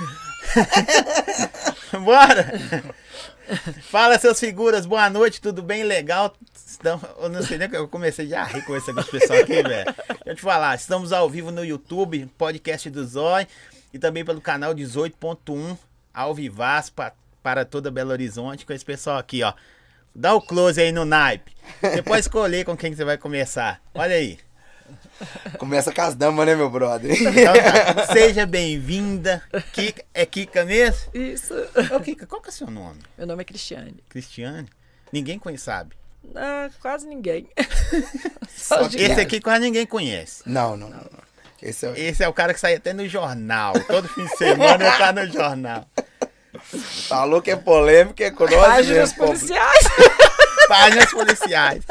Bora! Fala, seus figuras, boa noite, tudo bem? Legal? Estamos, eu não sei nem que eu comecei já a rir com esse pessoal aqui, velho. Deixa eu te falar, estamos ao vivo no YouTube, podcast do Zói, e também pelo canal 18.1, ao vivaz pra, para toda Belo Horizonte, com esse pessoal aqui, ó. Dá o close aí no naipe. Você pode escolher com quem você vai começar. Olha aí. Começa com as damas, né, meu brother? Então, tá. Seja bem-vinda. Kika, é Kika mesmo? Isso. Ô, Kika, qual que é o seu nome? Meu nome é Cristiane. Cristiane? Ninguém conhece, sabe. Ah, quase ninguém. Só Esse aqui quase ninguém conhece. Não, não, não. não. Esse é o... Esse é o cara que sai até no jornal. Todo fim de semana ele tá no jornal. Falou que é polêmico, é nós Páginas mesmo. policiais. Páginas policiais.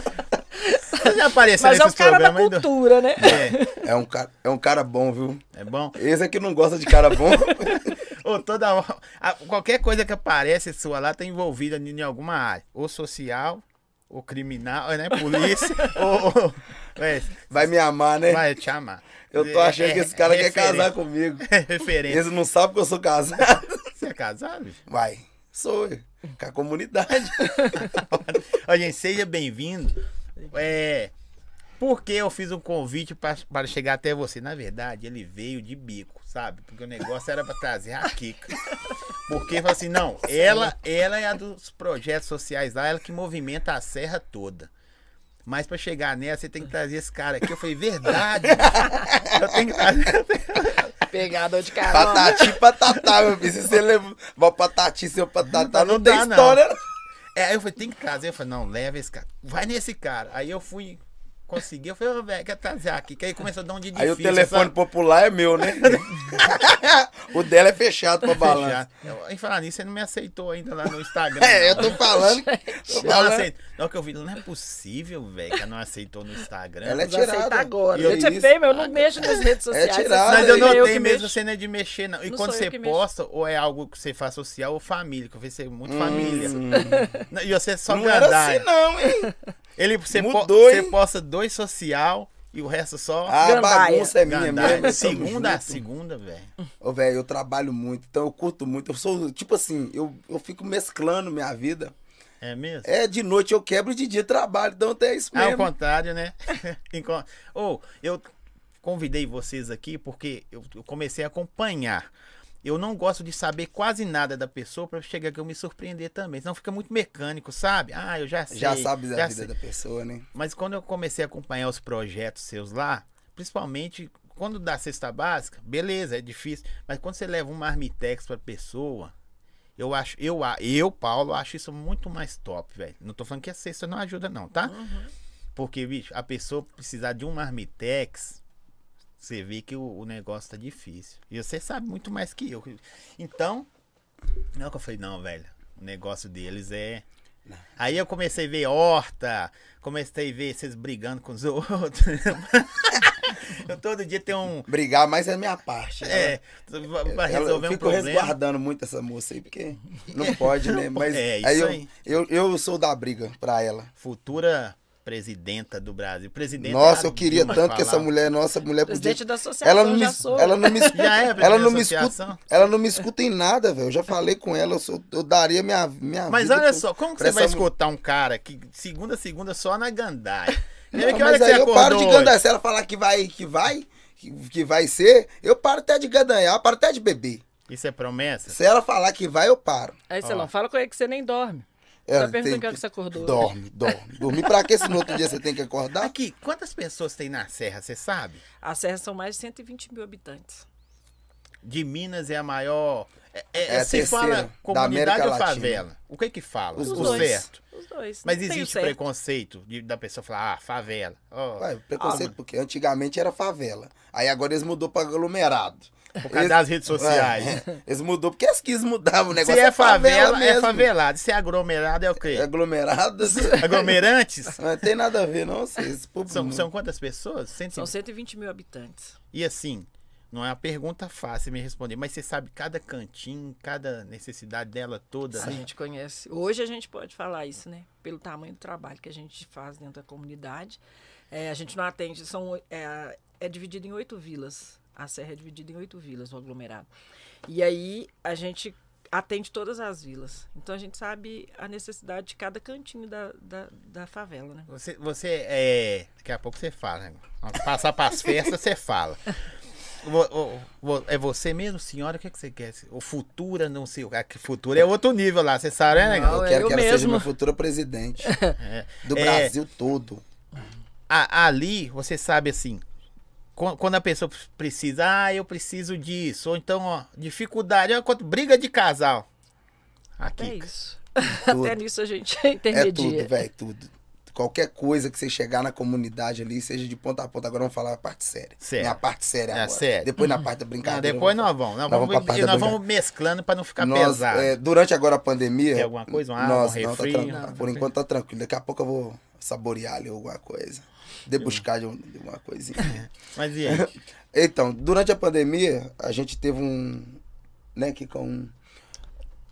Já apareceu Mas é nesses cara da do- cultura, né? É, É um, cara, é um cara bom, viu? é bom. Esse aqui não gosta de cara bom. Ou toda hora- qualquer coisa que aparece sua lá tá envolvida em alguma área. Ou social, ou criminal, né? Polícia, ou. ou é, Vai me amar, né? vai te amar. Eu tô achando É- que esse cara é quer casar comigo. É referência. Esse não sabe que eu sou casado. Você é casado? bicho? Vai. Sou eu. Com a comunidade. Ó, gente, seja bem-vindo. É, por que eu fiz um convite pra- para chegar até você? Na verdade, ele veio de bico, sabe? Porque o negócio era para trazer a Kika. Porque falou assim, não, ela, ela é a dos projetos sociais lá, ela que movimenta a serra toda. Mas para chegar nela, você tem que trazer esse cara aqui. Eu falei, verdade. eu tenho que trazer. Pegador de carona. Patati e patatá, meu filho. Se você leva uma patati seu patatá, não, Não tem dá, não. É, aí eu falei, tem que trazer. Eu falei, não, leva esse cara. Vai nesse cara. Aí eu fui, consegui. Eu falei, ô, velho, quer trazer aqui. Que aí começou a dar um de Aí o difícil, telefone sabe? popular é meu, né? o dela é fechado pra balança. Fechado. Eu- Em falar nisso, você não me aceitou ainda lá no Instagram. É, eu não. tô falando. Tô Não, falando. aceito. Não, que eu vi, não é possível, velho, que ela não aceitou no Instagram. Ela é tirada. agora. E Gente, é isso? feio, mas eu não mexo nas redes sociais. você tirada. Mas eu notei que mesmo, mexo. você não é de mexer, não. E Não quando eu você que mexo. posta, ou é algo que você faz social ou família, que eu vejo você é muito família. Não, E você é só Hum. Não era assim, não, hein? Ele, você, po- Mudou, você hein? posta dois social e o resto só A Gandaia. bagunça é minha gandaia. mesmo. Segunda a tamo junto. segunda, velho. Ô, velho, eu trabalho muito, então eu curto muito. Eu sou, tipo assim, eu, eu fico mesclando minha vida. É mesmo? É, de noite eu quebro, de dia eu trabalho, então até isso Ah, ao mesmo. contrário, né? Ou, eu convidei vocês aqui porque eu eu comecei a acompanhar. Eu não gosto de saber quase nada da pessoa pra chegar aqui eu me surpreender também. Senão fica muito mecânico, sabe? Ah, eu já sei. Já sabe da já vida sei. da pessoa, né? Mas quando eu comecei a acompanhar os projetos seus lá, principalmente quando dá cesta básica, beleza, é difícil. Mas quando você leva um marmitex pra pessoa, eu acho, eu, a- eu, Paulo, acho isso muito mais top, velho. Não tô falando que a cesta não ajuda, não, tá? Porque, bicho, a pessoa precisar de um marmitex, você vê que o, o negócio tá difícil. E você sabe muito mais que eu. Então, não que eu falei, não, velho, o negócio deles é. Aí eu comecei a ver horta, comecei a ver vocês brigando com os outros. eu todo dia tenho um. Brigar mais é a minha parte. É, Ela- pra resolver eu um fico problema. resguardando muito essa moça aí, porque não pode, né? Mas É, isso aí, eu, aí. Eu, eu sou da briga pra ela. Futura presidenta do Brasil. Presidente Nossa, é eu queria Dilma tanto que essa mulher, nossa mulher podia. Presidente da associação, Ela não me, ela não me, Já é ela não me escuta, ela não me escuta em nada, velho. Eu já falei com ela, eu, sou- eu daria minha, minha Mas vida olha pro- só, como que você vai escutar um cara que segunda a segunda só na gandaia? Não, que mas aí eu paro de gandaia. Se ela falar que vai, que vai, que, que vai ser, eu paro até de gandaia, eu paro até de beber. Isso é promessa? Se ela falar que vai, eu paro. Aí, lá, fala com ele que você nem dorme. Ela tá perguntando tem que hora que você acordou. Dorme, dorme. Dormir pra quê se no outro dia você tem que acordar? Aqui, quantas pessoas tem na Serra, você sabe? A Serra são mais de 120 mil habitantes. De Minas é a maior. É, é- É a se fala da comunidade ou favela? O que que fala? Os o dois. certo. Os dois. Mas existe certo. preconceito de- da pessoa falar, ah, favela. Ó, Ué, preconceito, Ah, porque antigamente era favela. Aí agora eles mudou pra aglomerado. Por causa Eles- das redes sociais. É, eles mudou porque eles quis mudar o Se negócio. é favela, é mesmo. favelado. Se é aglomerado, é o quê? Aglomerados. Aglomerantes? Não tem nada a ver, não. Vocês, pô, São, são quantas pessoas? Cento e- São 120 mil habitantes. E assim, não é uma pergunta fácil me responder, mas você sabe cada cantinho, cada necessidade dela toda, A né? gente conhece. Hoje a gente pode falar isso, né? Pelo tamanho do trabalho que a gente faz dentro da comunidade. É, a gente não atende, são, é, é dividido em oito vilas. A Serra é dividida em oito vilas, o aglomerado. E aí a gente atende todas as vilas. Então a gente sabe a necessidade de cada cantinho da, da, da favela, né? Você, você é. Daqui a pouco você fala, né? Passar para as festas, você fala. É você mesmo, senhora? O que, é que você quer? O Futura, não sei. o que Futura é outro nível lá, você sabe, né, negão? Não, Eu é quero eu que ela seja minha futura presidente É. do É. Brasil todo. A- ali, você sabe assim, quando a pessoa precisa, ah, eu preciso disso, ou então, ó, dificuldade, ó, quanto briga de casal. Aqui. isso. Tudo. Até nisso a gente É intermedia. tudo, velho, tudo. Qualquer coisa que você chegar na comunidade ali, seja de ponta a ponta. Agora vamos falar a parte séria. Sério. Minha parte séria É, agora. sério. Depois na parte da Não, brincadeira. depois eu vou nós vamos. Nós, Nós vamos, e nós vamos mesclando pra não ficar Nós, pesado. é, durante agora a pandemia. Tem alguma coisa, uma água, nós, um não, tá refri? Não. Por enquanto tá tranquilo. Daqui a pouco eu vou saborear ali alguma coisa. Debuscar de um- de uma coisinha. Mas e aí? Então, durante a pandemia, a gente teve um. Né, que com um,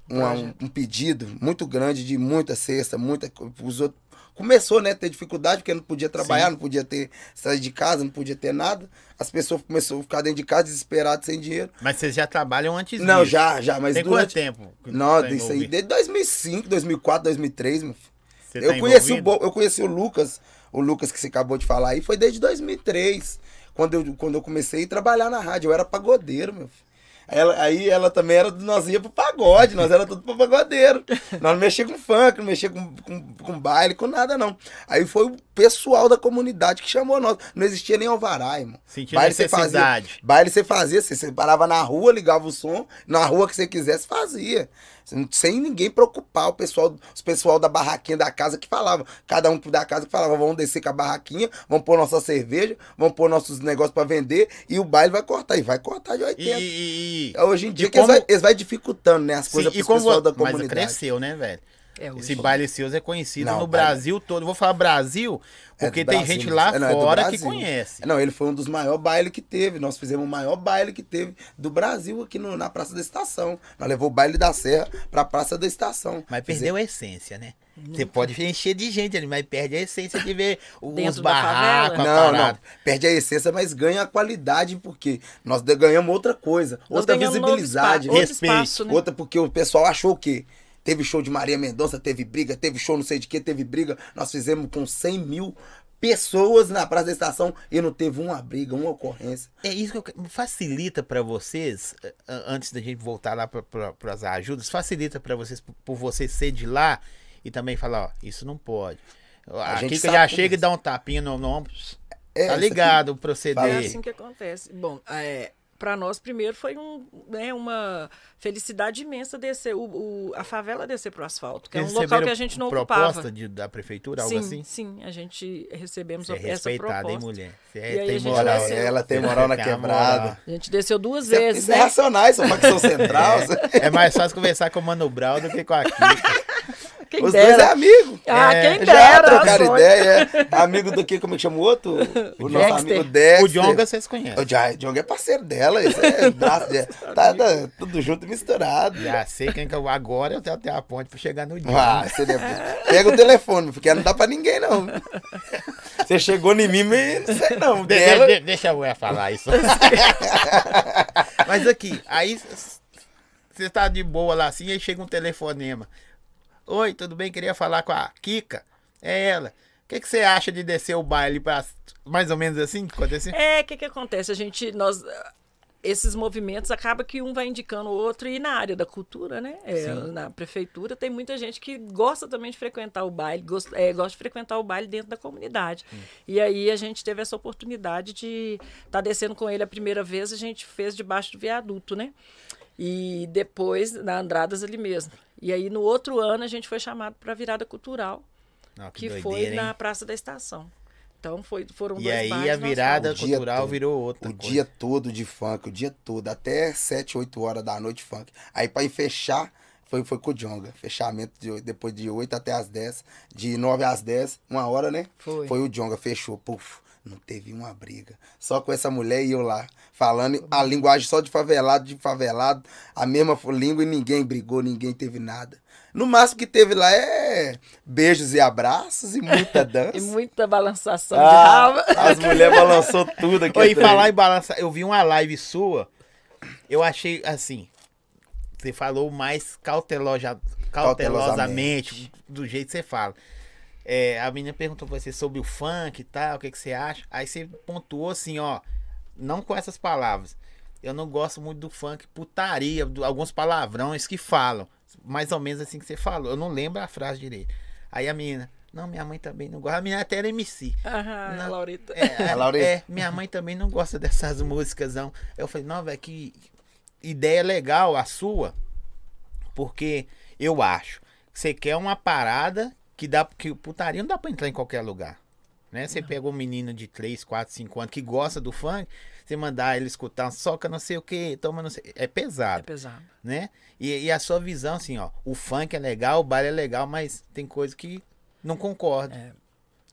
um, um pedido muito grande de muita cesta, muita. Os outros, começou, né, a ter dificuldade, porque não podia trabalhar, Sim. não podia ter sair de casa, não podia ter nada. As pessoas começaram a ficar dentro de casa desesperadas, sem dinheiro. Mas vocês já trabalham antes Não, disso. já, já, mas Tem durante. quanto tempo? Não, tá isso aí, desde 2005, 2004, 2003, meu filho. Você eu, tá conheci o, envolvido? Bo- eu conheci o Lucas, o Lucas que você acabou de falar aí, foi desde 2003, quando eu, quando eu comecei a trabalhar na rádio. Eu era pagodeiro, meu filho. Ela, aí ela também era, nós ia pro pagode, nós era tudo pro pagodeiro. Nós não mexia com funk, não mexia com, com, com baile, com nada não. Aí foi o pessoal da comunidade que chamou nós. Não existia nem alvará, irmão. Sentiu Baile você fazia, necessidade. baile você fazia, você, você parava na rua, ligava o som, na rua que você quisesse, fazia. Sem ninguém preocupar, o pessoal, os pessoal da barraquinha da casa que falava. Cada um da casa que falava, vamos descer com a barraquinha, vamos pôr nossa cerveja, vamos pôr nossos negócios pra vender e o baile vai cortar. E vai cortar de 80. E, e, e- Hoje em dia e que eles, como- vai, eles vai dificultando, né, as Sim, coisas pros como pessoal da mas comunidade. cresceu, né, velho? É. Esse baile seus é conhecido Não, no Brasil todo. Vou falar Brasil, porque do tem Brasil gente mesmo. lá É, não, é fora que Brasil. conhece. Não, ele foi um dos maiores bailes que teve. Nós fizemos o maior baile que teve do Brasil aqui no- na Praça da Estação. Nós levou o baile da Serra pra Praça da Estação. Mas perdeu a essência, né? Você pode encher de gente ali, mas perde a essência de ver os barracos? Não, não. Perde a essência, mas ganha a qualidade, porque nós de- ganhamos outra coisa. Nós outra um visibilidade. espaço, outro respeito. espaço, né? Outra, porque o pessoal achou o quê? Teve show de Maria Mendonça, teve briga, teve show não sei de que, teve briga. Nós fizemos com 100 mil pessoas na Praça da Estação e não teve uma briga, uma ocorrência. É isso que eu, que- facilita pra vocês, eh, antes da gente voltar lá para as ajudas, facilita pra vocês, por, você ser de lá e também falar, ó, isso não pode. A, gente Kika sabe já chega e é. dá um tapinha no, ombro. É, tá isso ligado o É proceder. assim que acontece. Bom, é, para nós, primeiro, foi um, né, uma felicidade imensa descer, o, o- a favela descer pro asfalto, que é um local que a gente não proposta ocupava. de, da prefeitura, algo Sim, assim? sim, a gente recebemos Você é essa respeitada, hein, proposta. mulher? Você é, tem moral. desceu. Ela tem moral na Tem quebrada. moral. A gente desceu duas Isso é, vezes, isso é né? racionais, são facção central. É mais fácil conversar com o Mano Brown do que com a Kika. Quem Os dera. dois é amigo. Ah, É, quem Já dera. trocaram sonho. ideia. É. Amigo do que? Como é que chama o outro? O, nosso Dexter. amigo Dexter. o Jonga vocês conhecem. O Jonga é parceiro dela. Isso é, braço de- tá, tá tudo junto e misturado. Já sei quem que eu agora eu tenho até a ponte pra chegar no dia. Ah, seria... Pega o telefone, porque não dá pra ninguém, não. Você chegou em mim, mas não sei não. De- Dela... de- de- deixa eu falar isso. Mas aqui, aí você tá de boa lá assim, aí chega um telefonema. Oi, tudo bem? Queria falar com a Kika. É ela. O que que você acha de descer o baile pra mais ou menos assim que aconteceu? É, o que que acontece? A gente, nós, esses movimentos acaba que um vai indicando o outro e na área da cultura, né? É, na prefeitura tem muita gente que gosta também de frequentar o baile, gosta, é, gosta de frequentar o baile dentro da comunidade. E aí a gente teve essa oportunidade de estar descendo com ele a primeira vez, a gente fez debaixo do viaduto, né? E depois na Andradas ali mesmo. E aí no outro ano a gente foi chamado para a virada cultural, Não, que doideira, foi hein? na Praça da Estação. Então foi, foram E dois aí a virada cultural todo. virou outra O coisa. dia todo de funk, o dia todo, até 7, 8 horas da noite funk. Aí ir fechar, foi, foi com o Jonga. Fechamento de, depois de 8 até as 10. De 9 às 10, uma hora, né? Foi. Foi o Jonga, fechou. Puf, não teve uma briga. Só com essa mulher e eu lá, falando a linguagem só de favelado, de favelado, a mesma língua e ninguém brigou, ninguém teve nada. No máximo que teve lá é beijos e abraços e muita dança. E muita balançação de Ah, raba. as mulheres balançou tudo aqui. Oi, falar em balançar, eu vi uma live sua, eu achei assim, você falou mais cautelosa, cautelosamente, do jeito que você fala. É, a menina perguntou pra você sobre o funk e tal, o que, que você acha. Aí você pontuou assim, ó, não com essas palavras. Eu não gosto muito do funk putaria, do- alguns palavrões que falam. Mais ou menos assim que você falou. Eu não lembro a frase direito. Aí a menina, não, minha mãe também não gosta. A menina até era MC. Aham, Não. Laurita. É, A Laurita. é, minha mãe também não gosta dessas músicas, não. Eu falei, não, velho, que ideia legal a sua, porque eu acho que você quer uma parada que dá, que putaria não dá pra entrar em qualquer lugar. Né? Você pegou um menino de 3, 4, 5 anos que gosta do funk, você mandar ele escutar soca não sei o que, toma não sei. É É pesado, pesado. né? E, e a sua visão, assim, ó, o funk é legal, o baile é legal, mas tem coisa que não concorda. É.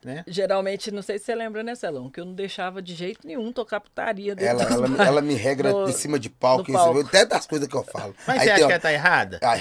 Né? Geralmente, não sei se você lembra, né, Celão? Que eu não deixava de jeito nenhum tocar putaria dentro Ela, ela, ela me regra No- de cima de palco, palco. até das coisas que eu falo. Mas Aí você acha que ela tá errada? Ah,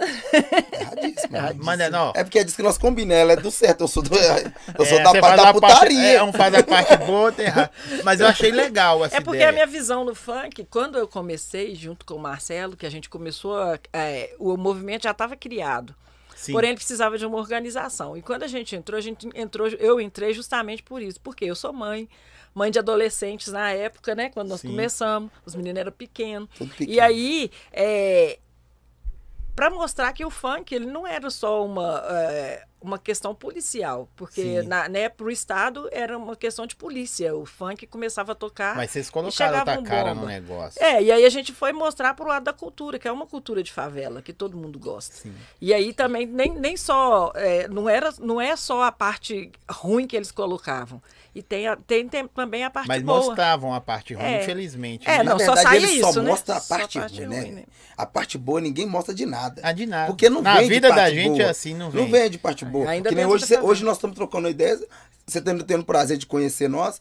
readíssima. Erradíssima. erradíssima. Manda, não. É porque é disso que nós combinamos, ela é do certo, eu sou, do, eu sou É, da parte da a parte- putaria. é, um faz a parte boa, outra errada. Mas eu achei legal essa É porque ideia. a minha visão no funk, quando eu comecei, junto com o Marcelo, que a gente começou, é, o movimento já estava criado. Sim. Porém, ele precisava de uma organização. E quando a gente entrou, a gente entrou, eu entrei justamente por isso. Porque eu sou mãe, mãe de adolescentes na época, né? Quando nós Sim. começamos, os meninos eram pequenos. Tudo pequeno. E aí, é, para mostrar que o funk ele não era só uma, é, uma questão policial, porque Sim. na, né, para o Estado era uma questão de polícia. O funk começava a tocar. Mas vocês colocaram outra um cara bomba. no negócio. É, e aí a gente foi mostrar pro lado da cultura, que é uma cultura de favela, que todo mundo gosta. Sim. E aí também nem, nem só, é, não, era, não é só a parte ruim que eles colocavam. E tem, a- tem, tem também a parte Mas boa. mostravam a parte ruim, É. infelizmente. É, né? não, Na só verdade, saía ele só isso, né? mostra a Só a parte, parte ruim, né? ruim, né? A parte boa ninguém mostra de nada. Ah, de nada. Porque não Na vem de vida da parte gente boa. é assim, não vem. Não vem de parte boa. Ainda que nem hoje, cê- hoje nós estamos trocando ideias, você tendo, tendo o prazer de conhecer nós.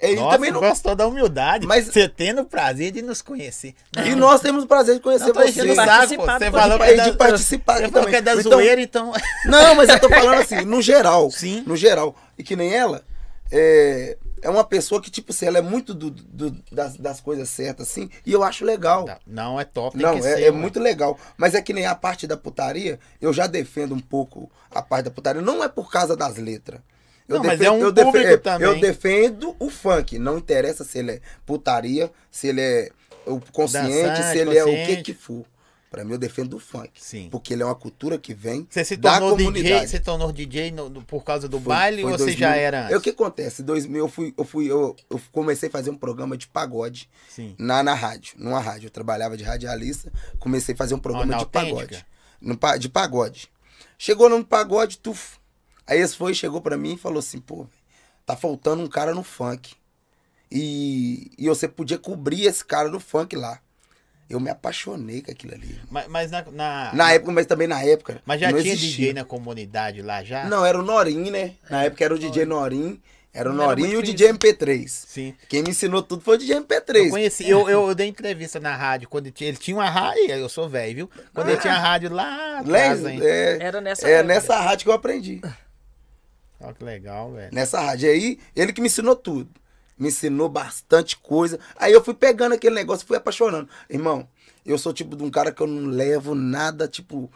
Ele Nossa, também não. gostou da humildade. Mas- Você tendo o prazer de nos conhecer. E nós temos o prazer de conhecer Não você. pô. Participar Você do falou que é da, de participar você falou que é da Então- zoeira, então... Não, mas eu tô falando assim, no geral. Sim. No geral. E que nem ela, é, é uma pessoa que, tipo assim, ela é muito do, do- das, das coisas certas, assim, e eu acho legal. Não, é top, Não, é, ser, é muito legal. Mas é que nem a parte da putaria, eu já defendo um pouco a parte da putaria. Não é por causa das letras. Eu Não, mas é um eu público é, também. Eu defendo o funk. Não interessa se ele é putaria, se ele é o consciente, Dançante, se ele é o que consciente. que for. Pra mim, eu defendo o funk. Sim. Porque ele é uma cultura que vem Você se da tornou DJ, comunidade. você tornou DJ no- no- por causa do Foi- baile foi ou você 2000. já era antes? É o que acontece? Em 2000 eu fui, eu fui, eu, eu comecei a fazer um programa de pagode Sim. na, na rádio, numa rádio. Eu trabalhava de radialista, comecei a fazer um programa de Autêntica? pagode. No, de pagode. Chegou no pagode, tuf. Aí esse foi, chegou pra mim e falou assim, pô, tá faltando um cara no funk. E, e você podia cobrir esse cara no funk lá. Eu me apaixonei com aquilo ali. Mas, mas na, na, Na época, mas também na época. Mas já não tinha existia. DJ na comunidade lá já? Não, era o Norim, né? Na época era o DJ Norim. Era o Não era Norim e o DJ MP3. Sim. Quem me ensinou tudo foi o DJ Eu MP3. conheci, eu, eu, eu dei entrevista na rádio, quando ele tinha, ele tinha uma rádio, eu sou velho, viu? Quando ele tinha a rádio lá atrás. É, Era nessa é época. nessa rádio que eu aprendi. Olha que legal, velho. Nessa rádio. Aí, ele que me ensinou tudo. Me ensinou bastante coisa. Aí eu fui pegando aquele negócio, fui apaixonando. Irmão, eu sou tipo de um cara que eu não levo nada, tipo.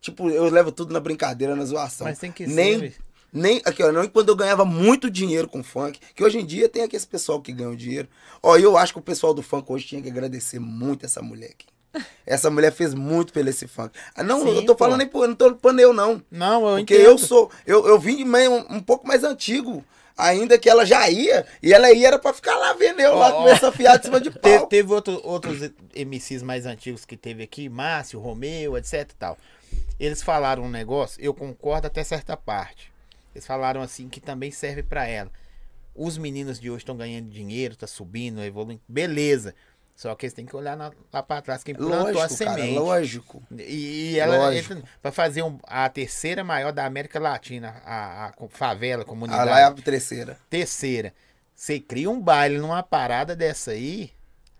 Tipo, eu levo tudo na brincadeira, na zoação. Mas tem que nem, ser. Nem, aqui, ó, nem quando eu ganhava muito dinheiro com funk, que hoje em dia tem aqui esse pessoal que ganha o dinheiro. Ó, eu acho que o pessoal do funk hoje tinha que agradecer muito essa mulher aqui. Essa mulher fez muito pelo esse funk. Ah, não, Sim, eu tô pô. falando nem por, não tô eu, não. Não, eu Porque entendo. eu sou. Eu, eu vim de meio um, um pouco mais antigo. Ainda que ela já ia. E ela ia era pra ficar lá vendo eu lá Ó, com essa fiada em cima de Te- pau. teve outro- outros MCs mais antigos que teve aqui, Márcio, Romeu, etc e tal. Eles falaram um negócio, eu concordo até certa parte. Eles falaram assim que também serve pra ela. Os meninos de hoje estão ganhando dinheiro, tá subindo, evoluindo. Beleza. Só que eles têm que olhar na- lá pra trás quem plantou a Lógico, cara, semente. lógico. E, e ela pra fazer um- a terceira maior da América Latina, a, a co- favela, Ah, comunidade. lá é a terceira. Terceira, você cria um baile numa parada dessa aí,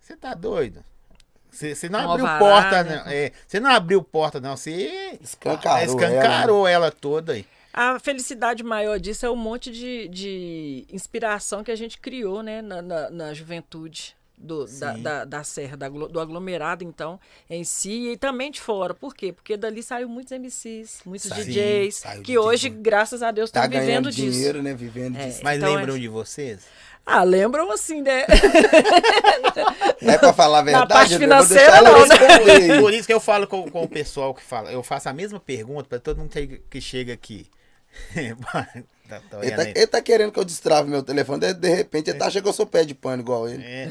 você tá doido? Você, você não Um abriu porta, né? não. É, você não abriu porta, não. Você Escancarou escancarou ela, toda aí. A felicidade maior disso é o monte de, de inspiração que a gente criou, né, na, na, na juventude do, da, da, da Serra, da do aglomerado, então, em si, e também de fora. Por quê? Porque dali saiu muitos MCs, muitos DJs, que hoje, graças a Deus, Tá estão ganhando vivendo disso. dinheiro, né? Vivendo É. disso. Mas Então, lembram é- de vocês? Ah, lembram assim, né? É pra falar a verdade? parte eu vou deixar financeira, não, né? Por isso que eu falo com, com o pessoal que fala. Eu faço a mesma pergunta pra todo mundo que, que chega aqui. tá, tá Ele tá, ele tá querendo que eu destrave meu telefone, de, de repente ele tá achando que eu sou pé de pano igual ele. É,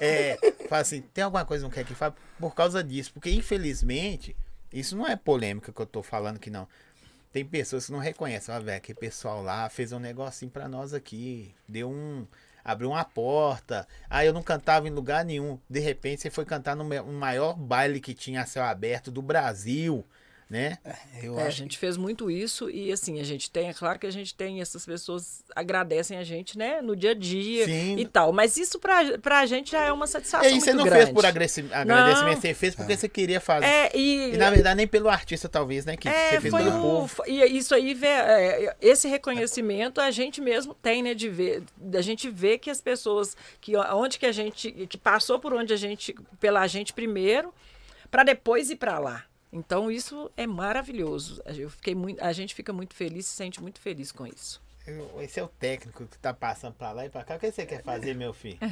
é, fala assim, tem alguma coisa que não quer que fale? Por causa disso, porque infelizmente, isso não é polêmica que eu tô falando que não. Tem pessoas que não reconhecem, ó, velho, aquele pessoal lá fez um negocinho pra nós aqui, deu um, abriu uma porta, ah, eu não cantava em lugar nenhum, de repente você foi cantar no maior baile que tinha a céu aberto do Brasil, né? Eu É, a acho gente fez muito isso e assim, a gente tem, é claro que a gente tem, essas pessoas agradecem a gente, né, no dia a dia Sim. e tal, mas isso pra, pra gente já é uma E satisfação aí você não grande. fez por agradecimento, você fez porque você queria fazer. É, e, E na verdade nem pelo artista talvez, né, que é, você fez foi pelo o, povo. e isso aí, vê, é, esse reconhecimento a gente mesmo tem, né, de ver, da gente ver que as pessoas, que onde que a gente, que passou por onde a gente, pela gente primeiro, para depois ir para lá. Então isso é maravilhoso. Eu fiquei muito, a gente fica muito feliz, se sente muito feliz com isso. Esse é o técnico que tá passando pra lá e pra cá. O que você quer fazer, meu filho?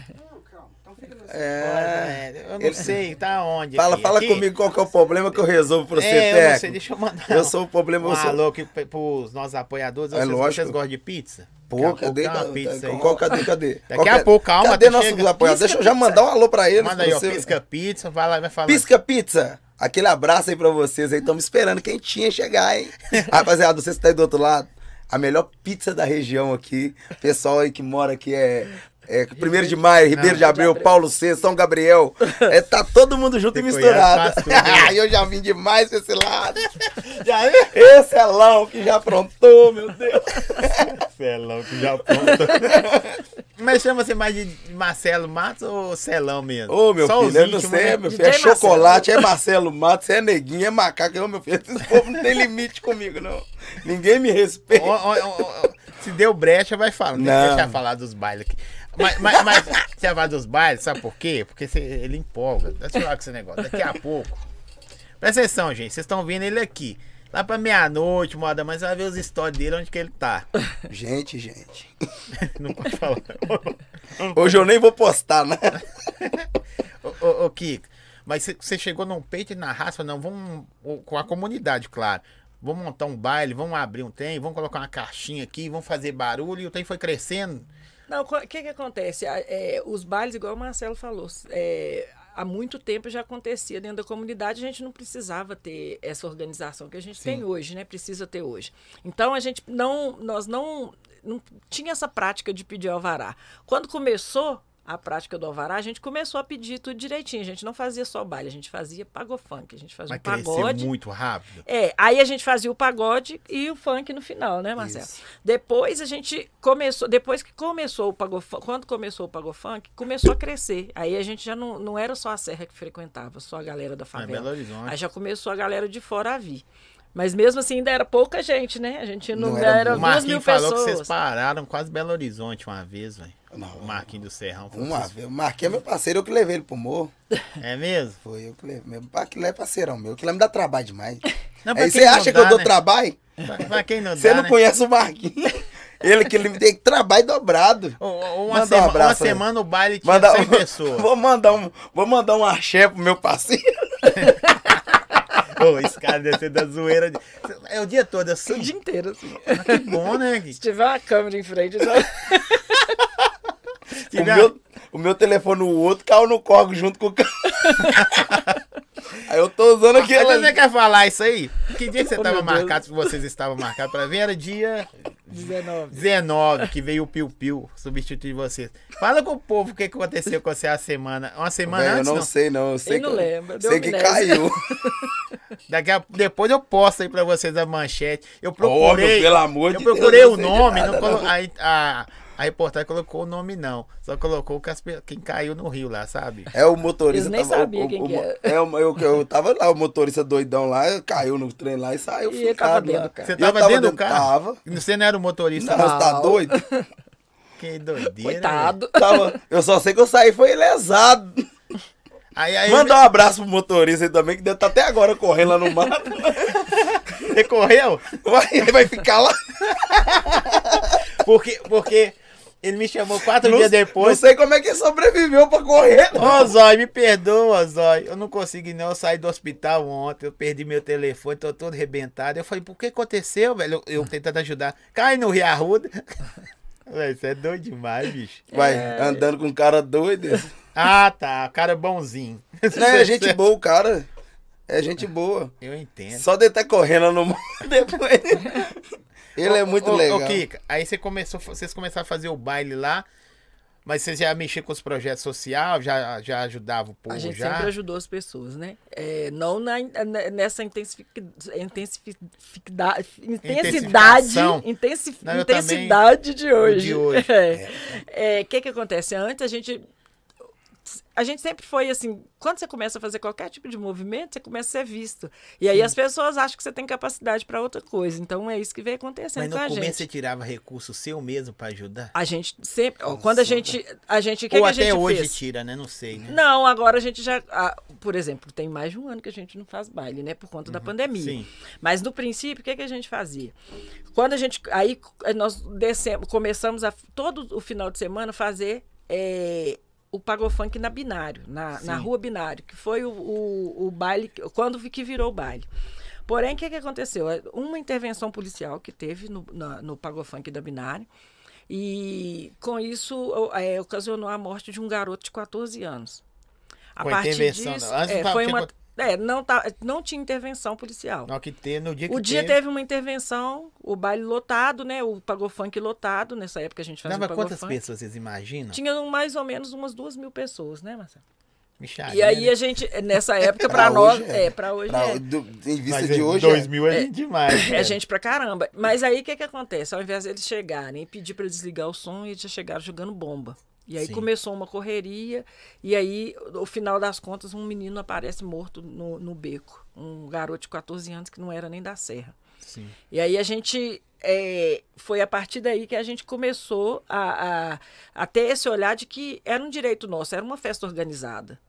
É. É, eu não sei, tá onde? Fala, aqui? fala Aqui? comigo qual que é o problema que eu resolvo pra você, É, eu não sei, técnico. deixa eu mandar. Eu sou o problema, um sou... alô aqui pros nossos apoiadores. É Vocês, lógico. vocês gostam de pizza? Pô, cadê? uma Cadê, pizza aí. qual, cadê, cadê? Daqui a pouco, calma, Cadê tá nossos apoiadores? Deixa eu já mandar um alô pra eles. Manda aí, ó, você- pisca pizza, vai lá e vai falar. Pisca Pizza. Aquele abraço aí pra vocês aí. Estamos esperando quentinha chegar, hein? Rapaziada, você que tá aí do outro lado, a melhor pizza da região aqui. Pessoal aí que mora aqui é. É, 1 de maio, Ribeiro de Abreu, Paulo C, São Gabriel. É, tá todo mundo junto e Você misturado. conhece, faz tudo, né? Aí eu já vim demais pra esse lado. Já? Esse é Lão que já aprontou, meu Deus. Celão que já aponta. Mas chama-se mais de Marcelo Matos ou Celão mesmo? Ô, meu Só filho, eu não sei, né? meu filho. É Marcelo. chocolate, é Marcelo Matos, é neguinho, é macaco. Ô, meu filho, esse povo não tem limite comigo, não. Ninguém me respeita. Ó, ó, ó, ó, se deu brecha, vai falar. Não, Não. deixa falar dos bailes aqui. Mas, mas, mas você vai dos bailes, sabe por quê? Porque você- ele empolga. Deixa eu falar com esse negócio. Daqui a pouco. Presta atenção, gente. Vocês estão vendo ele aqui. Lá pra meia-noite, moda, mas vai ver os stories dele, onde que ele tá. Gente, gente. Não pode falar. Hoje eu nem vou postar, né? ô, ô, ô, Kiko, mas você- chegou num peito e na raça, não, vamos com a comunidade, claro. Vamos montar um baile, vamos abrir um trem, vamos colocar uma caixinha aqui, vamos fazer barulho, e o trem foi crescendo. Não, o que que acontece? É, os bailes, igual o Marcelo falou, é, há muito tempo já acontecia dentro da comunidade, a gente não precisava ter essa organização que a gente tem hoje, né? Precisa ter hoje. Então a gente não, nós não, não tinha essa prática de pedir alvará. Quando começou a prática do alvará, a gente começou a pedir tudo direitinho. A gente não fazia só baile, a gente fazia pagofunk, a gente fazia Mas um pagode. muito rápido. É, aí a gente fazia o pagode e o funk no final, né, Marcelo? Isso. Depois a gente começou, depois que começou o pagofunk, quando começou o pagofunk, começou a crescer. Aí a gente já não, não era só a serra que frequentava, só a galera da Ah, favela. Belo Horizonte. Aí já começou a galera de fora a vir. Mas mesmo assim ainda era pouca gente, né? A gente não, Não era era, duas Marquinhos mil falou que pessoas. vocês pararam quase Belo Horizonte uma vez, velho. Não. O Marquinhos do Serrão. Uma vocês- vez. O Marquinhos é meu parceiro, eu que levei ele pro morro. É mesmo? Foi eu que levei. Meu Marquinhos é parceirão meu. Que lá me dá trabalho demais. Não, Aí você não acha que dá, eu dou né? trabalho? Pra, pra quem não Você dá, não né? conhece o Marquinhos. Ele que ele me tem trabalho dobrado. Ô, Uma, Manda um sema- abraço uma semana o baile tinha Manda, 100 pessoas. vou mandar um, vou mandar um axé pro meu parceiro. Ô, esse cara deve ser da zoeira. de- É o dia todo O assim. dia inteiro, assim. Mas que bom, né? Se tiver uma câmera em frente, já... O meu, o meu telefone no outro caiu no corgo junto com o carro. Aí eu tô usando Mas aquele você quer falar isso aí? Que dia que você Oh, tava meu Deus. marcado, que vocês estavam marcados pra ver? Era dia 19. 19, que veio o Piu Piu substituir vocês. Fala com o povo o que aconteceu com você a semana. Uma semana Véi, eu antes, não, não. sei, não. Eu sei Ele não que, lembra, deu Sei que caiu. Daqui a, depois eu posto aí pra vocês a manchete. Eu Ô, procurei. meu, pelo amor eu de procurei Deus, o não nome. nada, não colo- não. aí, a, A reportagem colocou o nome não. Só colocou que as pe- quem caiu no rio lá, sabe? É o motorista. Eles nem tava- sabiam o- quem o- que era. É, o- eu, eu tava lá, o motorista doidão lá, caiu no trem lá e saiu. E ele tava dentro do carro. Você Eu tava, dentro do carro? Tava. Você não era o motorista, Não, não? você tá doido? Que doideira. Coitado. Tava, eu só sei que eu saí foi lesado. Aí, aí Manda um abraço pro motorista aí também, que deve estar até agora correndo lá no mato. você correu? Vai, ele vai ficar lá. Porque, porque ele me chamou quatro Não, dias não depois. sei como é que ele sobreviveu pra correr. Ô, Zói, me perdoa, Zói. Eu não consegui, não. Eu saí do hospital ontem, eu perdi meu telefone, tô todo arrebentado. Eu falei, por que aconteceu, velho? Eu, eu tentando ajudar. Cai no Rio Arruda. Velho, você é doido demais, bicho. Vai, andando com um cara doido. Ah, tá. Cara é bonzinho. Não, é gente boa, o cara. É gente boa. Eu entendo. Só de estar correndo no mundo depois. Ele é muito Ô, legal. Ô, Kika, aí você começou, vocês começaram a fazer o baile lá, mas vocês já mexiam com os projetos sociais, já, já ajudavam o povo A gente já? sempre ajudou as pessoas, né? É, não na, nessa intensific, intensificidade, intensidade, intensif- Não, eu também- intensidade de hoje. de hoje. É. O que que acontece? Antes a gente a gente sempre foi assim, quando você começa a fazer qualquer tipo de movimento, você começa a ser visto. E aí as pessoas acham que você tem capacidade para outra coisa. Então é isso que vem acontecendo Mas no com a começo gente. você tirava recurso seu mesmo pra ajudar? A gente sempre, ó, quando a gente a gente que, Ou que a até hoje fez? tira, né? Não sei, né? Não, agora a gente já. ah, por exemplo, tem mais de um ano que a gente não faz baile, né? Por conta da pandemia. Sim. Mas no princípio, o que, que a gente fazia? Quando a gente. Aí nós descemos, começamos a todo o final de semana fazer eh, o Pagofunk na Binário, na, na rua Binário, que foi o, o, o baile, quando que virou o baile. Porém, o que, que aconteceu? Uma intervenção policial que teve no, na, no Pagofunk da Binário. E com isso eh, ocasionou a morte de um garoto de 14 anos. A Com partir intervenção, disso, não. É, não foi tinha uma, é, não, tá, não tinha intervenção policial. Não, que ter, no dia que O dia teve, teve uma intervenção, o baile lotado, né? O pagofunk lotado, nessa época a gente fazia Dava o quantas pagofunk. pessoas vocês imaginam? Tinha mais ou menos umas duas mil pessoas, né, Marcelo? Micharia, E aí né? a gente, nessa época, Pra pra nós, é. é, pra hoje Pra- é. do- em vista Mas de é- hoje. dois é. mil é, demais. É gente pra caramba. Mas aí o que, que acontece? Ao invés deles chegarem e pedir para desligar o som, eles já chegaram jogando bomba. E aí Sim. começou uma correria, e aí, no final das contas, um menino aparece morto no, no beco. Um garoto de 14 anos que não era nem da Serra. Sim. E aí a gente. é, foi a partir daí que a gente começou a, a, a ter esse olhar de que era um direito nosso, era uma festa organizada.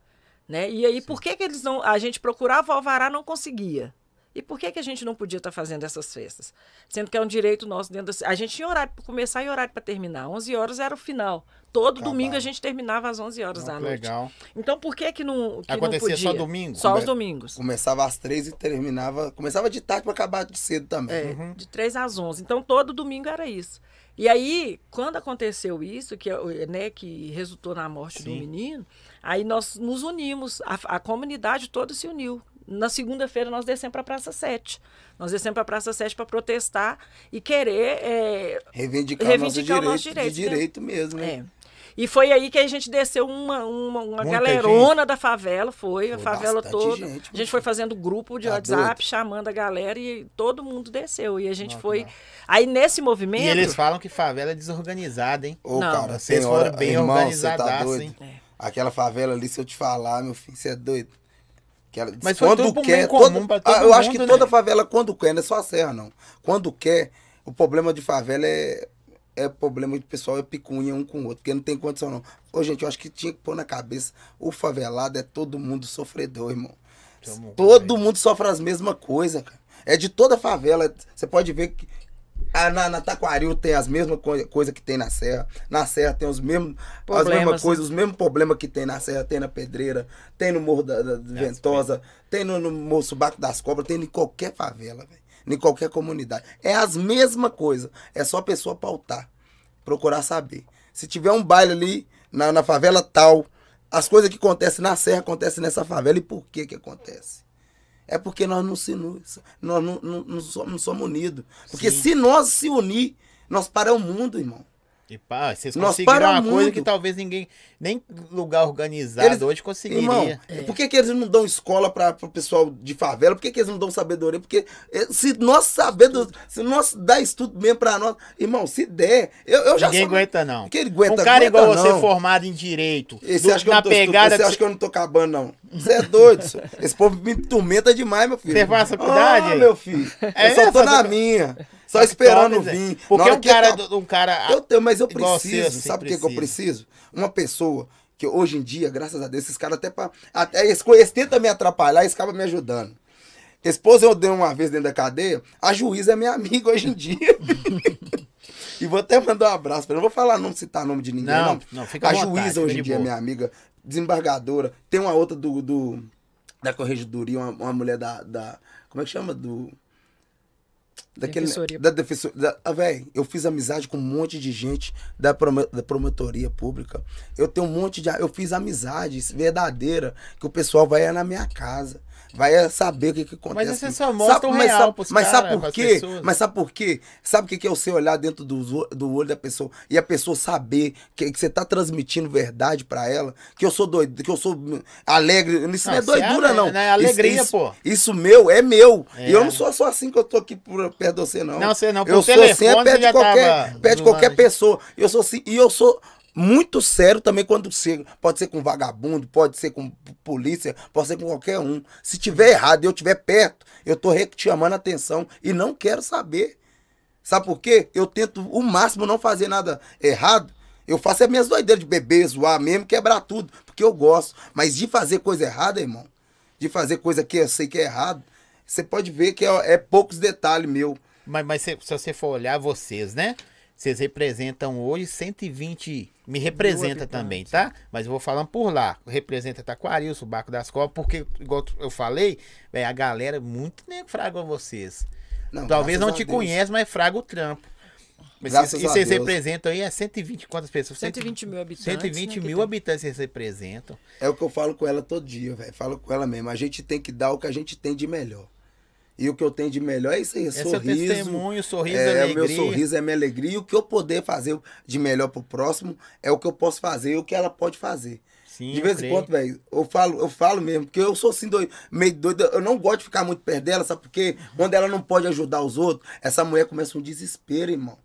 Né? E aí, por que, que eles não. A gente procurava o alvará, não conseguia. E por que, que a gente não podia estar fazendo essas festas? Sendo que é um direito nosso dentro da. A gente tinha horário para começar e horário para terminar. 11 horas era o final. Todo Acabava. domingo a gente terminava às 11 horas Não, da que noite. legal. Então por que que não, que não Acontecia podia? só domingo? Só Come- domingos. Começava às três e terminava. Começava de tarde pra acabar de cedo também. É, Uhum. de 3 às 11. Então, todo domingo era isso. E aí, quando aconteceu isso, que, né, que resultou na morte do Sim. menino, aí nós nos unimos, a, a comunidade toda se uniu. Na segunda-feira, nós descemos para a Praça 7. Nós descemos para a Praça 7 para protestar e querer. é, Reivindicar, Reivindicar o o nosso nosso direito, de direito, direito mesmo, né? é. E foi aí que a gente desceu uma, uma, uma galerona da favela, foi, a Foi favela bastante toda. gente, a gente foi fazendo grupo de Tá WhatsApp, doido? chamando a galera e todo mundo desceu. E a gente Nossa, foi. não. Aí nesse movimento. E eles falam que favela é desorganizada, hein? Ô, Não. cara, Vocês foram bem irmão, você tá organizadaços, doido? hein? É. Aquela favela ali, se eu te falar, meu filho, você é doido. Mas tudo pro bem comum pra todo Ah, eu acho que mundo, toda né? favela, quando quer, não é só a serra, não. Quando quer, o problema de favela é, é problema de pessoal, é picunha um com o outro, porque não tem condição, não. Ô, gente, eu acho que tinha que pôr na cabeça, o favelado é todo mundo sofredor, irmão. Tamo Todo bem. mundo sofre as mesmas coisas, cara. É de toda favela. Você pode ver que ah, na, na Taquaril tem as mesmas coisas coisa que tem na Serra. Na Serra tem os mesmos, as Problemas, mesmas né? coisas, os mesmos problemas que tem na Serra, tem na Pedreira, tem no Morro da, da- da Ventosa, tem no, no Morro Subaco das Cobras, tem em qualquer favela, velho. Em qualquer comunidade. É as mesmas coisas. É só a pessoa pautar. Procurar saber. Se tiver um baile ali na, na favela tal, as coisas que acontecem na Serra acontecem nessa favela. E por que que acontece? É porque nós não se nós não, não, não somos, não somos unidos. Porque Sim. se nós se unir, nós paramos o mundo, irmão. E pá, vocês Nós conseguiram uma coisa que talvez ninguém, nem lugar organizado Eles- hoje conseguiria. Irmão, por que, que eles não dão escola para o pessoal de favela? Por que, que eles não dão sabedoria? Porque eh, se nós sabemos, se nós dar estudo mesmo para nós, irmão, se der, eu, eu já Ninguém sou- aguenta, não. Que ele aguenta, um cara aguenta igual não. você formado em direito, Esse do- acha que eu na não tô pegada que acha que eu não tô acabando, não. Você é doido. Esse povo me tormenta demais, meu filho. Você faz faculdade? Ah, meu filho. É eu só tô na minha. Só esperando top, vir. Porque hora um cara, acaba- do- um cara Eu tenho, mas eu preciso. assim, sabe por que que eu preciso? Uma pessoa que hoje em dia, graças a Deus, esses caras até pra. Até eles, eles tentam me atrapalhar, eles acabam me ajudando. Esposa eu dei uma vez dentro da cadeia, a juíza é minha amiga hoje em dia. e vou até mandar um abraço pra ela. Não vou falar, não citar nome de ninguém, Não, não. não, fica a vontade, juíza hoje em dia é boa. minha amiga, desembargadora. Tem uma outra do. do da corregedoria, uma, uma mulher da, da. Como é que chama? Do. Daquele, Defensoria. da defensoria. Ah, véi, eu fiz amizade com um monte de gente da, promo- da promotoria pública. Eu tenho um monte de. Eu fiz amizade verdadeira que o pessoal vai na minha casa. Vai é saber o que, que acontece. Mas você só mostra o mas real sabe, mas sabe cara, por pras quê? pessoas. Mas sabe por quê? Sabe o que que é você olhar dentro do, do olho da pessoa e a pessoa saber que, que você tá transmitindo verdade pra ela? Que eu sou doido, que eu sou alegre. Isso não, Não, é você é doidura, ale- não. não é alegria, isso, pô. Isso meu é meu. É. E eu não sou só assim que eu tô aqui por, perto de você, não. Não, você não, por Eu sou assim, é perto de qualquer, perto de qualquer pessoa. Eu sou assim, e eu sou muito sério também quando chega. Pode ser com vagabundo, pode ser com polícia, pode ser com qualquer um. Se tiver errado e eu estiver perto, eu tô chamando a atenção e não quero saber. Sabe por quê? Eu tento o máximo não fazer nada errado. Eu faço as minhas doideiras de beber, zoar mesmo, quebrar tudo, porque eu gosto. Mas de fazer coisa errada, irmão, de fazer coisa que eu sei que é errado, você pode ver que é, é poucos detalhes meu. Mas, mas se, se você for olhar vocês, né? Vocês representam hoje 120. Me representa também, tá? Mas eu vou falando por lá. Representa Taquaril, o Barco das Cobras, porque, igual eu falei, véi, a galera muito nego fraga vocês. Não, Talvez não te Deus. conhece, mas fraga o trampo. Mas Graças e vocês representam aí, é 120 quantas pessoas? 120 mil habitantes. 120 né, mil tem. habitantes vocês representam. É o que eu falo com ela todo dia, velho. Falo com ela mesmo. A gente tem que dar o que a gente tem de melhor. E o que eu tenho de melhor é isso aí, é Esse é sorriso. testemunho, sorriso, é, alegria. meu sorriso é minha alegria. E o que eu poder fazer de melhor pro próximo é o que eu posso fazer e o que ela pode fazer. Sim, de vez em quando, velho, eu falo, eu falo mesmo, porque eu sou assim, doido, meio doido. Eu não gosto de ficar muito perto dela, sabe por quê? Quando ela não pode ajudar os outros, essa mulher começa um desespero, irmão.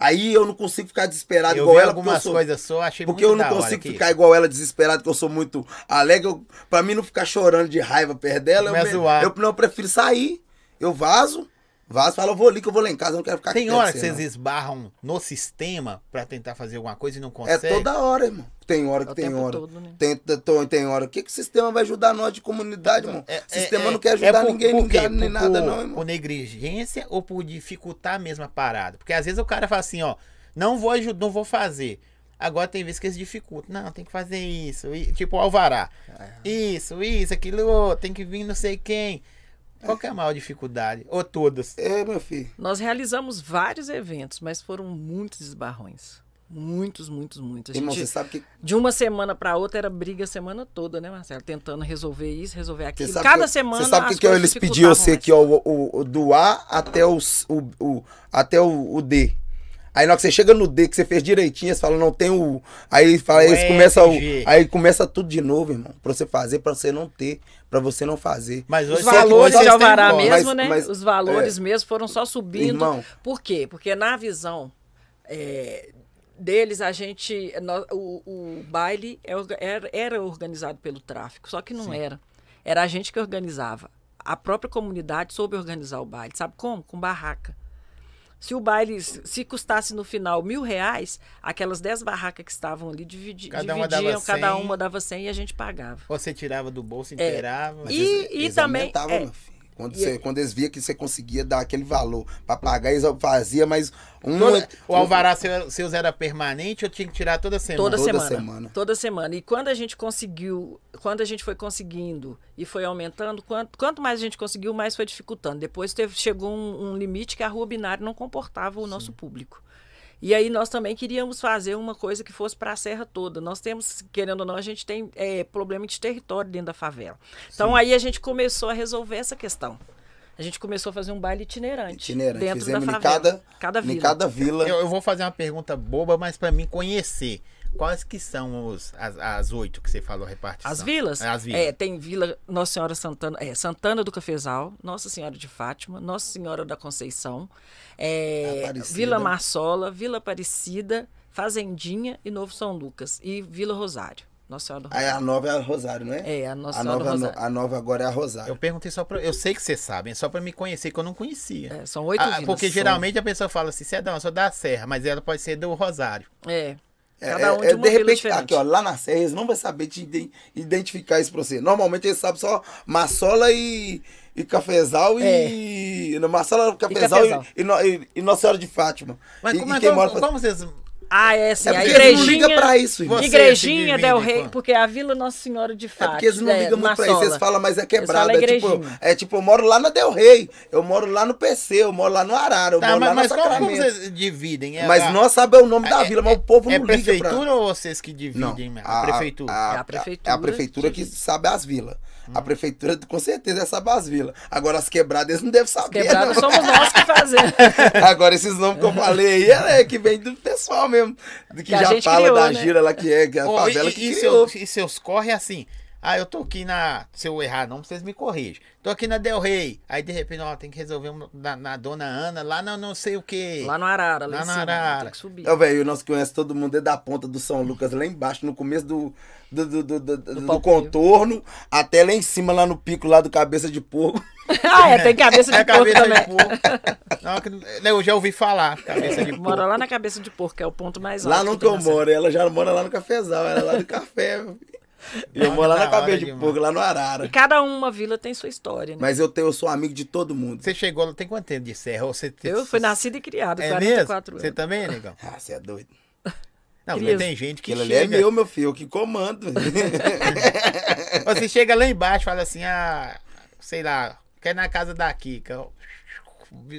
Aí eu não consigo ficar desesperado Eu igual ela, porque eu algumas sou, coisas só, achei porque eu não consigo ficar igual ela desesperado, que eu sou muito alegre. Eu, pra mim não ficar chorando de raiva perto dela, eu, me- eu, não, eu prefiro sair. Eu vazo, vazo, falo, eu vou ali que eu vou lá em casa, eu não quero ficar Tem hora que vocês você, esbarram no sistema pra tentar fazer alguma coisa e não não. conseguem? É toda hora, irmão. Tem hora que É o tem tempo hora. todo, né? Tem, tem, tem hora. O que, que o sistema vai ajudar nós de comunidade, irmão? É- o sistema é- não quer é ajudar por- ninguém, por ninguém, nem Por- nada, por- não, irmão. Por negligência ou por dificultar a mesma parada? Porque às vezes o cara fala assim, ó, não vou ajudar, não vou fazer. Agora tem vezes que eles dificultam. Não, tem que fazer isso. e- tipo o alvará. É. Isso, isso, aquilo, tem que vir não sei quem. Qual que é a maior dificuldade? Ou todas? É, meu filho. Nós realizamos vários eventos, mas foram muitos esbarrões. Muitos, muitos, muitos. A Irmão, gente, você sabe que. de uma semana para outra era briga a semana toda, né, Marcelo? Tentando resolver isso, resolver aquilo. Cada que, semana. Você sabe o que, que eles pediam você aqui, ó, o, o- do A até, o, o, o- até o, o D. Aí na hora que você chega no D, que você fez direitinho, você fala, não tem o. Aí fala, O eles começam. EFG. Aí começa tudo de novo, irmão. Pra você fazer, pra você não ter, pra você não fazer. Mas hoje Os valores de alvará mesmo, Mas- né? mas- Os valores mesmo foram só subindo. Irmão. Por quê? Porque na visão é, deles, a gente. o, o baile é era, era organizado pelo tráfico, só que não era. Era a gente que organizava. A própria comunidade soube organizar o baile. Sabe como? Com barraca. Se o baile, se custasse no final mil reais, aquelas dez barracas que estavam ali dividi, Cada uma dividiam, dava cada 100. uma dava 100 e a gente pagava. Você tirava do bolso, É. inteirava. Mas E- e também, é. Quando, você, quando eles via que você conseguia dar aquele valor pra pagar, eles faziam mais um. Toda- o alvará seu- seus era permanente ou tinha que tirar toda semana? Toda, Toda semana, semana. Toda semana. E quando a gente conseguiu, quando a gente foi conseguindo e foi aumentando, quanto, quanto mais a gente conseguiu, mais foi dificultando. Depois teve, chegou um, um limite que a rua binária não comportava o nosso público. E aí nós também queríamos fazer uma coisa que fosse para a serra toda. Nós temos, querendo ou não, a gente tem é, problema de território dentro da favela. Então aí a gente começou a resolver essa questão. A gente começou a fazer um baile itinerante. Itinerante. Dentro Fizemos da em favela. cada, cada em vila. cada vila. Eu, eu vou fazer uma pergunta boba, mas pra mim conhecer. Quais que são os, as, as oito que você falou repartição? As vilas? É, As vilas. É, tem Vila Nossa Senhora Santana, é, Santana do Cafezal, Nossa Senhora de Fátima, Nossa Senhora da Conceição, é, Aparecida. Vila Marsola, Vila Aparecida, Fazendinha e Novo São Lucas. E Vila Rosário. Nossa Senhora do Aí Rosário. a nova é a Rosário, não é? É, a Nossa a Senhora nova, do Rosário. a nova agora é a Rosário. Eu perguntei só pra. Eu sei que vocês sabem, é só pra me conhecer, que eu não conhecia. É, são oito Ah, vilas. porque São- geralmente a pessoa fala assim, você é eu sou da Serra, mas ela pode ser do Rosário. É. É, Cada um é, de é, de repente, diferente. aqui, ó, lá na Serra, eles não vão saber te iden- identificar isso pra você. Normalmente eles sabem só Massola e, e Cafezal e. No Massola, Cafezal e, Cafezal. e, e- e Nossa Senhora de Fátima. Mas e, como, e é- quem como, mora como vocês. Ah, é assim, É a eles não igrejinha... ligam pra isso, irmão. Você Igrejinha Del Rey, com- porque é a Vila Nossa Senhora de É Fátima. porque eles não ligam muito pra isso, eles falam, mas é quebrado. falam É tipo, igrejinha. é tipo, eu moro lá na Del Rey, eu moro lá no PC, eu moro lá no Arara, eu Tá, moro mas, lá mas na como, como Sacramento. vocês dividem? É Mas a- nós sabemos o nome da é- vila, mas o povo É não liga pra... prefeitura ou vocês que dividem? mesmo? a, prefeitura. É a É a prefeitura prefeitura que divide. sabe as vilas. A prefeitura, com certeza, sabe as vilas. Agora, as quebradas, eles não devem saber. Quebrada não. somos nós que fazemos. Agora, esses nomes que eu falei aí, é que vem do pessoal mesmo. Que, Que já fala criou, da né? gira lá que é, que é a favela e, que e criou. seus, e seus corre assim. Ah, eu tô aqui na. Se eu errar, não, vocês me corrigem. Tô aqui na Del Rey. Aí de repente, ó, tem que resolver um- na, na dona Ana, lá no não sei o quê. Lá no Arara, lá, Lá no. Arara. Tem que subir. Ô, velho, nós conhecemos todo mundo desde a ponta do São Lucas, lá embaixo, no começo do, do, do, do, do- do contorno, até lá em cima, lá no pico lá do Cabeça de Porco. ah, é, tem cabeça de É porco cabeça também. de porco. Não, que- eu já ouvi falar, cabeça de porco. Mora lá na cabeça de porco, que é o ponto mais alto. Lá no que eu na moro, ela já mora lá no cafezal, ela é lá do café. E eu moro lá na cabeça hora de demais. porco, lá no E Arara. cada uma vila tem sua história, né? Mas eu, tenho, eu sou amigo de todo mundo. Você chegou, lá- tem quanto tempo de serra? Ou você, Eu fui nascida e criada, É 44 mesmo? Você também, negão? Ah, você é doido. Não, mas tem gente que Aquilo ali é chega... meu, meu filho, eu que comando. Você chega lá embaixo e fala assim, ah, sei lá, quer ir na casa da Kika.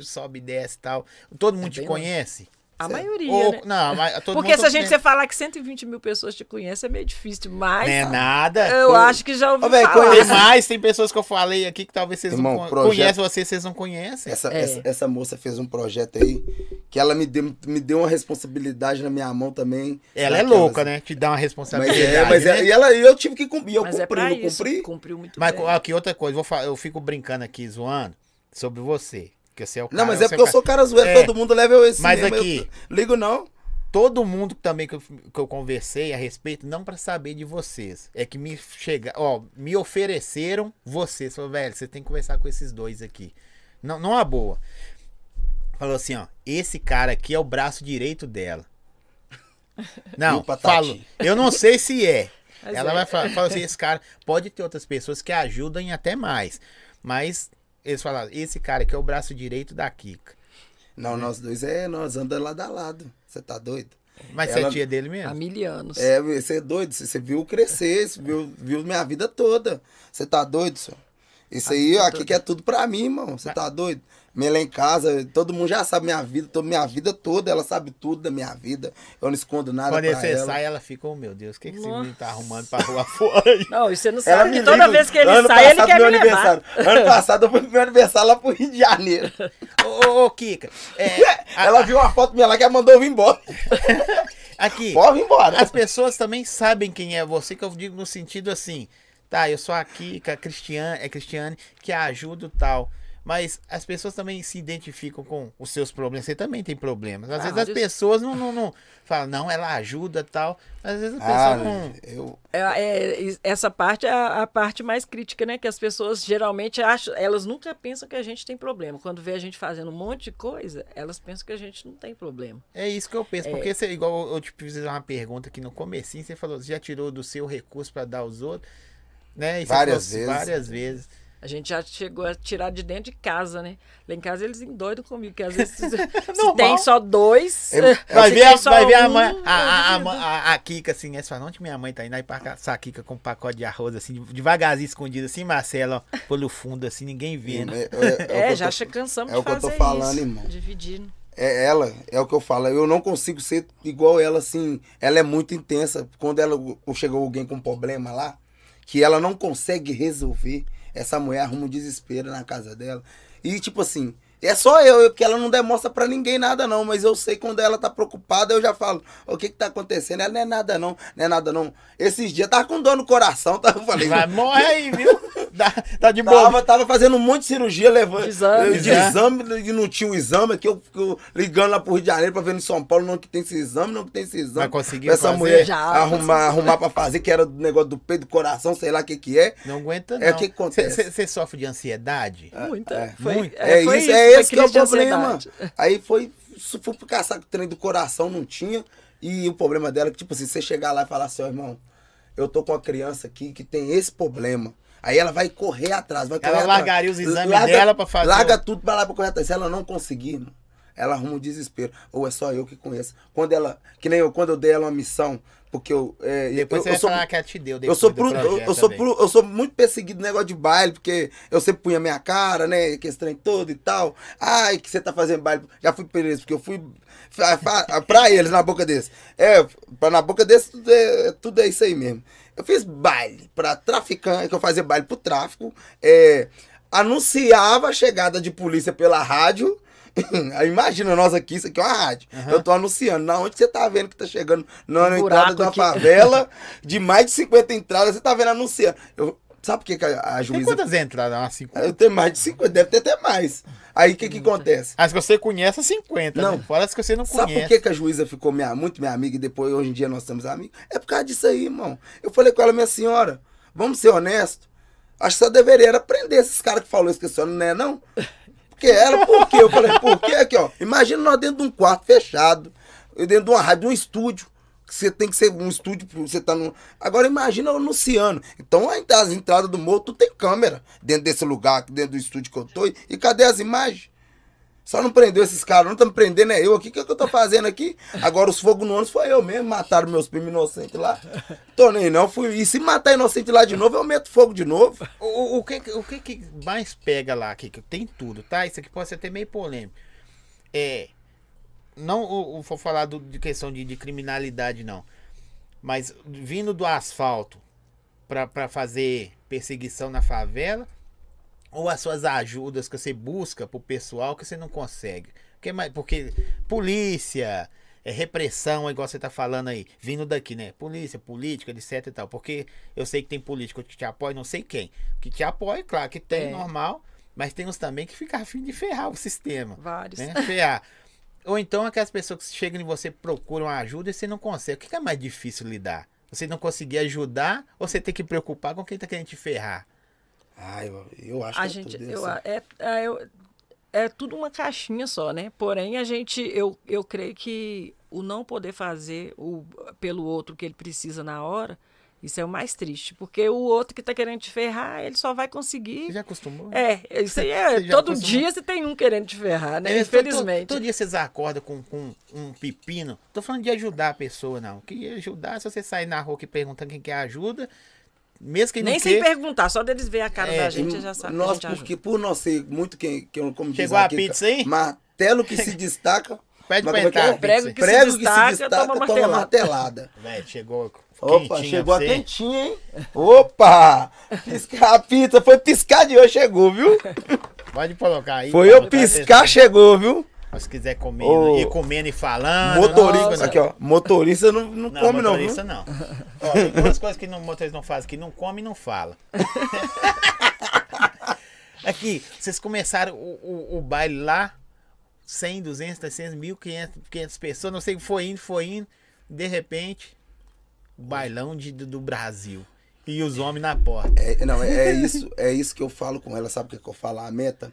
Sobe e desce e tal. Todo mundo te bem conhece? A maioria, Ou- né? Não, mas todo Porque mundo se a gente você falar que 120 mil pessoas te conhecem, é meio difícil, mas Não é nada. eu Foi- acho que já ouvi Ô, velho, falar. Tem mais, tem pessoas que eu falei aqui que talvez vocês Irmão, não con- projeto- conhecem vocês, vocês não conhecem. Essa, É. essa, essa moça fez um projeto aí que ela me deu, me deu uma responsabilidade na minha mão também. Ela é louca, né? Te dá uma Mas responsabilidade. é, mas é, né? e ela, eu tive que cumprir, eu Mas é cumpri, pra não isso, cumpri. cumpriu muito Mas bem. aqui outra coisa, vou eu fico brincando aqui, zoando, sobre você. Que você é o cara, Não, mas é porque eu sou cara zoeiro, É. todo mundo leva eu esse Mas mesmo, aqui- eu ligo não. todo mundo também que eu, que eu conversei a respeito, não pra saber de vocês, é que me chega, ó, me ofereceram vocês, falou, velho, você tem que conversar com esses dois aqui. Não, não a boa. Falou assim, ó, esse cara aqui é o braço direito dela. Não, Patati? falo, eu não sei se é. Mas Ela é. vai falar, fala assim, esse cara pode ter outras pessoas que ajudem até mais, mas eles falaram, esse cara aqui é o braço direito da Kika. Não, nós dois é, nós andamos lado a lado. Você tá doido? Mas você Ela- é tia dele Há mesmo? mil anos. É, você é doido, você você viu crescer, você viu, viu minha vida toda. Você tá doido, senhor? Isso aí, aqui que é tudo pra mim, irmão. Você tá doido? Me lá em casa, todo mundo já sabe minha vida, toda minha vida toda, ela sabe tudo da minha vida. Eu não escondo nada Quando você ela. sai, ela fica, oh meu Deus, o que, que esse menino tá arrumando pra rua fora? Não, e você não sabe que toda vez que ele sai, ele passado, quer meu me levar. aniversário. Ano passado eu fui pro meu aniversário lá pro Rio de Janeiro. ô, ô, ô, Kika, é, a- Ela viu uma foto minha lá que ela mandou eu vir embora. aqui, Pode vir embora. as pessoas também sabem quem é você, que eu digo no sentido assim, tá, eu sou a Kika, Cristiane, é Cristiane, que ajuda e tal. Mas as pessoas também se identificam com os seus problemas. Você também tem problemas. Às Ah, vezes as pessoas não, não, não falam, não, ela ajuda e tal. Às vezes a pessoa Ah, não. eu, É, é, essa parte é a, a parte mais crítica, né? Que as pessoas geralmente acham, elas nunca pensam que a gente tem problema. Quando vê a gente fazendo um monte de coisa, elas pensam que a gente não tem problema. É isso que eu penso. É. Porque você, igual eu te fiz uma pergunta aqui no comecinho, você falou, você já tirou do seu recurso pra dar aos outros, né? Várias falou vezes. Várias vezes. A gente já chegou a tirar de dentro de casa, né? Lá em casa eles endoidam comigo, que às vezes se, se tem só dois. Eu- Vai ver, a, só vai ver a, um, mãe, a, a, a, duvido. a, a Kika assim, essa fala, onde minha mãe tá indo aí pra caçar a Kika com um pacote de arroz, assim, devagarzinho escondido, assim, Marcelo, ó, pelo fundo, assim, ninguém vendo. é, é- é É, eu já tô- acha cansamos é de o que eu tô fazer falando, isso, irmão. Dividindo. É ela, é o que eu falo. Eu não consigo ser igual ela, assim. Ela é muito intensa. Quando ela ou chegou alguém com problema lá, que ela não consegue resolver, essa mulher arruma um desespero na casa dela. E tipo assim, é só eu, porque ela não demonstra pra ninguém nada, não. Mas eu sei quando ela tá preocupada, eu já falo, o que que tá acontecendo? Ela não é nada, não. Não é nada, não. Esses dias tava com dor no coração, tá? Eu falei, Vai, morre aí, viu? Tá, tá de boa. Tava, tava fazendo um monte de cirurgia, levando De exame. de Já. exame, e não tinha o exame aqui, eu, eu ligando lá pro Rio de Janeiro pra ver em São Paulo, não que tem esse exame, não que tem esse exame. Mas conseguiu Pra essa fazer? mulher Já, arrumar, arrumar pra fazer, que era do negócio do peito, do coração, sei lá o que que é. Não aguenta, não. É, o que que acontece? Você sofre de ansiedade? Muita. é, Foi, muito. É, foi isso, é foi esse que é o problema. Aí foi, fui pro caçar com o trem do coração, não tinha. E o problema dela é que, tipo assim, você chegar lá e falar assim, ó, irmão, eu tô com uma criança aqui que tem esse problema. Aí ela vai correr atrás, vai correr Ela atrás. largaria os exames dela pra fazer Larga tudo pra lá pra correr atrás. Se ela não conseguir, irmão, ela arruma um desespero. Ou é só eu que conheço. Quando ela, que nem eu, quando eu dei ela uma missão, porque eu... É, Depois eu, você eu vai sou, falar que ela te deu. eu sou, pro- eu, eu sou pro- eu sou muito perseguido no negócio de baile, porque eu sempre punha minha cara, né? Que esse trem todo e tal. Ai, que você tá fazendo baile. Já fui preso, porque eu fui fa- pra eles, na boca deles. É, pra, na boca deles, tudo é, tudo é isso aí mesmo. Eu fiz baile pra traficante, que eu fazia baile pro tráfico. É, anunciava a chegada de polícia pela rádio. Imagina nós aqui, isso aqui é uma rádio. Eu tô anunciando. Na onde você tá vendo que tá chegando na Um entrada da aqui. favela, de mais de 50 entradas, você tá vendo anunciando. Eu, sabe por que, que a, a Tem juíza. quantas entradas? Umas 50? Eu tenho mais de 50, deve ter até mais. Aí o que que acontece? As que você conhece, 50. Não. Né? Fora as que você não Sabe conhece. por que, que a juíza ficou minha, muito minha amiga e depois hoje em dia nós somos amigos? É por causa disso aí, irmão. Eu falei com ela, minha senhora, vamos ser honestos. Acho que só deveria era prender esses caras que falou isso que a senhora não é, não. Porque ela, por quê? Eu falei, por quê? Aqui, ó. Imagina nós dentro de um quarto fechado, dentro de uma rádio, de um estúdio. Você tem que ser um estúdio, você tá no. Agora imagina eu anunciando. Então tá as entradas do morro, tudo tem câmera dentro desse lugar, dentro do estúdio que eu tô. E cadê as imagens? Só não prendeu esses caras, não estão prendendo é eu aqui. O que, que eu tô fazendo aqui? Agora os fogos no ônibus foi eu mesmo. Mataram meus primos inocentes lá. Tô nem não, fui. E se matar inocente lá de novo, eu meto fogo de novo. O, o, o que, o que que mais pega lá, que tem tudo, tá? Isso aqui pode ser até meio polêmico. É. Não vou falar do- de questão de, de criminalidade, não. Mas vindo do asfalto pra, pra fazer perseguição na favela, ou as suas ajudas que você busca pro pessoal que você não consegue. Porque, mais- porque polícia, é, repressão, igual você tá falando aí, vindo daqui, né? Polícia, política, etc e tal. Porque eu sei que tem político que te apoia, não sei quem. Que te apoia, claro que tem, É. normal. Mas tem uns também que ficam a fim de ferrar o sistema. Vários. Né? Ferrar. Ou então aquelas pessoas que chegam em você procuram ajuda e você não consegue. O que é mais difícil lidar? Você não conseguir ajudar ou você tem que preocupar com quem tá querendo te ferrar? Ah, eu, eu acho A que gente, é tudo eu, isso. é, é, eu- é tudo uma caixinha só, né? Porém, a gente, eu, eu creio que o não poder fazer o, pelo outro que ele precisa na hora, isso é o mais triste. Porque o outro que tá querendo te ferrar, ele só vai Você conseguir. já acostumou? É, isso aí é. Você Todo acostumou? dia você tem um querendo te ferrar, né? É, todo- Infelizmente. Todo, dia vocês acordam com, com um pepino. Tô falando de ajudar a pessoa, não. Que ajudar, se você sair na rua aqui perguntando quem quer ajuda, mesmo que Nem não sem quer, perguntar, só deles ver a cara É, da gente, já sabe que a Nós, gente ajuda. porque por nós ser muito quem, quem como diz Chegou a aqui, pizza aí? Martelo que se destaca. Pede pra é que é? entrar. Prego pizza. que se Prego destaca, toma martelada. martelada. Velho, chegou Opa, quentinha chegou a quentinha, hein? Opa! Piscar a pizza, foi piscar de hoje, chegou, viu? Pode colocar aí. Foi eu presta piscar, chegou, viu? Mas se quiser comer, Ô, ir comendo e falando. Motorista, nossa, aqui ó, motorista não, não, Não, come não, motorista não. Ó, tem duas coisas que não, motorista não faz, que não come e não fala. Aqui, vocês começaram o, o, o baile lá, 100, 200, 300, 1.000, 500, 500 pessoas, não sei o que foi indo, foi indo. De repente, bailão de, do, Brasil. E os homens na porta. É, não, é, é isso, é isso que eu falo com ela, sabe o que, que eu falo? A meta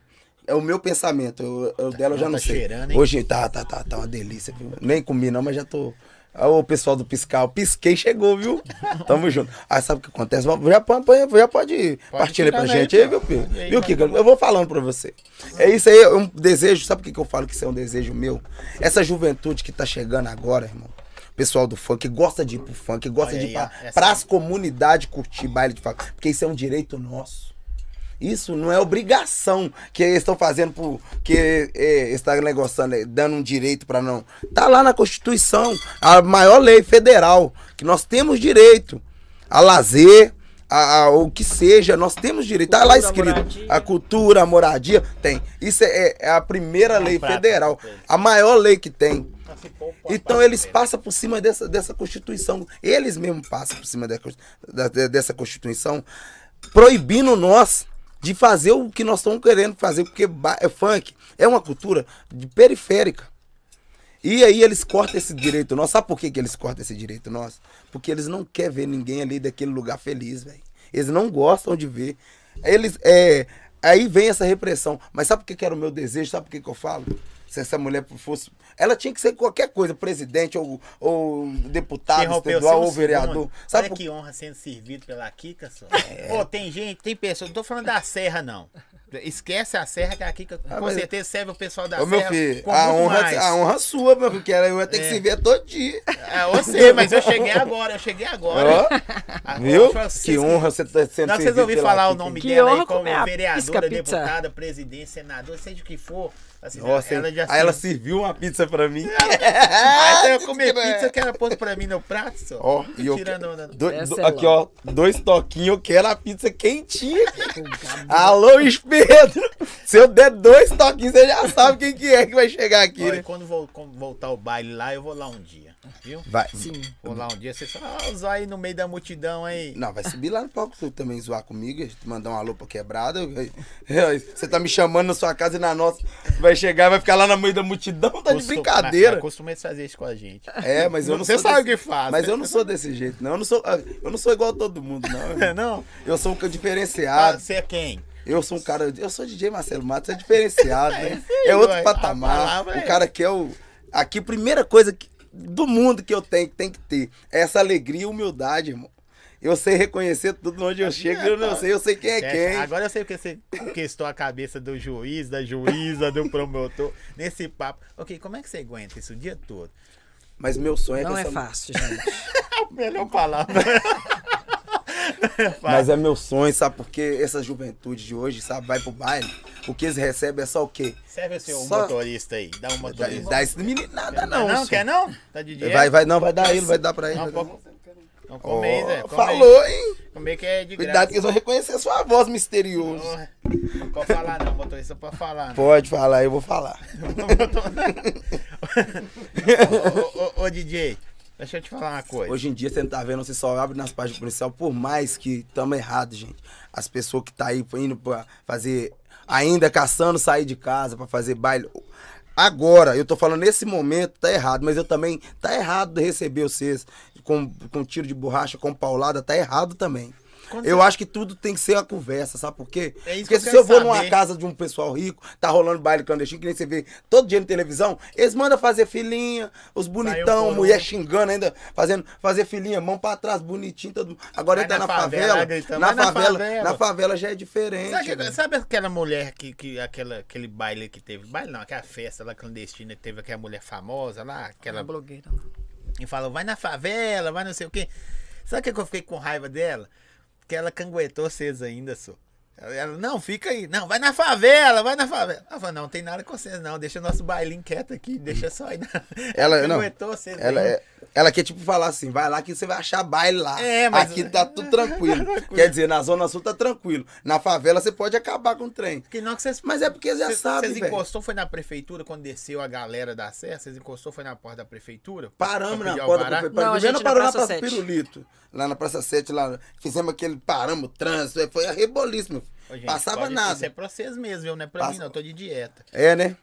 é o meu pensamento, eu, eu dela eu já Tá não sei. cheirando, hein? Hoje tá, tá, tá, tá uma delícia, viu? Nem comi não, mas já tô. Ô, pessoal do piscar, eu pisquei, chegou, viu? Tamo junto. Aí sabe o que acontece? Já pode, já pode, partilhar pra gente aí, viu? Pode aí, Viu, Kika? Eu vou falando pra você. É isso aí, é um desejo, sabe o que, que eu falo que isso é um desejo meu? Essa juventude que tá chegando agora, irmão. Pessoal do funk, que gosta de ir pro funk, que gosta Olha de ir aí, pra, pras aí. comunidades curtir baile de funk. Porque isso é um direito nosso. Isso não é obrigação que eles estão fazendo por que é, está negociando, é, dando um direito para não. Tá lá na Constituição, a maior lei federal que nós temos direito a lazer, a, a- o que seja, nós temos direito. Tá lá Cultura, escrito. moradia. A cultura, a moradia, tem. Isso é, é a primeira lei prática, federal. A maior lei que tem. Então eles passam por cima dessa, dessa Constituição. Eles mesmos passam por cima da- da- dessa Constituição, proibindo nós de fazer o que nós estamos querendo fazer, porque é funk é uma cultura de periférica. E aí eles cortam esse direito nosso. Sabe por que, que eles cortam esse direito nosso? Porque eles não querem ver ninguém ali daquele lugar feliz, velho. Eles não gostam de ver. Eles, é, aí vem essa repressão. Mas sabe por que, que era o meu desejo? Sabe por que, que eu falo? Se essa mulher fosse. Ela tinha que ser qualquer coisa, presidente ou, ou deputado Interrompeu estadual ou vereador. segundo. Sabe Olha por que honra sendo servido pela Kika, só. É. Pô, tem gente, tem pessoas, não tô falando da Serra, não. Esquece a Serra, que a Kika Ah, com mas- certeza serve o pessoal da Ô, meu Serra. filho, com a honra, mais. a honra sua, meu filho, que era- eu ia ter que É. se ver todo dia. É, eu sei, mas eu cheguei agora, eu cheguei agora. Ó, Agora, viu? vocês Que honra você tá sendo Não, vocês servido ouviram falar o Kika. nome Que dela aí como vereadora, deputada, presidente, senador, seja o que for. Assim, Nossa, ela já aí ela serviu uma pizza pra mim. Aí eu comer Que pizza que ela pôs pra mim no prato, só. Ó, e eu Tirando onda. do- do- é aqui, ó, dois toquinhos, eu quero a pizza quentinha. Alô, Luiz Pedro. Se eu der dois toquinhos, você já sabe quem que é que vai chegar aqui, Olha, né? quando, vol- quando voltar o baile lá, eu vou lá um dia, viu? Vai. Sim. Vou lá um dia, você só ah, usar aí no meio da multidão aí. Não, vai subir lá no palco você também zoar comigo, mandar uma lupa quebrada. Você tá me chamando na sua casa e na nossa. Vai chegar, vai ficar lá no meio da multidão, tá de Costu- brincadeira. Mas, costuma fazer isso com a gente. É, mas eu não Você sou. sabe desse- o que faz, Mas né? eu não sou desse jeito, não. Eu não sou, eu não sou igual a todo mundo, não. não? Eu sou um cara Ah, diferenciado. você é quem? Eu sou um cara. Eu sou DJ Marcelo Matos, é diferenciado, né? sei, É outro a patamar. é O cara que é o. Aqui, primeira coisa que- do mundo que eu tenho, que tem que ter é essa alegria e humildade, irmão. Eu sei reconhecer tudo onde eu chego, eu não sei, eu sei quem é É, quem. Agora eu sei porque você conquistou a cabeça do juiz, da juíza, do promotor, nesse papo. Ok, como é que você aguenta isso o dia todo? Mas meu sonho é Não é essa- fácil, gente. Melhor palavra. Mas é meu sonho, sabe? Porque essa juventude de hoje, sabe, vai pro baile. O que eles recebem é só o quê? Serve o seu Só- motorista aí. Dá um motorista. dá esse menino nada, não, não. não, senhor. quer não? Tá de dieta? Vai, vai, não, vai dar ele, vai dar pra ele. Não, pode- Não, come aí, Zé. Aí. falou, hein? Comer que é de Cuidado graça. que eles vão reconhecer a sua voz misteriosa. Porra. Não pode falar não, motorista pode falar. Não. Pode falar, eu vou falar. ô, ô, ô, ô, DJ, deixa eu te falar uma coisa. Hoje em dia, você não tá vendo, você só abre nas páginas policial, por mais que tamo errado, gente. As pessoas que tá aí indo pra fazer, ainda caçando sair de casa pra fazer baile. Agora, eu tô falando nesse momento, tá errado, mas eu também, tá errado de receber vocês com, com tiro de borracha, com paulada, tá errado também. Quando eu você- acho que tudo tem que ser a conversa, sabe por quê? É isso Porque que eu se quero eu vou numa saber. casa de um pessoal rico, tá rolando baile clandestino, que nem você vê todo dia na televisão, eles mandam fazer filhinha, os bonitão, mulher xingando ainda, fazendo, fazer filhinha, mão pra trás, bonitinho, todo mundo. Agora Vai entra na na, favela, favela, na, favela, favela. na favela já é diferente. Sabe, velho. sabe aquela mulher que, que aquela, aquele baile que teve? Baile não, aquela festa lá clandestina que teve aquela mulher famosa lá, aquela. Ela blogueira. E falou, vai na favela, vai não sei o quê. Sabe o que eu fiquei com raiva dela? Que ela canguetou vocês ainda, só. Ela, ela, não, fica aí. Não, vai na favela, vai na favela. Ela falou, não, tem nada com vocês, não. Deixa nosso bailinho quieto aqui, deixa só aí. Na... Ela, não, canguetou vocês ela, ainda. é, ela quer tipo falar assim, vai lá que você vai achar baile lá. É, mas- Aqui tá tudo tranquilo. Quer dizer, na Zona Sul tá tranquilo. Na favela você pode acabar com o trem. Que não que vocês. Mas é porque já sabem, Vocês encostou, foi na prefeitura quando desceu a galera da Serra? Vocês encostou, foi na porta da prefeitura? Paramos na porta da Não, a prefeitura. gente Não, parou na Praça Praça 7. Pirulito. Lá na Praça 7, lá. Fizemos aquele paramos trânsito. Foi arrebolíssimo. Ô, gente, Passava pode- nada. Isso é pra vocês mesmo, viu? Não é pra Passa- mim, não. Eu tô de dieta. É, né?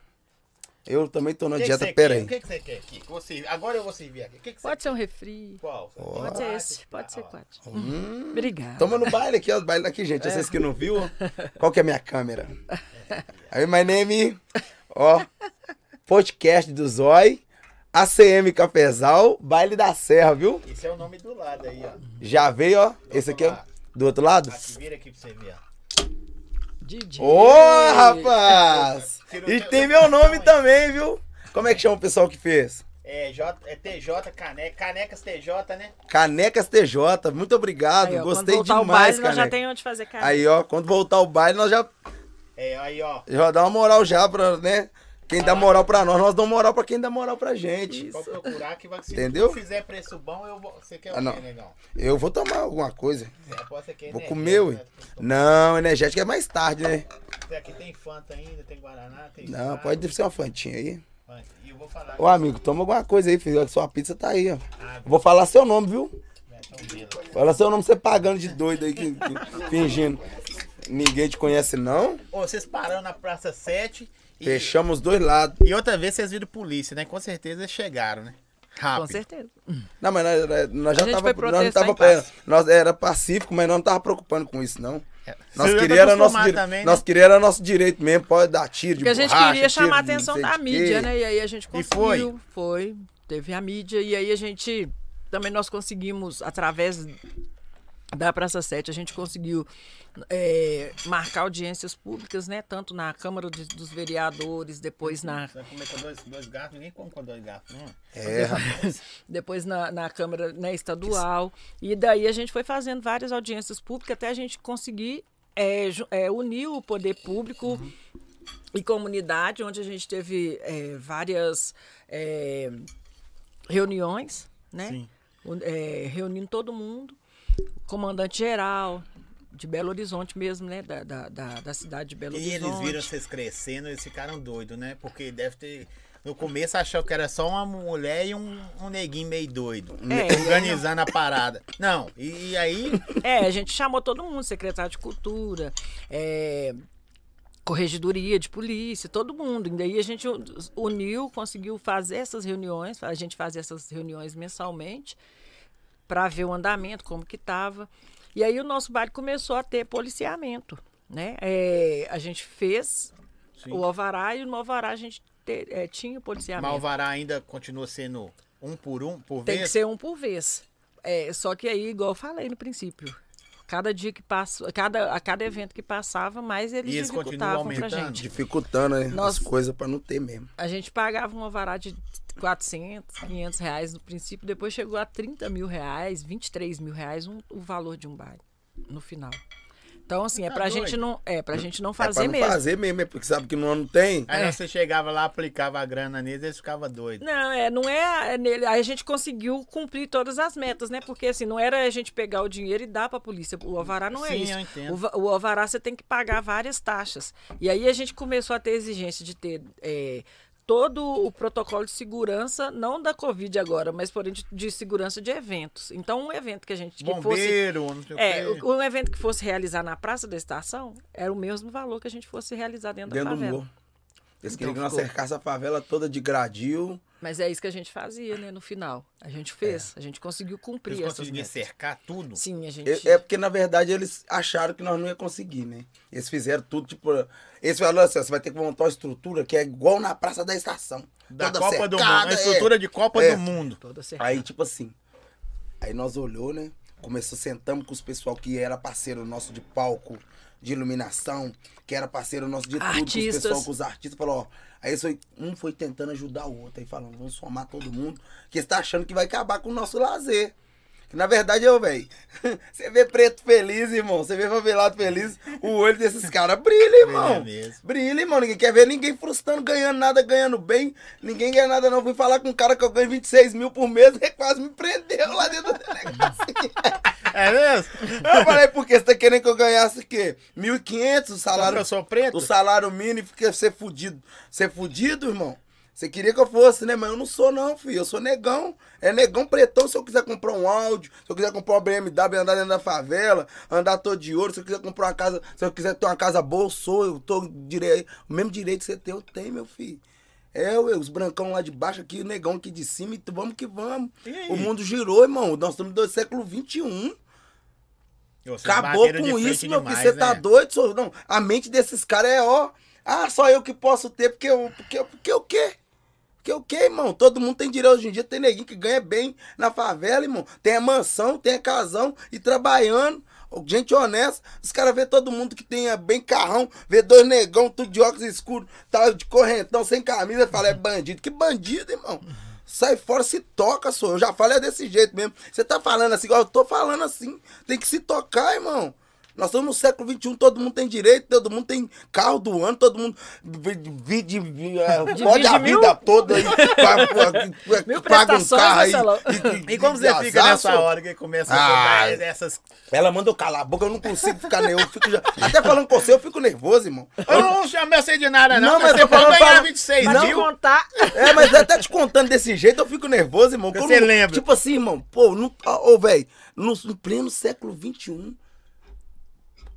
Eu também tô na que que dieta, você pera quer? aí. O que, que você quer aqui? Servir- Agora eu vou servir aqui. O que, que você Pode ser um refri. Qual? Pode ser esse. Pode ser quatro. Hum. Obrigada. Toma no baile aqui, ó. Baile daqui, gente. É. Vocês que não viu, ó. qual que é a minha câmera? Aí, my name, ó. Podcast do Zói. ACM Cafezal, Baile da Serra, viu? Esse é o nome do lado aí, ó. Já veio, ó. Esse aqui, ó. Do outro lado? Aqui, vira aqui pra você ver, ó. DJ. Ô, rapaz! E tem meu nome também, viu? Como é que chama o pessoal que fez? É, J, é TJ Caneca, Canecas TJ, né? Canecas TJ, muito obrigado. Aí, ó, Gostei quando voltar demais, o baile, nós já Caneca. tem onde fazer carne. Aí, ó, quando voltar o baile, nós já, É, aí, ó. já dá uma moral já pra, né? Quem dá moral pra nós, nós damos moral pra quem dá moral pra gente. Pode procurar que vai se Entendeu? tu fizer preço bom, eu vou. Você quer Ah, o não. quê, negão? Eu vou tomar alguma coisa. É Vou comer, ué. né? Não, energética é mais tarde, né? Aqui tem Fanta ainda, tem Guaraná, tem. Não, pode ser uma fantinha aí. E eu vou falar. Ô, amigo, toma alguma coisa aí, filho. Sua pizza tá aí, ó. Ah, Vou falar seu nome, viu? né, então. Fala seu nome, você pagando de doido aí, que- fingindo. Ninguém te conhece, não? Ô, vocês pararam na Praça 7 e, Fechamos os dois lados. e outra vez vocês viram polícia, né? Com certeza eles chegaram, né? Rápido. Com certeza. Não, mas nós, nós já tava, foi nós não tava, é, nós era pacífico, mas nós não tava preocupando com isso, não. É. Nós queria tá era nosso direito, também, né? nós queria era nosso direito mesmo, pode dar tiro de Porque a gente borracha, queria chamar a atenção da mídia, né? E aí a gente E conseguiu. foi. Teve a mídia. E aí a gente. Também nós conseguimos, através da Praça 7, a gente conseguiu é, marcar audiências públicas, né? Tanto na Câmara de- dos Vereadores, depois na, Você vai comer com dois, dois garfos? Ninguém come com dois garfos, não. É, rapaz. depois na, na Câmara né, Estadual. E daí a gente foi fazendo várias audiências públicas até a gente conseguir é, é, unir o poder público e comunidade, onde a gente teve é, várias é, reuniões, né? É, reunindo todo mundo, comandante geral de Belo Horizonte mesmo, né? Da, da, da, da cidade de Belo E Horizonte. eles viram vocês crescendo, eles ficaram doidos, né? Porque deve ter. No começo achou que era só uma mulher e um, um neguinho meio doido. É. Organizando a parada. Não, e, e aí. É, a gente chamou todo mundo, secretário de cultura, é, corregedoria de polícia, todo mundo. E daí a gente uniu, conseguiu fazer essas reuniões, a gente fazia essas reuniões mensalmente para ver o andamento, como que estava. E aí o nosso bairro começou a ter policiamento, né? É, a gente fez Sim. o alvará e no alvará a gente te- é, tinha o Mas policiamento. o Vará ainda continua sendo um por um, por Tem que vez? ser um por vez. É, só que aí, igual eu falei no princípio, cada dia que passa, cada, a cada evento que passava, mais eles, E eles dificultavam pra gente. Dificultando né, Nós- as coisas pra não ter mesmo. A gente pagava um alvará de 400, 500 reais no princípio, depois chegou a 30 mil reais, 23 mil reais um- o valor de um baile no final. Então, assim, é Tá pra doido. gente não, é pra gente não é pra fazer não mesmo. fazer mesmo, é porque sabe que no ano tem. Aí É. você chegava lá, aplicava a grana neles, eles ficavam doidos. Não, é, não é, é nele. Aí a gente conseguiu cumprir todas as metas, né? Porque assim, não era a gente pegar o dinheiro e dar pra polícia. O alvará não é Sim, isso. eu entendo. O, o alvará você tem que pagar várias taxas. E aí a gente começou a ter exigência de ter é, todo o protocolo de segurança, não da Covid agora, mas porém de, de segurança de eventos. Então, um evento que a gente que fosse Bombeiro, não sei é, o um evento que fosse realizar na Praça da Estação era o mesmo valor que a gente fosse realizar dentro, Dentro da do favela. morro. Eles Então queriam que nós cercasse a favela toda de gradil. Mas é isso que a gente fazia, né, no final. A gente fez, a gente conseguiu cumprir Eles essas metas. cercar tudo. Sim, a gente... É, é porque, na verdade, eles acharam que nós não ia conseguir, né? Eles fizeram tudo, tipo. Eles falaram assim: você vai ter que montar uma estrutura que é igual na Praça da Estação. Da toda Copa do Mundo. cercada, A estrutura é. de Copa É. do Mundo. Toda cercada. Aí, tipo assim. Aí nós olhou, né? Começou, sentamos com os pessoal que era parceiro nosso de palco, de iluminação, que era parceiro nosso de tudo, com os Artistas. pessoal, com os artistas. Falou, ó. Aí foi, um foi tentando ajudar o outro. Aí falando, vamos somar todo mundo. Que eles tá achando que vai acabar com o nosso lazer. Na verdade eu, velho. Você vê preto feliz, irmão. Você vê favelado feliz. O olho desses caras brilha, irmão. mesmo. Brilha, irmão. Ninguém quer ver ninguém frustrando, ganhando nada, ganhando bem. Ninguém ganha nada, não. Fui falar com um cara que eu ganho 26 mil por mês. Ele quase me prendeu lá dentro delegacia. É mesmo? Eu falei, por quê? Você tá querendo que eu ganhasse o quê? 1.500 o salário. eu sou preto? O salário mínimo fica ser fudido. Ser fudido, irmão? Você queria que eu fosse, né? Mas eu não sou, não, filho. Eu sou negão. É negão pretão. Se eu quiser comprar um áudio, se eu quiser comprar uma BMW, andar dentro da favela, andar todo de ouro, se eu quiser comprar uma casa, se eu quiser ter uma casa boa, eu sou. Eu tô direito. O mesmo direito que você tem, eu tenho, meu filho. É, ué, os brancão lá de baixo aqui, o negão aqui de cima, e vamos que vamos. O mundo girou, irmão. Nós estamos no século XXI. Vocês Acabou com isso, meu filho. demais, Você tá né? doido? senhor? Não, a mente desses caras é, ó. Ah, só eu que posso ter, porque eu. Porque, porque o quê? Porque o quê, irmão? Todo mundo tem direito hoje em dia. Tem neguinho que ganha bem na favela, irmão. Tem a mansão, tem a casão e trabalhando. Gente honesta. Os caras vê todo mundo que tenha bem carrão, vê dois negão, tudo de óculos escuros, tá de correntão, sem camisa, fala, é bandido. Que bandido, irmão? Sai fora, se toca, sou. Eu já falei é desse jeito mesmo. Você tá falando assim, igual eu tô falando assim. Tem que se tocar, irmão. Nós estamos no século XXI, todo mundo tem direito, todo mundo tem carro do ano, todo mundo vive, pode a mil? vida toda aí, pa- Mil pa- paga um carro aí. Marcelão. e- E como você fica nessa hora que começa a Ah. contar essas. Ela manda eu calar a boca, eu não consigo ficar nervoso. já- Até falando com você, eu fico nervoso, irmão. Eu não chamei você de nada, não. Não, mas eu falando ganhar pra- 26 Pra te mil. contar. É, mas até te contando desse jeito, eu fico nervoso, irmão. Você não- lembra? Tipo assim, irmão, pô, não, ô, velho, no, no pleno século XXI,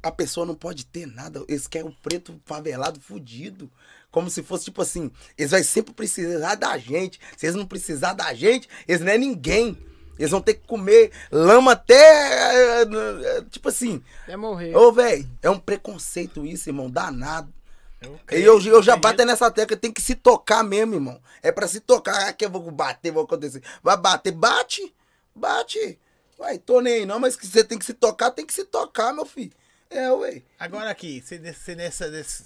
a pessoa não pode ter nada. Eles querem o preto favelado fudido. Como se fosse, tipo assim, eles vão sempre precisar da gente. Se eles não precisar da gente, eles não é ninguém. Eles vão ter que comer lama até. eh, eh, Tipo assim. É morrer. Ô, velho, é um preconceito isso, irmão, danado. Eu E creio, eu, eu já acredito. bato nessa tecla, tem que se tocar mesmo, irmão. É pra se tocar, ah, que eu vou bater, vou acontecer. Vai bater, bate, bate. Vai, tô nem aí não, mas que você tem que se tocar, tem que se tocar, meu filho. É, ué. Agora aqui, você, você nessa. Desse,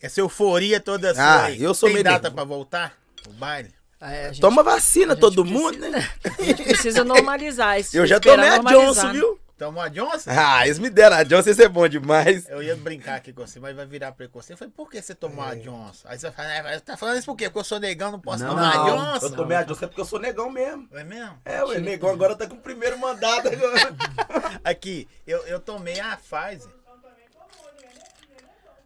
essa euforia toda sua Ah, aí, eu sou tem meio data pra voltar? O baile? É, gente- Toma vacina, todo precisa- mundo, né? A gente precisa normalizar isso. Eu já tomei a Johnson, né? viu? Tomou a Johnson? Ah, eles me deram a Johnson, isso é bom demais. Eu ia brincar aqui com você, mas vai virar preconceito. Eu falei, por que você tomou É. a Johnson? Aí você fala, ah, tá falando isso por quê? Porque eu sou negão, não posso tomar a Johnson? eu tomei a Johnson é porque eu sou negão mesmo. É mesmo? É, ué, negão agora tá com o primeiro mandato agora. Aqui, eu, eu tomei a Pfizer.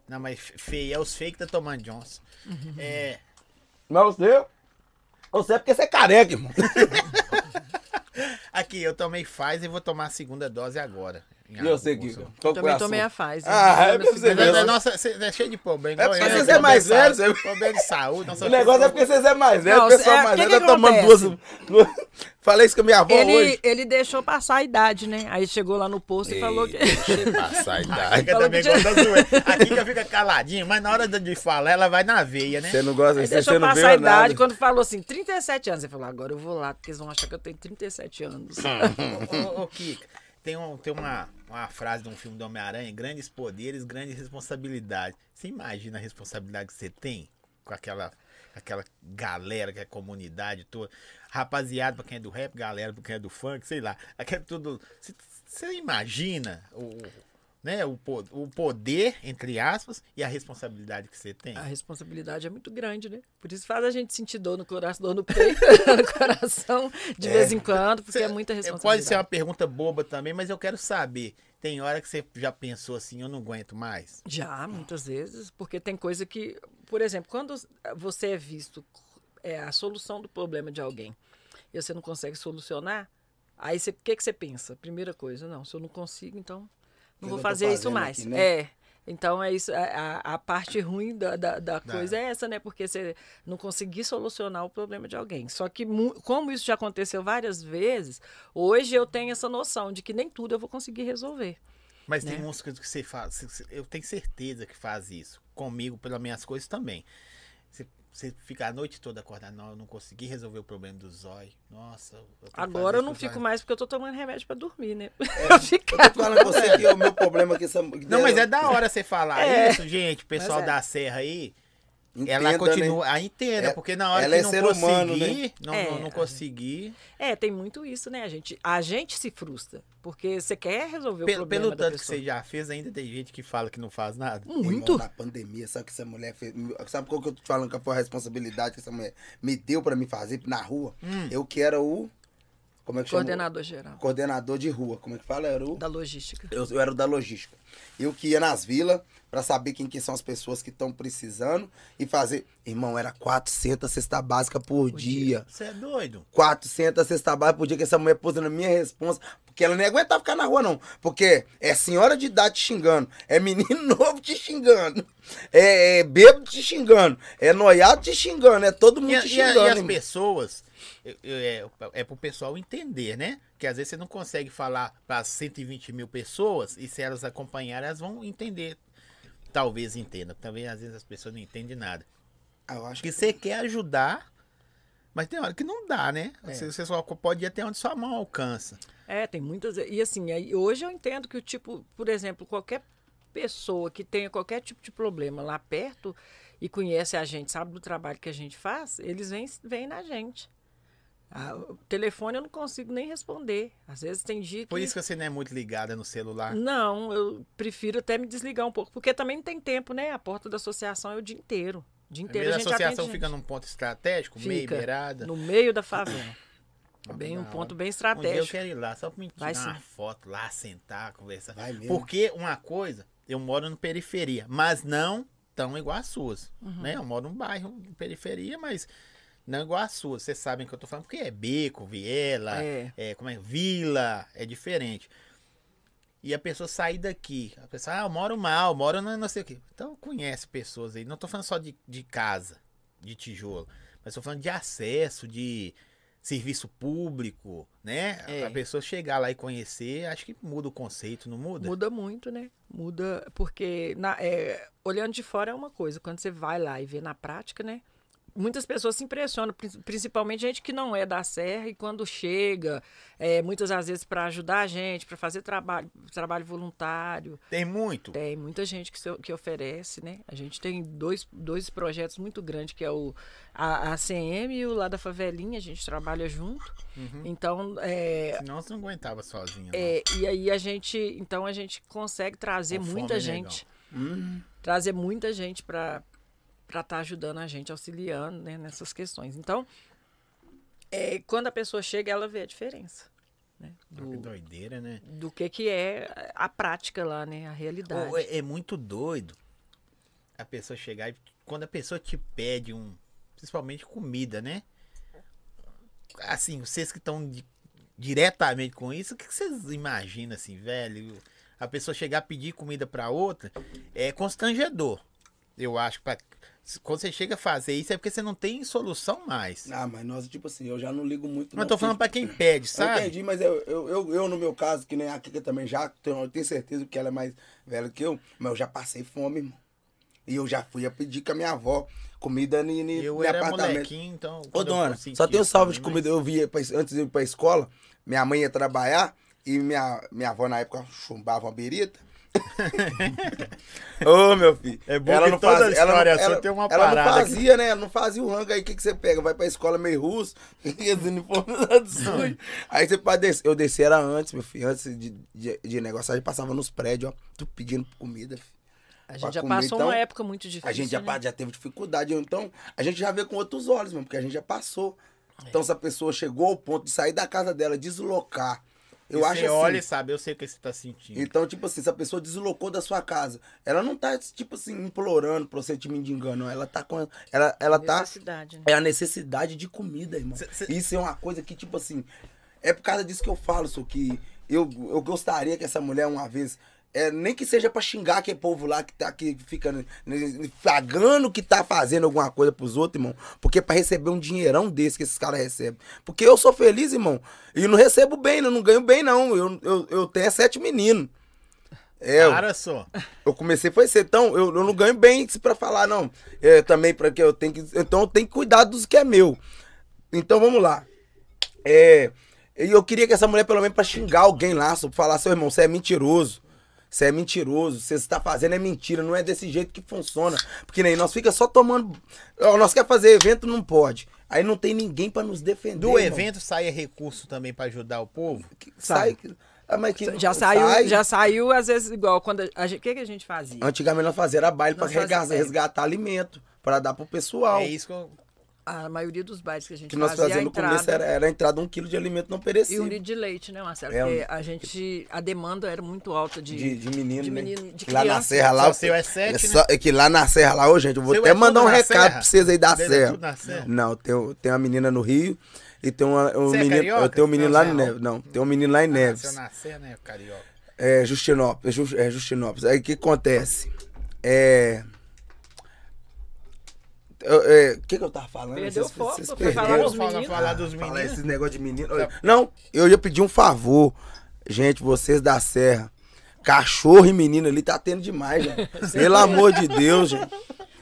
Não, mas feio, é os fake que tá tomando Johnson. É, Mas você, você é porque você é careca, irmão. aqui, eu tomei Pfizer e vou tomar a segunda dose agora. E eu sei que. Também a tomei a Pfizer. Ah, é pra você segundo- Mas, ver. é, nossa, você é cheio de problema. É porque vocês é mais de velho, você- Problema de saúde. O negócio é porque vocês é mais velho, o pessoal é, mais velho tá tomando duas. Falei isso com a minha avó Ele, hoje. ele deixou passar a idade, né? Aí chegou lá no posto e falou que. Passar a A idade. Kika Falou também que gosta zoeira. A Kika fica caladinha, mas na hora de- de falar, ela vai na veia, né? Você não gosta, você, deixou você não passar a viu nada. idade. Quando falou assim, 37 anos, ele falou, agora eu vou lá, porque eles vão achar que eu tenho 37 anos. Ô, ô, ô, Kika, tem, um, tem uma, uma frase de um filme do Homem-Aranha: grandes poderes, grandes responsabilidades. Você imagina a responsabilidade que você tem com aquela, aquela galera, que é a comunidade toda? Rapaziada, pra quem é do rap, galera, pra quem é do funk, sei lá. Aquele tudo. Você imagina o, né, o, o poder, entre aspas, e a responsabilidade que você tem? A responsabilidade é muito grande, né? Por isso faz a gente sentir dor no coração, dor no peito, no coração, de vez em quando, porque é muita É, responsabilidade. Pode ser uma pergunta boba também, mas eu quero saber. Tem hora que você já pensou assim, eu não aguento mais? Já, muitas vezes, porque tem coisa que, por exemplo, quando você é visto é, a solução do problema de alguém e você não consegue solucionar, aí o que, que você pensa? Primeira coisa, não, se eu não consigo, então não vou fazer isso mais. aqui, né? É. Então é isso, a, a- parte ruim da, da, da coisa é essa, né? Porque você não conseguir solucionar o problema de alguém. Só que, como isso já aconteceu várias vezes, hoje eu tenho essa noção de que nem tudo eu vou conseguir resolver. Mas Né? tem músicas que você faz. Eu tenho certeza que faz isso. Comigo, pelas minhas coisas também. Você, fica a noite toda acordado. Não, eu não consegui resolver o problema do zóio. Nossa. eu que Agora eu não fico mais porque eu tô tomando remédio pra dormir, né? Eu tô falando com você que o meu problema aqui... Não, mas é da hora você falar É. isso, gente. O pessoal é. da Serra aí. Entenda, ela né? continua. Ah, entenda, É, porque na hora ela que é não ser conseguir. humano, né? não, É, não, não a conseguir. É, tem muito isso, né? A gente, a gente se frustra. Porque você quer resolver o Pelo, problema pelo da tanto que você já fez, ainda tem gente que fala que não faz nada. Muito. Irmão, na pandemia, sabe o que essa mulher fez? Sabe qual que eu tô te falando que foi a responsabilidade que essa mulher me deu pra me fazer na rua? Hum. Eu que era o. Como é que chama? Coordenador geral Coordenador de rua. Como é que fala? Era o. da logística. Eu, eu era o da logística. Eu que ia nas vilas pra saber quem que são as pessoas que estão precisando e fazer. Irmão, era 400 cesta básica por, dia. Você é doido? 400 cesta básica por dia que essa mulher pôs na minha responsa. Porque ela nem aguentava ficar na rua, não. Porque é senhora de idade te xingando. É menino novo te xingando. É, é bêbado te xingando. É noiado te xingando. É todo mundo E, te e xingando. e as irmão. pessoas, é, é pro pessoal entender, né? Que às vezes você não consegue falar para 120 mil pessoas e se elas acompanharem, elas vão entender. Talvez entendam. Também às vezes as pessoas não entendem nada. Ah, eu acho Que que você quer ajudar, mas tem hora que não dá, né? É. Você, você só pode ir até onde sua mão alcança. É, tem muitas. E assim, hoje eu entendo que o tipo, por exemplo, qualquer pessoa que tenha qualquer tipo de problema lá perto e conhece a gente, sabe do trabalho que a gente faz, eles vêm, vêm na gente. Ah, o telefone eu não consigo nem responder. Às vezes tem dia que. Por isso que você não é muito ligada no celular. Não, eu prefiro até me desligar um pouco, porque também não tem tempo, né? A porta da associação é o dia inteiro. O dia inteiro a a gente associação fica gente. num ponto estratégico, meio Fica beirada. no meio da favela. Bem, um ponto bem Um dia eu estratégico. quero ir lá, só pra me tirar Vai uma foto lá, sentar, conversar. Vai mesmo. Porque uma coisa, eu moro no periferia, mas não tão igual as suas. Uhum. Né? Eu moro num bairro de periferia, mas não igual as suas. Vocês sabem o que eu tô falando, porque é beco, viela, É. é, como é, vila, é diferente. E a pessoa sair daqui, a pessoa, ah, eu moro mal, eu moro não, não sei o quê. Então conhece pessoas aí. Não tô falando só de, de casa, de tijolo, mas tô falando de acesso, de serviço público, né? É. A pessoa chegar lá e conhecer, acho que muda o conceito, não muda? Muda muito, né? Muda, porque na- é, olhando de fora é uma coisa, quando você vai lá e vê na prática, né? Muitas pessoas se impressionam, prin- principalmente gente que não é da Serra, e quando chega, é, muitas às vezes para ajudar a gente, para fazer trabalho, trabalho voluntário. Tem muito. Tem muita gente que, se- que oferece, né? A gente tem dois, dois projetos muito grandes, que é o a, a CM e o lá da Favelinha, a gente trabalha junto. Então, é, Senão você não aguentava sozinho. é, e aí a gente, então a gente consegue trazer Com muita fome, gente, Hum, trazer muita gente para para estar ajudando a gente, auxiliando né, nessas questões. Então, é, quando a pessoa chega, ela vê a diferença né. Que do, doideira, né? do que que é a prática lá, né, a realidade. Ô, é, é muito doido a pessoa chegar e quando a pessoa te pede um, principalmente comida, né? Assim, vocês que estão di- diretamente com isso, o que que vocês imaginam assim, velho? A pessoa chegar a pedir comida pra outra é constrangedor. Eu acho pra, quando você chega a fazer isso é porque você não tem solução mais. Ah, mas nós, tipo assim, eu já não ligo muito. Mas não, tô falando pra porque- quem pede, Eu sabe? entendi, mas eu, eu, eu, eu, no meu caso, que nem a Kika também já, tenho, eu tenho certeza que ela é mais velha que eu, mas eu já passei fome, irmão. E eu já fui a pedir com a minha avó comida ni, ni, Eu no era apartamento. molequinho, então. Ô, eu dona, só tem um salve de comida. Eu via, pra- antes de ir pra escola, minha mãe ia trabalhar e minha, minha avó na época chumbava uma berita. Ô, meu filho. É bom que toda história sua tem uma ela parada não aqui. fazia, né? Ela não fazia o rango aí. O que, que você pega? Vai pra escola meio russo, e os uniformes todos sujos. Aí você pode descer. Eu desci era antes, meu filho. Antes de, de, de negócio, a gente passava nos prédios, ó. Tu pedindo comida, filho. a gente já comer, passou então, uma época muito difícil. A gente já, né? já teve dificuldade, então a gente já vê com outros olhos, mano, porque a gente já passou. Então, se a pessoa chegou ao ponto de sair da casa dela, deslocar, eu E acho você assim. olha e sabe, eu sei o que você tá sentindo. Então, tipo assim, se a pessoa deslocou da sua casa, ela não tá, tipo assim, implorando pra você te mendigando, não. Ela tá com. Ela, ela tá. Necessidade, né? É a necessidade de comida, irmão. Cê- cê- Isso é uma coisa que, tipo assim, é por causa disso que eu falo, só que eu, eu gostaria que essa mulher, uma vez, é, nem que seja pra xingar aquele povo lá que tá que fica pagando que tá fazendo alguma coisa pros outros, irmão. Porque pra receber um dinheirão desse que esses caras recebem. Porque eu sou feliz, irmão. E não recebo bem, eu não ganho bem, não. Eu, eu, eu tenho sete meninos. É, só. eu comecei foi ser então eu, eu não ganho bem pra falar não. É, também para que eu tenho que então eu tenho que cuidar dos que é meu. Então vamos lá. É, e eu queria que essa mulher pelo menos pra xingar alguém lá, só pra falar seu irmão, você é mentiroso. Você é mentiroso, você está fazendo é mentira, não é desse jeito que funciona. Porque nem nós fica só tomando, nós quer fazer evento não pode. Aí não tem ninguém pra nos defender. Do irmão. evento saia recurso também pra ajudar o povo? Que sai, Ah, mas que Já sai. saiu, já saiu, às vezes, igual quando a gente. O que, que a gente fazia? Antigamente nós fazia era baile fazia- resgatar, resgatar alimento, pra dar pro pessoal. É isso que eu. A maioria dos bailes que a gente que nós fazia, no começo entrada era, era a entrada um quilo de alimento não e um perecível. litro de leite, né, Marcelo? É, Porque a gente, a demanda era muito alta de, De, de menino, de né? menino, de Que lá na criança. Serra lá. Só seu é sete, só- é que lá na Serra lá, ô gente, eu vou Seu até é mandar um na recado Serra? pra vocês aí da Dele é Serra. na Serra? Não, tem, tem uma menina no Rio e tem uma, um Você é menino. eu tenho um menino Não, lá você em não. Neves. Não, tem um menino lá em eu Neves. nascer, né, carioca? É Justinópolis. é Ju- É Justinópolis. Aí o que acontece? É. é, O que, que eu tava falando? Perdeu Vocês- foco, vocês foi perderam. falar dos Falar- meninos. falar dos Falar meninos. esse negócio de menino. Não, eu ia pedir um favor. Gente, vocês da Serra. Cachorro e menino ali tá tendo demais, gente. Pelo amor de Deus, gente.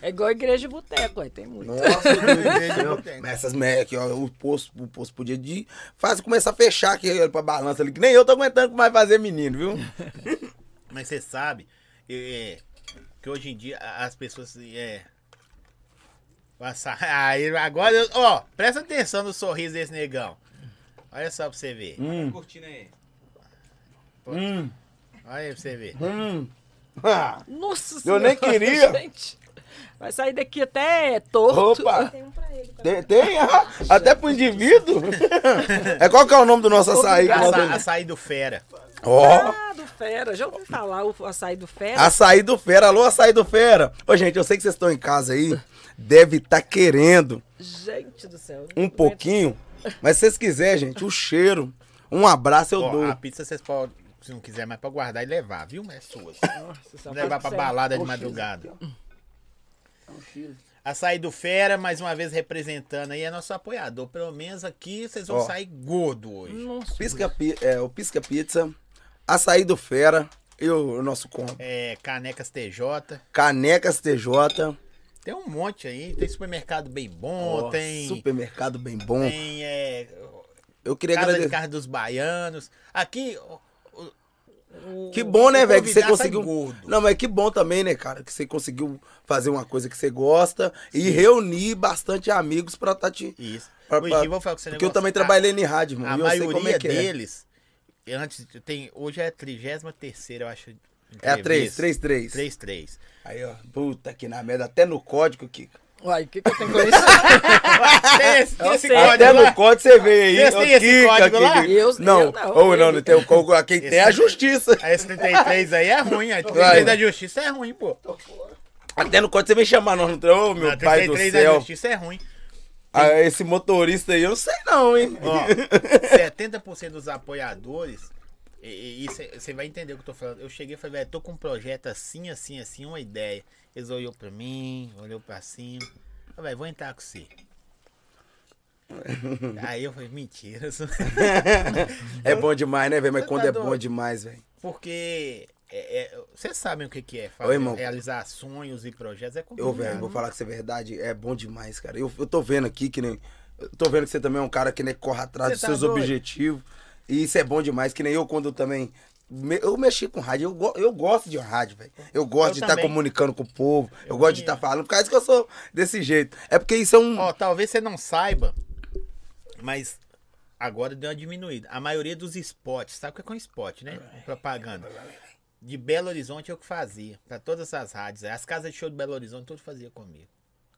É igual igreja de boteco, aí tem muito. Nossa, Igreja não tem. Mas essas merdas aqui, ó, o posto, o posto podia de. Faz começar a fechar aqui pra balança ali, que nem eu tô aguentando mais fazer menino, viu? Mas você sabe é, que hoje em dia as pessoas. É, Passar. Aí, agora, eu- ó, presta atenção no sorriso desse negão. Olha só pra você ver. Hum, Curtindo aí. hum, Olha aí pra você ver. hum. Ah, Nossa Eu nem queria. Gente, vai sair daqui até torto. opa! Tem um pra ele. Tá? Tem, tem ah, até pro indivíduo. É qual que é o nome do nosso açaí? açaí do fera. Ó, Ah, do Fera. Já ouviu falar o açaí do Fera? açaí do fera. Alô, açaí do fera. Ô, gente, eu sei que vocês estão em casa aí. Deve estar querendo Gente do céu. um pouquinho. Mas se vocês quiserem, gente, o cheiro. Um abraço eu Ó, dou. a pizza vocês podem, se não quiser mais, pra guardar e levar, viu? É suas. Nossa, só levar pra pode balada de madrugada. Açaí do Fera, mais uma vez representando aí, é nosso apoiador. Pelo menos aqui vocês vão Ó. sair gordo hoje. Nossa. Pisca, pi- é, o Pisca Pizza, açaí do fera e o, o nosso combo. É, Canecas TJ. Canecas TJ. Tem um monte aí. Tem supermercado bem bom, Ó, tem. Supermercado bem bom. Tem é, Eu queria Casa de agradecer. Carne dos Baianos. Aqui. o- Que bom, né, velho, que você conseguiu. gordo. Não, mas que bom também, né, cara, que você conseguiu fazer uma coisa que você gosta e reunir bastante amigos pra tá te. Isso. Pra- pra- você um Porque eu também trabalhei em rádio, irmão. A eu maioria é que é. deles, antes, tem, hoje é a 33 eu acho. É a 3, 3, 3. 3-3. Aí, ó. Puta que na merda, até no código, Kika. Uai, o que, que eu tenho com isso? Tem esse, tem Eu esse código Até lá? no código você vê aí. Vocês ô, têm esse Kika, código lá? Kika. Eu- não, eu não, ou não, não tem o código. Quem tem é a justiça. A esse 33 aí é ruim. A 33 Vai. da justiça é ruim, pô. Até no código você vem chamar nós no trem. Ô, meu A pai do 33 da céu. justiça é ruim. Ah, esse motorista aí, eu não sei não, hein? Ó, 70% dos apoiadores, e você vai entender o que eu tô falando. Eu cheguei e falei, velho, tô com um projeto assim, assim, assim, uma ideia. Eles olhou pra mim, olhou pra cima. Eu falei, vou entrar com você. Aí eu falei, mentira. É bom demais, né, velho? Mas quando tá é bom demais, velho. Porque vocês sabem o que, que é fazer, irmão. realizar sonhos e projetos. É Eu, complicado. velho, vou falar que isso é verdade, é bom demais, cara. Eu, eu tô vendo aqui que nem. Eu tô vendo que você também é um cara que nem corre atrás Você dos tá seus doido? objetivos. E isso é bom demais, que nem eu quando eu também. me- Eu mexi com rádio, eu, go- eu gosto de rádio, velho. Eu gosto Eu de estar também. comunicando com o povo, eu, Eu gosto de estar falando, por causa que eu sou desse jeito. É porque isso é um. Ó, talvez você não saiba, mas agora deu uma diminuída. A maioria dos spots, sabe o que é um spot, né? Propaganda. De Belo Horizonte eu que fazia, pra todas as rádios. As casas de show de Belo Horizonte tudo fazia comigo.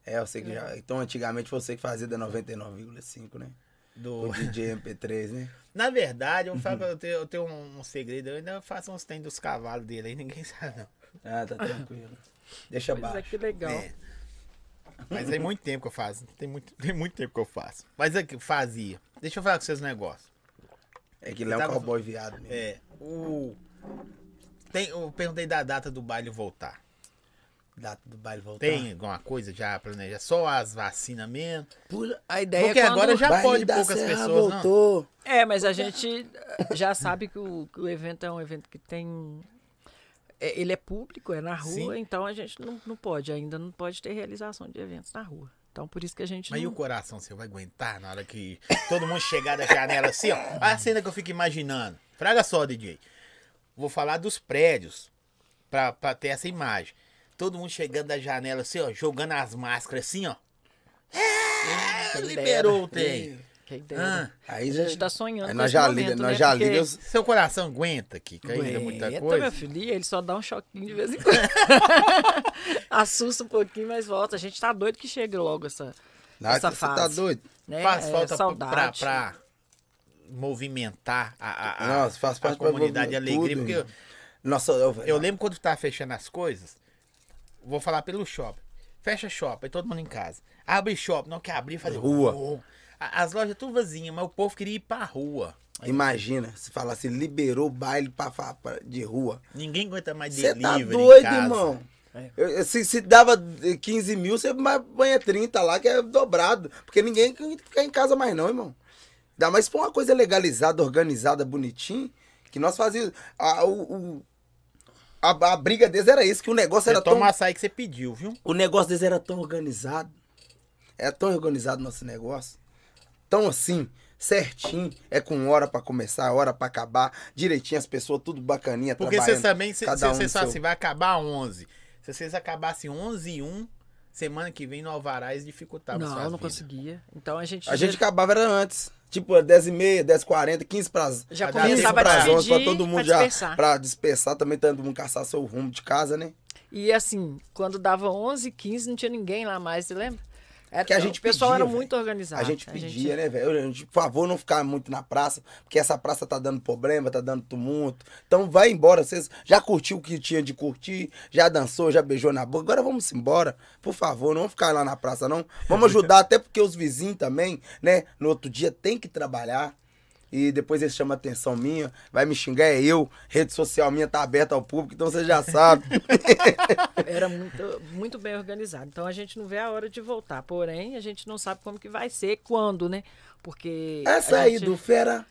É, eu sei que já. Então antigamente você que fazia da 99,5, né? Do... O DJ MP3, né? Na verdade, eu, vou falar que eu tenho, eu tenho um, um segredo, eu ainda faço uns tem dos cavalos dele aí, ninguém sabe não. Ah, tá tranquilo. Deixa Pois é, baixo. que legal. É. Mas tem muito tempo que eu faço. Tem muito, tem muito tempo que eu faço. Mas é que fazia. Deixa eu falar com vocês um negócio. É que ele é um cowboy viado mesmo. É, o. Tem, eu perguntei da data do baile voltar. Data do baile voltar. Tem alguma coisa já planejada? Só as vacinas mesmo? Pula. A ideia Porque é agora já pode da poucas Serra pessoas, não? voltou. É, mas a gente já sabe que o, que o evento é um evento que tem. é, ele é público, é na rua, Sim. então a gente não, não pode, ainda não pode ter realização de eventos na rua. Então por isso que a gente Mas e não. o coração, você vai aguentar na hora que todo mundo chegar da janela assim, ó? A cena que eu fico imaginando. Fraga só, DJ. Vou falar dos prédios pra, pra ter essa imagem. Todo mundo chegando da janela assim, ó, jogando as máscaras assim, ó. É, liberou o trem. Quem dera. Ah, Aí a já, gente tá sonhando nós já momento, liga, né? nós já Porque- liga. seu coração aguenta, que ainda muita Aguenta, coisa. meu filho, ele só dá um choquinho de vez em quando. Assusta um pouquinho, mas volta. A gente tá doido que chegue logo essa, Nossa, essa você fase. tá doido? né? Faz É, falta pra, saudade. pra movimentar a, a, a, Nossa, faz a parte pra comunidade de alegria. tudo, porque eu. Nossa, eu, eu lembro quando tava fechando as coisas, vou falar pelo shopping. Fecha shopping, aí todo mundo em casa. Abre shopping, não quer abrir, fazer Rua. Oh. A- As lojas tudo vazias, mas o povo queria ir pra rua. Imagina, se falasse liberou baile pra, pra- pra- de rua. Ninguém aguenta mais Você delivery tá em doido, casa. irmão. É. Se, se dava 15 mil, você mais banha 30 lá, que é dobrado. Porque ninguém quer ficar em casa mais não, irmão. Ainda mais se for uma coisa legalizada, organizada, bonitinho, que nós fazíamos. A, o, o- a, a briga deles era isso, que o negócio Você era tão... toma açaí que você pediu, viu? O negócio deles era tão organizado. É tão organizado nosso negócio. Tão assim, certinho. É com hora pra começar, hora pra acabar. Direitinho, as pessoas tudo bacaninha, Porque trabalhando. vocês também, cada um falam seu- assim, vai acabar 11. Se vocês acabassem 11 e 1, semana que vem no Alvarás dificultava Não, não vidas. conseguia. Então a gente. A gente acabava era antes. Tipo, 10 e meia, 10 e 40, 15 para já Pra dar começava tempo a pra pra dividir todo mundo pra já. dispersar. Pra dispersar também, todo mundo caçar seu rumo de casa, né? E assim, quando dava 11, 15, não tinha ninguém lá mais, você lembra? Era, Que a gente o pessoal pedia, era velho. muito organizado. A gente pedia, né, velho? A gente, Por favor, não ficar muito na praça, porque essa praça tá dando problema, tá dando tumulto. Então vai embora. Vocês já curtiu o que tinha de curtir, já dançou, já beijou na boca. Agora vamos embora. Por favor, não vamos ficar lá na praça, não. Vamos ajudar, até porque os vizinhos também, né? No outro dia tem que trabalhar. E depois eles chamam a atenção minha, vai me xingar, é eu. Rede social minha tá aberta ao público, então você já sabe. Era muito, muito bem organizado. Então a gente não vê a hora de voltar. Porém, a gente não sabe como que vai ser, quando, né? Porque. Essa a aí gente- do Fera.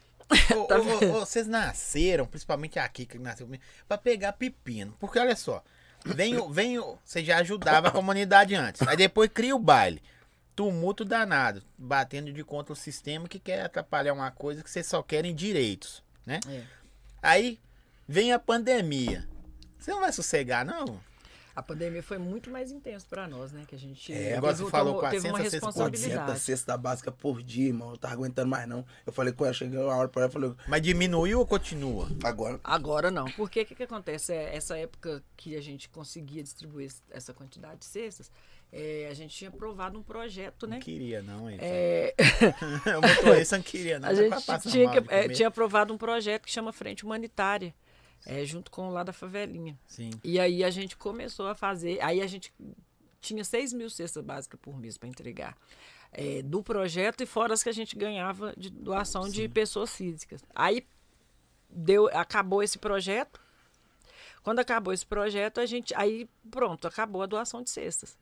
Ô, ô, ô, ô, vocês nasceram, principalmente aqui que nasceu comigo, pra pegar pepino. Porque olha só, vem, o- vem, você já ajudava a comunidade antes. Aí depois cria o baile. Tumulto danado, batendo de contra o sistema que quer atrapalhar uma coisa que vocês só querem direitos, né? É. Aí vem a pandemia. Você não vai sossegar, não? A pandemia foi muito mais intenso para nós, né? Que a gente É, agora você falou tomou- teve uma 400 400 responsabilidade. cesta básica por dia, irmão. Eu tava aguentando mais, não. Eu falei com ela, chegou a hora pra ela, eu falei, Mas diminuiu ou continua? agora. Agora não. Porque o que, que acontece? É, essa época que a gente conseguia distribuir essa quantidade de cestas, é, a gente tinha aprovado um projeto, né? Não queria, não, hein? É, O motorista não queria, não. a gente tinha, que- é, tinha aprovado um projeto que chama Frente Humanitária, é, junto com o lá da favelinha. Sim. E aí a gente começou a fazer. Aí a gente tinha 6 mil cestas básicas por mês para entregar. é, do projeto e fora as que a gente ganhava de doação de pessoas físicas. Aí deu, acabou esse projeto. Quando acabou esse projeto, a gente. Aí, pronto, acabou a doação de cestas.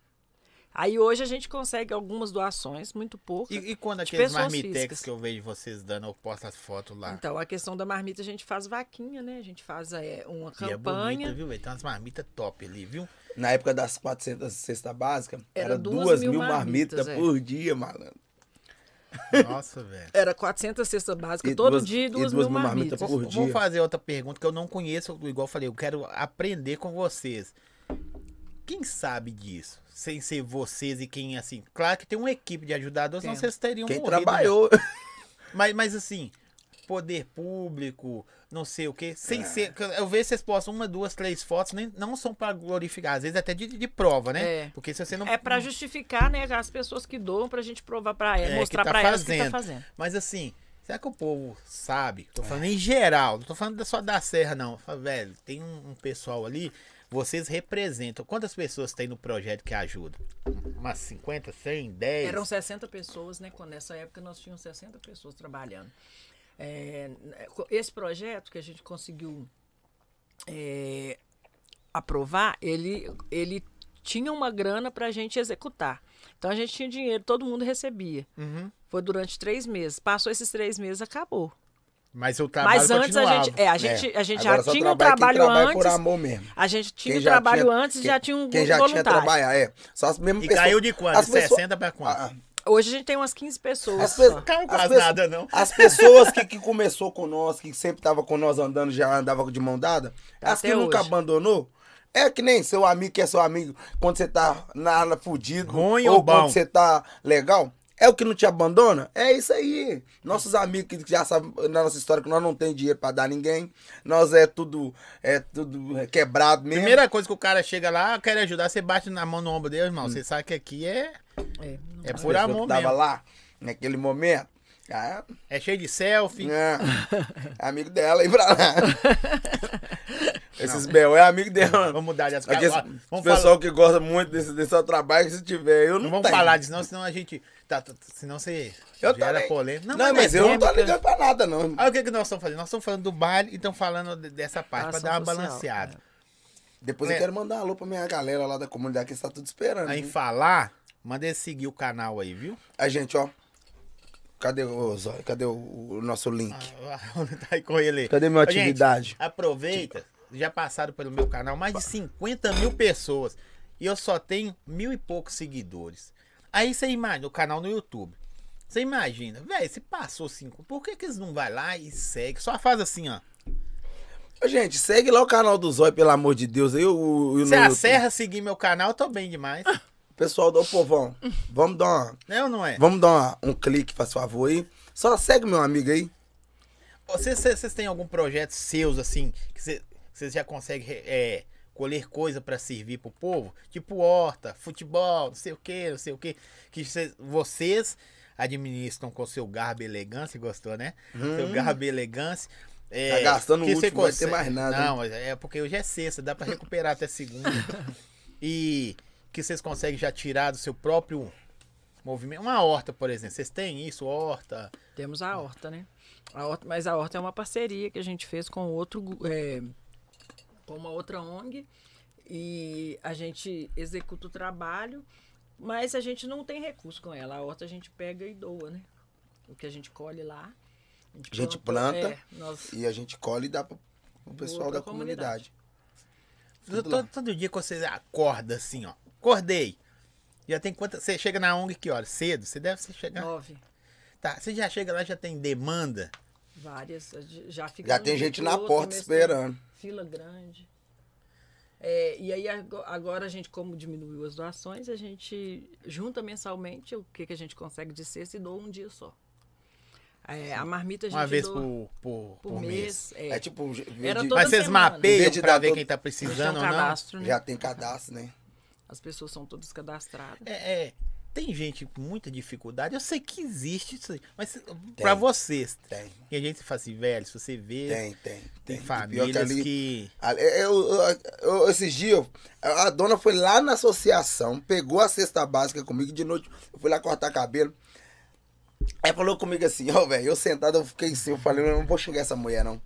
Aí hoje a gente consegue algumas doações, muito poucas. E, e quando aqueles marmitex físicas. que eu vejo vocês dando, eu posto as fotos lá. Então, a questão da marmita, a gente faz vaquinha, né? A gente faz é, uma E é campanha. bonita, viu, velho? Tem umas marmitas top ali, viu? Na época das 400 cesta básica, Era era, duas 2 mil mil marmitas, marmitas, é. por dia, malandro. Nossa, velho. Era 400 cestas básicas E todo duas- dia e e duas, duas mil mil marmitas marmitas. por Vou dia. fazer outra pergunta que eu não conheço, igual eu falei, eu quero aprender com vocês. Quem sabe disso? Sem ser vocês e quem, assim. Claro que tem uma equipe de ajudadores, senão Tem. vocês teriam Quem morrido já. trabalhou. Mas, mas assim, poder público, não sei o quê. Sem É. ser. Eu vejo vocês postam uma, duas, três fotos, nem, não são pra glorificar, às vezes até de, de prova, né? É. Porque se você não. É pra justificar, né, as pessoas que doam pra gente provar pra É, elas, que mostrar tá pra elas o que tá fazendo. fazendo. Mas assim, será que o povo sabe? Tô falando em geral, não tô falando só da Serra, não. Fala, velho, tem um, um pessoal ali, vocês representam. Quantas pessoas tem no projeto que ajudam? Umas 50, 100, 10? Eram 60 pessoas, né? Quando nessa época nós tínhamos 60 pessoas trabalhando. É, esse projeto que a gente conseguiu é, aprovar, ele, ele tinha uma grana pra gente executar. Então a gente tinha dinheiro, todo mundo recebia. Uhum. Foi durante três meses. Passou esses três meses, acabou. Mas o trabalho Mas antes a gente, é, a gente, a gente Agora já tinha um trabalha quem trabalho trabalha antes. por amor mesmo. A gente tinha Quem o já trabalho tinha- antes e já tinha um Quem já tinha trabalhar, é. Só as mesmas E pessoas- caiu de quanto? as De pessoas- 60 pra quanto? Ah, Hoje a gente tem umas 15 pessoas. As pessoas, Caiu as pessoas- nada, não. As pessoas que, que começou com nós, que sempre tava com nós andando, já andava de mão dada, as Até que nunca hoje. abandonou, é que nem seu amigo que é seu amigo quando você tá na, na fudido, Ruim ou ou bom? quando você tá legal. É o que não te abandona? É isso aí. Nossos amigos que já sabem na nossa história que nós não tem dinheiro pra dar a ninguém. Nós é tudo, é tudo quebrado mesmo. Primeira coisa que o cara chega lá, quer ajudar, você bate na mão no ombro dele, Hum. irmão. Você sabe que aqui é, É, é por amor que tava mesmo. lá, naquele momento. Ah, É cheio de selfie. É. amigo dela aí pra lá. Esses Bel é amigo dela. Vamos mudar de assunto. Esse Vamos pessoal falar, que gosta muito desse, desse seu trabalho, que se tiver, eu não, não vamos tenho. falar disso, não, senão a gente. Tá, tá- senão você Eu gera polêmica. Não, Não, mas é eu não tô ligando pra nada, não. Olha o que, que nós estamos fazendo. Nós estamos falando do baile e estamos falando de- dessa parte, pra Ação dar uma social, balanceada. Depois É. eu quero mandar um alô pra minha galera lá da comunidade que está tudo esperando. Aí viu? falar, manda ele seguir o canal aí, viu? A gente, ó. Cadê o Zóio? Cadê o, o nosso link? Ah, tá aí com ele. Cadê minha Ô, gente, atividade? aproveita, já passaram pelo meu canal mais de 50 mil pessoas. E eu só tenho mil e poucos seguidores. Aí você imagina, o canal no YouTube. Você imagina, velho, se passou cinco, por que, que eles não vai lá e segue? Só faz assim, ó. Gente, segue lá o canal do Zóio, pelo amor de Deus. O, o, Se a. Serra seguir meu canal, eu tô bem demais. Pessoal do povão, vamos dar uma, É ou não é? vamos dar uma- um clique, faz favor aí. Só segue meu amigo aí. Vocês, vocês, têm algum projeto seus, assim, que vocês, que vocês já conseguem é, colher coisa pra servir pro povo? Tipo horta, futebol, não sei o que, não sei o que. Que vocês, vocês administram com seu garbo e elegância, gostou, né? Seu garbo e elegância. É, Tá gastando o você último, vai ter consegue- mais nada, Não, mas é porque hoje é sexta, dá pra recuperar até segunda. e que vocês conseguem já tirar do seu próprio movimento. Uma horta, por exemplo. Vocês têm isso, horta? Temos a horta, né? A horta, mas a horta é uma parceria que a gente fez com outro, é, com uma outra ONG e a gente executa o trabalho, mas a gente não tem recurso com ela. A horta a gente pega e doa, né? O que a gente colhe lá. A gente planta, planta é, nós- e a gente colhe e dá pro, pro pessoal da comunidade. Todo, todo- todo dia que você acorda assim, ó. Acordei. Já tem quantas. Você chega na ONG que hora? Cedo? Você deve chegar. nove, Tá. Você já chega lá, já tem demanda. Várias. Já, fica Já tem gente na porta mês esperando. Fila grande. É, e aí ago- agora a gente, como diminuiu as doações, a gente junta mensalmente o que, que a gente consegue de cesta e doa um dia só. É, a marmita a gente Uma vez doa por, por, por mês. mês. É, É tipo, Era de- toda Mas vocês semana. mapeiam de pra dar ver todo- quem tá precisando um ou não? né? já tem cadastro, né? As pessoas são todas cadastradas. É, é, tem gente com muita dificuldade. Eu sei que existe isso aí. Mas pra vocês, Tem, que a gente fala assim, velho, se você vê, tem, tem. tem E pior famílias ali- que. Ali- Eu, eu- eu- esses dias, a dona foi lá na associação, pegou a cesta básica comigo de noite. Eu fui lá cortar cabelo. Aí falou comigo assim, ó, velho, eu sentado, eu fiquei assim, eu falei, eu não vou xingar essa mulher, não.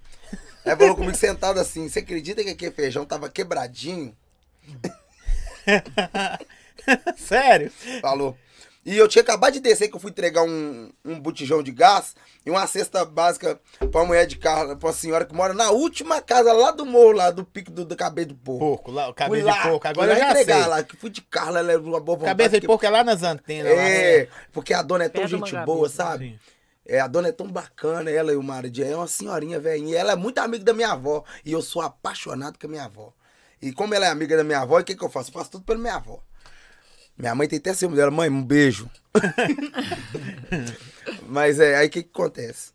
Aí falou comigo sentado assim, você acredita que aquele feijão tava quebradinho? Sério? Falou. E eu tinha acabado de descer que eu fui entregar um, um botijão de gás e uma cesta básica pra uma mulher de carro, pra uma senhora que mora na última casa lá do morro, lá do pico do, do cabelo do porco. Porco, lá, o Fui cabelo lá, de porco. fui Agora eu lá já entregar sei. lá, que fui de carro, ela levou uma boa vontade. Cabeça de porco é lá nas antenas. lá, É, né? porque a dona é tão gente boa, sabe? Sim. É, a dona é tão bacana, ela e o marido. É uma senhorinha velhinha. E ela é muito amiga da minha avó. E eu sou apaixonado com a minha avó. E como ela é amiga da minha avó, o que, que eu faço? Eu faço tudo pela minha avó. Minha mãe tem até ciúme dela. Mãe, um beijo. Mas é, aí o que, que acontece?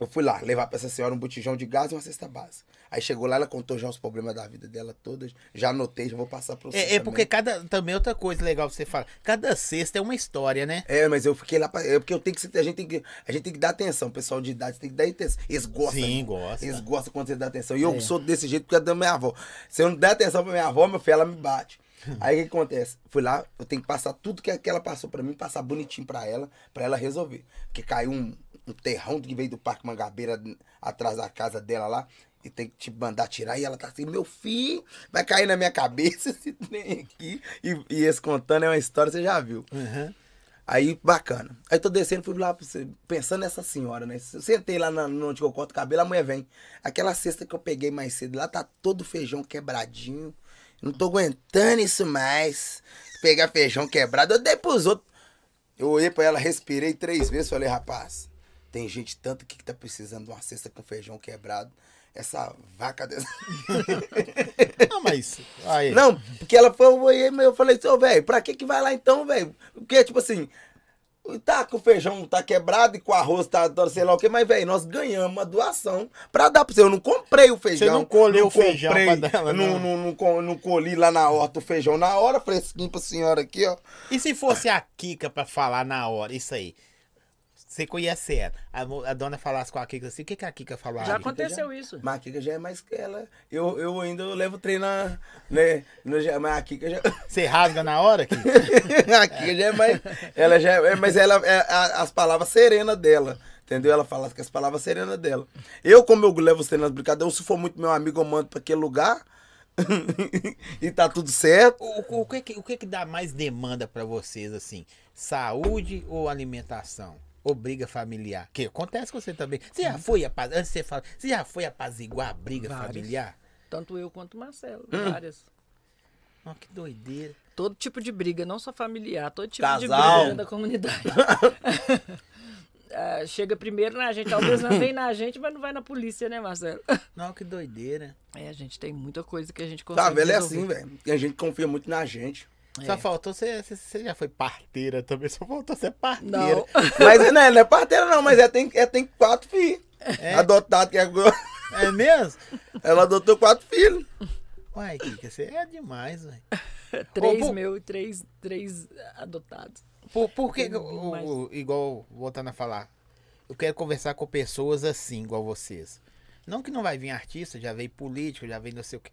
Eu fui lá levar pra essa senhora um botijão de gás e uma cesta base. Aí chegou lá, ela contou já os problemas da vida dela todas. Já anotei, já vou passar você. É, é porque cada. Também outra coisa legal que você fala. Cada cesta é uma história, né? É, mas eu fiquei lá pra. É porque eu tenho que. A gente tem que, a gente tem que dar atenção, pessoal de idade tem que dar atenção. Eles gostam. Sim, né? gosta. Eles gostam quando você dá atenção. E eu sou desse jeito porque é da minha avó. Se eu não der atenção pra minha avó, meu filho, ela me bate. Aí o que acontece? Fui lá, eu tenho que passar tudo que, que ela passou pra mim, passar bonitinho pra ela, pra ela resolver. Porque caiu um, um terrão que veio do Parque Mangabeira atrás da casa dela lá. E tem que te mandar tirar. E ela tá assim, meu filho, vai cair na minha cabeça esse trem aqui. E, e esse contando é uma história, você já viu. Uhum. Aí, bacana. Aí tô descendo, fui lá, pensando nessa senhora, né? Eu sentei lá na, no onde eu corto o cabelo, a mulher vem. Aquela cesta que eu peguei mais cedo, lá tá todo feijão quebradinho. Não tô aguentando isso mais. Pegar feijão quebrado, eu dei pros outros. Eu olhei pra ela, respirei três vezes, falei, rapaz, tem gente tanto aqui que tá precisando de uma cesta com feijão quebrado. Essa vaca dessa. Não, mas. Aí. Não, porque ela foi, eu olhei, mas eu falei, ô, velho, pra que que vai lá então, velho? Porque, tipo assim, tá com o feijão tá quebrado e com o arroz tá, sei lá o que, mas, velho, nós ganhamos uma doação pra dar pra você. Eu não comprei o feijão. não colheu o feijão comprei, pra dar ela, não, não. não, não, não colhi lá na horta o feijão na hora, fresquinho pra senhora aqui, ó. E se fosse a Kika pra falar na hora, isso aí? Você conhece ela. A, a dona falasse com a Kika assim, o que, que a Kika falaria? Já aconteceu isso. Mas a Kika já é mais que ela. Eu, eu ainda levo treino na. Né, no, já- mas a Kika já. Você rasga na hora, Kika? a Kika já é mais. Ela já é, mas ela é a- as palavras serenas dela. Entendeu? Ela fala que as palavras serenas dela. Eu, como eu levo os treinos nas brincadeiras, se for muito meu amigo, eu mando pra aquele lugar. e tá tudo certo. O, o que, que- o que que dá mais demanda pra vocês, assim? Saúde ou alimentação? Ou briga familiar? Que acontece com você também. Você já foi apaz... Antes de você falar, você já foi apaziguar a briga Várias. familiar? Tanto eu quanto o Marcelo. Hum. Várias. Ó, que doideira. Todo tipo de briga, não só familiar, todo tipo de Casal. briga da comunidade. Ah, chega primeiro na gente, talvez não vem na gente, mas não vai na polícia, né, Marcelo? Não, que doideira. É, a gente tem muita coisa que a gente consegue Tá, velho, é assim, velho. A gente confia muito na gente. Só É. faltou você. Você já foi parteira também, só faltou ser parteira. Não. Mas não é, não é parteira, não, mas ela tem, ela tem quatro filhos. Adotado, que agora. É mesmo? Ela adotou quatro filhos. Uai, Kika, você é demais, velho. três Ô, meu e três, três adotados. Por, por que, o- igual, voltando a falar, eu quero conversar com pessoas assim, igual vocês. Não que não vai vir artista, já veio político, já veio não sei o que.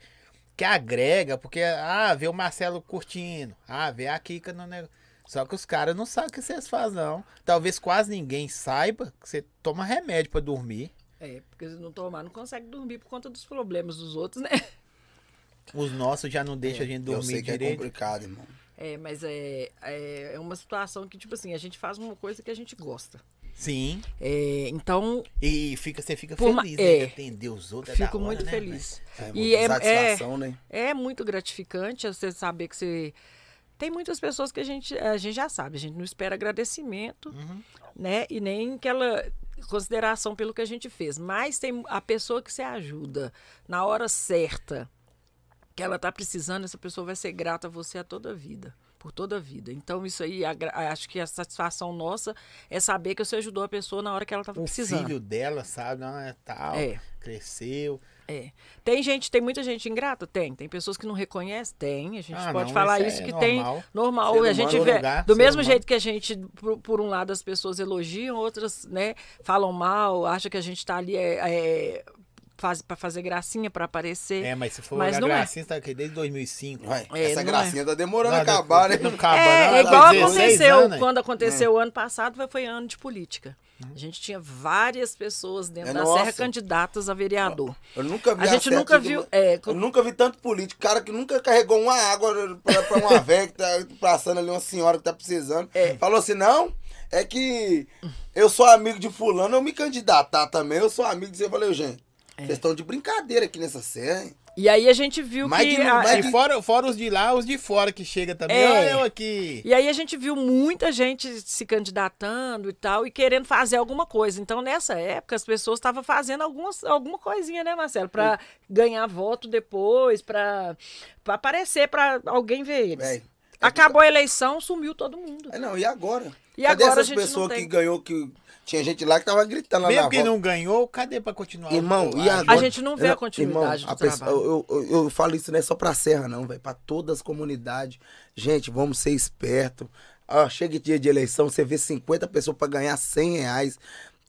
Que agrega, porque, ah, vê o Marcelo curtindo, ah, vê a Kika no negócio. Só que os caras não sabem o que vocês fazem, não. Talvez quase ninguém saiba que você toma remédio pra dormir. É, porque se não tomar, não consegue dormir por conta dos problemas dos outros, né? Os nossos já não deixam a gente Eu dormir sei que é direito. complicado, irmão. É, mas é, é, é uma situação que, tipo assim, a gente faz uma coisa que a gente gosta. Sim. É, então, E fica, você fica Por ma- feliz, é. né? de Atender os outros. é fico hora, muito né, feliz. É, E é, é, né? é muito gratificante você saber que você. Tem muitas pessoas que a gente, a gente já sabe, a gente não espera agradecimento, Uhum. né? E nem aquela consideração pelo que a gente fez. Mas tem a pessoa que você ajuda na hora certa, que ela tá precisando, essa pessoa vai ser grata a você a toda a vida. Por toda a vida. Então, isso aí, acho que a satisfação nossa é saber que você ajudou a pessoa na hora que ela estava O precisando. filho dela, sabe? Não é tal. É. Cresceu. É. Tem gente, tem muita gente ingrata? Tem. Tem pessoas que não reconhecem? Tem. A gente Ah, pode não, falar isso é que normal. tem. Normal. A gente vê. lugar, do mesmo jeito que a gente, por, por um lado, as pessoas elogiam, outras, né, falam mal, acham que a gente tá ali é, é, faz, para fazer gracinha, para aparecer. É, mas se for Mas olhar não é. gracinha, tá aqui desde 2005. Ué, É, essa não gracinha tá demorando a Não, acabar, né? Não acaba, não. É, é Tá igual 16 aconteceu anos, hein? quando aconteceu o ano passado, foi, foi ano de política. A gente tinha várias pessoas dentro É, da nossa. Serra candidatas a vereador. Eu nunca vi A gente nunca viu. É, Eu nunca vi tanto político, cara que nunca carregou uma água pra, pra uma velha que tá passando ali, uma senhora que tá precisando. É. Falou assim, não, é que eu sou amigo de fulano, eu me candidatar também, eu sou amigo de você. Eu falei, gente, É. vocês estão de brincadeira aqui nessa serra, hein? E aí a gente viu Mais que. de- a- mais E fora, fora os de lá, os de fora que chega também. É. Olha eu aqui. E aí a gente viu muita gente se candidatando e tal, e querendo fazer alguma coisa. Então, nessa época, as pessoas estavam fazendo algumas, alguma coisinha, né, Marcelo? Pra ganhar voto depois, pra, pra aparecer, pra alguém ver eles. Véi, é Acabou a eleição, sumiu todo mundo. É, não, e agora? E Cadê agora a essas pessoas tem? que ganhou, que tinha gente lá que tava gritando lá Mesmo na que volta. não ganhou, cadê pra continuar? Irmão, e agora? A gente não vê a continuidade irmão, do a pessoa- trabalho. eu, eu, eu falo isso não é só pra Serra, não, velho. Pra todas as comunidades. Gente, vamos ser espertos. Ó, chega dia de eleição, você vê 50 pessoas pra ganhar 100 reais,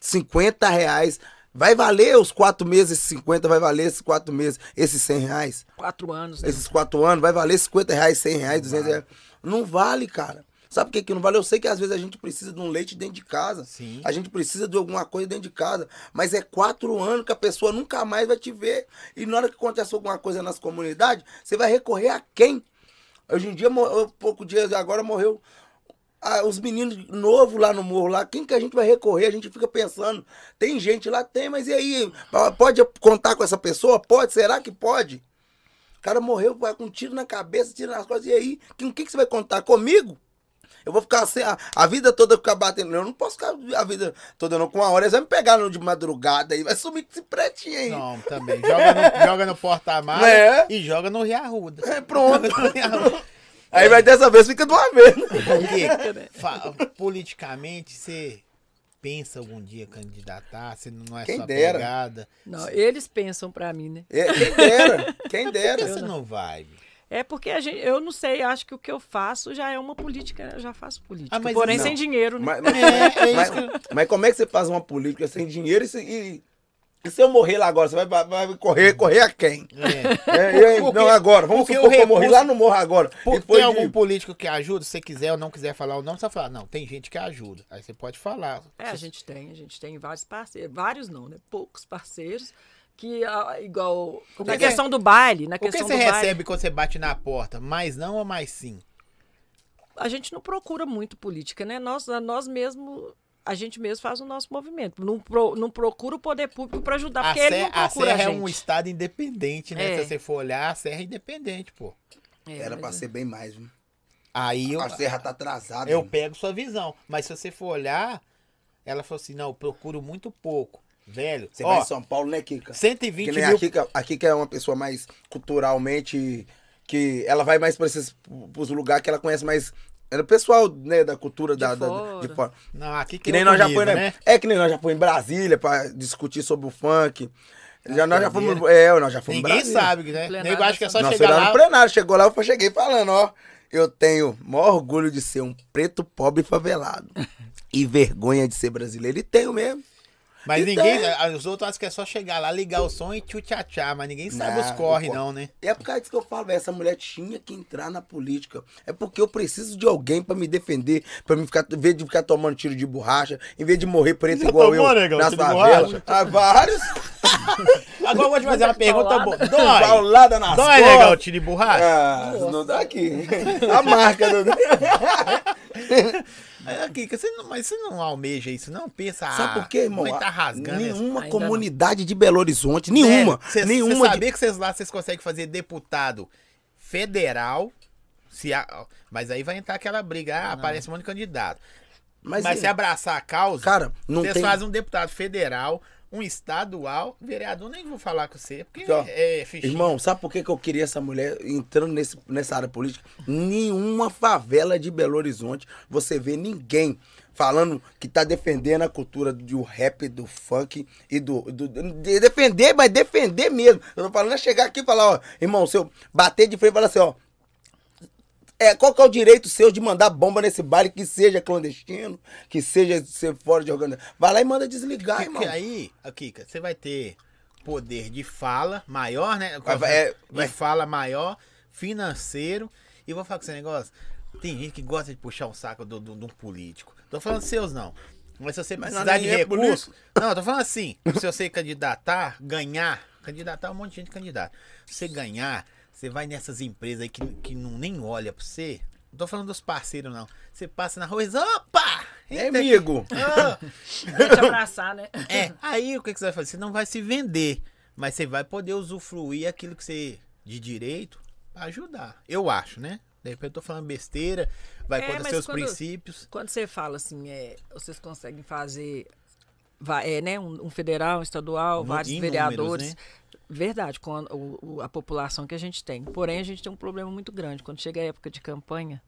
50 reais. Vai valer os quatro meses, esses 50, vai valer esses quatro meses, esses 100 reais. Quatro anos. né? Esses quatro anos, vai valer 50 reais, 100 reais, 200 reais. Não vale, cara. Sabe por que, que não vale? Eu sei que às vezes a gente precisa de um leite dentro de casa. Sim. A gente precisa de alguma coisa dentro de casa. Mas é quatro anos que a pessoa nunca mais vai te ver. E na hora que acontece alguma coisa nas comunidades, você vai recorrer a quem? Hoje em dia, pouco dias agora morreu ah, os meninos novos lá no morro, lá, quem que a gente vai recorrer? A gente fica pensando, tem gente lá, tem, mas e aí? Pode contar com essa pessoa? Pode? Será que pode? O cara morreu com um tiro na cabeça, tiro nas costas, e aí? Com o que, que você vai contar? Comigo? Eu vou ficar assim, a, a vida toda ficar batendo. Eu não posso ficar a vida toda não. Com uma hora eles vão me pegar no de madrugada aí, vai sumir com esse pretinho aí. Não, também. Joga no, joga no porta-malas É. e joga no Rio Arruda. É, pronto. Aí vai dessa vez, fica de uma vez. Porque, politicamente, você pensa algum dia candidatar, você não é Quem sua dera. pegada. Não, eles pensam pra mim, né? É, quem dera, quem Por dera. que você não vai? É porque a gente, eu não sei, acho que o que eu faço já é uma política, eu já faço política. Ah, mas porém, não. sem dinheiro, né? Mas, mas- É, é mas- isso mas como é que você faz uma política sem dinheiro e, se- e- e se eu morrer lá agora, você vai, vai correr, correr a quem? É. É, aí, Porque- não, agora, vamos porque supor que eu morri lá no morro agora. E foi tem algum de- político que ajuda? Se você quiser ou não quiser falar o nome, você vai falar, não, tem gente que ajuda. Aí você pode falar. É, a gente tem, a gente tem vários parceiros, vários não, né? Poucos parceiros que ah, igual na que questão do baile, na O que você do baile, recebe quando você bate na porta? Mais não ou mais sim? a gente não procura muito política, né? Nós, nós mesmo a gente mesmo faz o nosso movimento. Não, pro- não procura o poder público para ajudar, A, porque ele Serra, não a procura a, Serra é gente. um estado independente, né? É. Se você for olhar, a Serra é independente, pô. É, Era mas pra é. ser bem mais, viu? Aí eu, A serra tá atrasada. eu hein? pego sua visão. Mas se você for olhar, ela falou assim, não, eu procuro muito pouco. Velho, Você ó, vai em São Paulo, né, Kika? 120 Que nem mil... a Kika, a Kika é uma pessoa mais culturalmente que ela vai mais pra esses pros lugares que ela conhece mais. Era o pessoal, né, da cultura da, da- fora. de fora. Não, aqui Que nem nós já foi, foi, né? É que nem nós já fomos em Brasília pra discutir sobre o funk. Já, nós já fomos. É, nós já fomos em Ninguém Brasília. sabe, né? Plenário Nego acha que é só Nós chegar foi lá lá. no plenário, chegou lá, eu cheguei falando, ó. Eu tenho maior orgulho de ser um preto pobre e favelado. E vergonha de ser brasileiro. E tenho mesmo. Mas Então- ninguém. Os outros acham que é só chegar lá, ligar o som e tchutchá, mas ninguém sabe Não, os corre, não, né? É por causa disso que eu falo, essa mulher tinha que entrar na política. É porque eu preciso de alguém pra me defender, pra me ficar, em vez de ficar tomando tiro de borracha, em vez de morrer preto Já igual tomou, eu negão, nas favelas. Ah, vários. Agora eu vou te fazer uma pergunta boa. Dói. Paulada nas Dói, costas. legal, tiro de borracha? Ah, não dá aqui. A marca do. Aqui, que você não, mas você não almeja isso, não? Pensa. Sabe por quê, irmão? Tá rasgando. Nenhuma Ainda comunidade de Belo Horizonte, nenhuma. Você nenhuma. de- sabia que vocês lá vocês conseguem fazer deputado federal, se a- mas aí vai entrar aquela briga, ah, aparece um monte de candidato. Mas, Mas, se abraçar a causa, cara, não vocês tem. fazem um deputado federal, um estadual, vereador, nem vou falar com você, porque Ó, é fichinho. Irmão, sabe por que, que eu queria essa mulher entrando nesse, nessa área política? Nenhuma favela de Belo Horizonte você vê ninguém falando que tá defendendo a cultura do rap, do funk e do. do- de defender, mas defender mesmo. Eu tô falando é chegar aqui e falar, ó, irmão, se eu bater de frente e falar assim, ó. É, qual que é o direito seu de mandar bomba nesse baile que seja clandestino, que seja ser fora de organização? Vai lá e manda desligar, Que- irmão. aí, aqui, você vai ter poder de fala maior, né? Vai- é, de fala maior, financeiro. E vou falar com esse negócio. Tem gente que gosta de puxar um saco do- do- de um político. Tô falando seus, não. Mas se você Mas precisar de é recurso. Não, eu tô falando assim. Se você candidatar, ganhar. Candidatar um monte de gente candidata. Se você ganhar, você vai nessas empresas aí que, que não, nem olha pra você. Não tô falando dos parceiros, não. Você passa na rua e diz, opa! É, amigo. ah, Vou te abraçar, né? é, aí o que, que você vai fazer? Você não vai se vender, mas você vai poder usufruir aquilo que você de direito pra ajudar. Eu acho, né? De repente eu tô falando besteira, vai É, contra seus quando- princípios. Quando você fala assim, é, vocês conseguem fazer va- é, né, um, um federal, um estadual, Mu- vários vereadores. números, Verdade, com a, o- a população que a gente tem. Porém, a gente tem um problema muito grande. Quando chega a época de campanha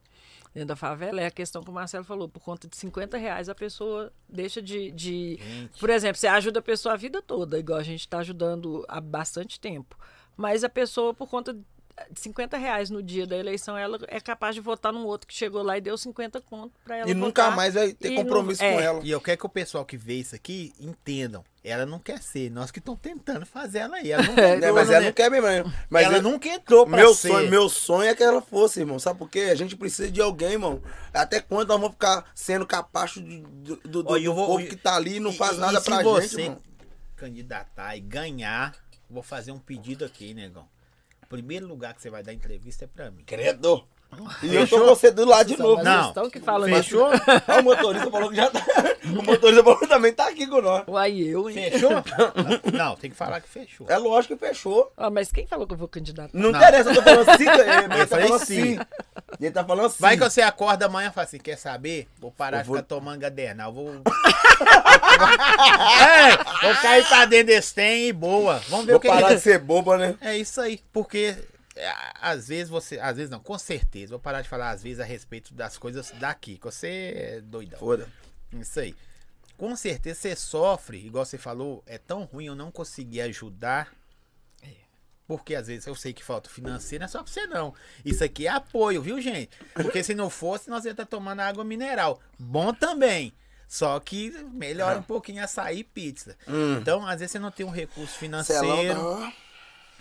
dentro da favela, é a questão que o Marcelo falou. Por conta de 50 reais, a pessoa deixa de. de-. Por exemplo, você ajuda a pessoa a vida toda, igual a gente está ajudando há bastante tempo. Mas a pessoa, por conta de 50 reais no dia da eleição, ela é capaz de votar num outro que chegou lá e deu 50 conto para ela E nunca votar. mais vai ter compromisso não- com é. ela. E eu quero que o pessoal que vê isso aqui entendam. Ela não quer ser, nós que estamos tentando fazer ela aí. Ela não É, entrou, mas né? ela não quer mesmo. né? Mas ela eu- nunca entrou pra meu ser. sonho, meu sonho é que ela fosse, irmão. Sabe por quê? A gente precisa de alguém, irmão. Até quando nós vamos ficar sendo capacho de- do, do, do Ó, eu vou- povo que tá ali e não E- faz e- nada e pra se gente, você irmão? candidatar e ganhar, vou fazer um pedido aqui, negão. O primeiro lugar que você vai dar entrevista é pra mim. Credo. E eu tô Fechou? com você do lado de Só novo. Não. gestão que fala Fechou? O motorista falou que já tá. O motorista falou que também tá aqui com nós. Uai, eu, hein? Fechou? Não, tem que falar que fechou. É lógico que fechou. Ah, mas quem falou que eu vou candidatar? Não, Não. interessa, eu tô falando sim. Ele tá falei falando sim. sim. Ele tá falando sim. Vai que você acorda amanhã e fala assim, quer saber? Vou parar Eu de vou- ficar tomando gadernal. Vou... é, vou cair pra dentro desse tem e boa. Vamos ver Vou o que parar de ser boba, né? É isso aí, porque às vezes você. Às vezes não, com certeza. Vou parar de falar às vezes a respeito das coisas daqui, que você é doidão. Foda. Isso aí. Com certeza você sofre, igual você falou, é tão ruim eu não conseguir ajudar. Porque às vezes eu sei que falta financeiro, não é só pra você não. Isso aqui é apoio, viu, gente? Porque se não fosse, nós ia estar tomando água mineral. Bom também. Só que melhora um pouquinho açaí e pizza. Hum. Então, às vezes você não tem um recurso financeiro. Celão tá-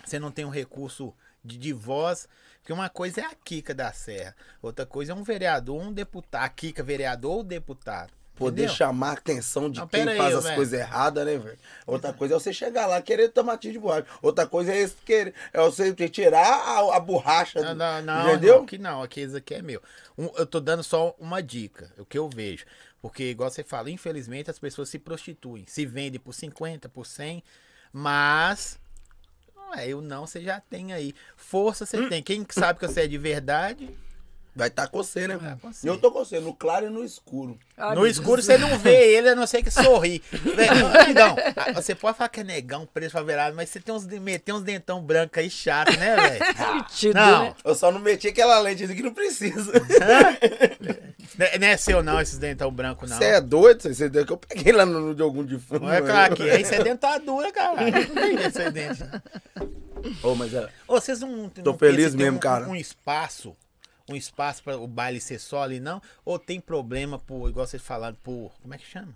Você não tem um recurso de, de voz. Porque uma coisa é a Kika da Serra. Outra coisa é um vereador, um deputado. A Kika, vereador ou deputado. Poder Entendeu? chamar a atenção de Não, quem aí, faz as coisas erradas, né, velho? Outra coisa é você chegar lá querer tomatinho de borracha. Outra coisa é esse querer, é você tirar a, a borracha. Não, não, não, entendeu? não, aqui não, aqui esse aqui é meu. Um- eu tô dando só uma dica, o que eu vejo. Porque, igual você fala, infelizmente as pessoas se prostituem. Se vendem por 50, por 100, mas. Eu não, você já tem aí. Força Hum. você tem. Quem sabe que você é de verdade, Vai estar tá com você, né? É, você. Eu tô com você, no claro e no escuro. Ai, No escuro Deus. você não vê ele, a não ser que sorri. Negão, ah, você pode falar que é negão, preso favelado, mas você tem uns, tem uns dentão branco aí chato, né, velho? Não, né? Eu só não meti aquela lente que não precisa. não é- não é seu não, esses dentão branco, não. Você é doido? Você deu que eu peguei lá no, de algum de fundo. Não é claro que isso é dentadura, cara. Não tem ser dente. Ô, mas é. Ô, vocês não, não Tô feliz mesmo, um, cara. Um espaço, um espaço para o baile ser só ali, não? Ou tem problema por, igual vocês falaram, por, como é que chama?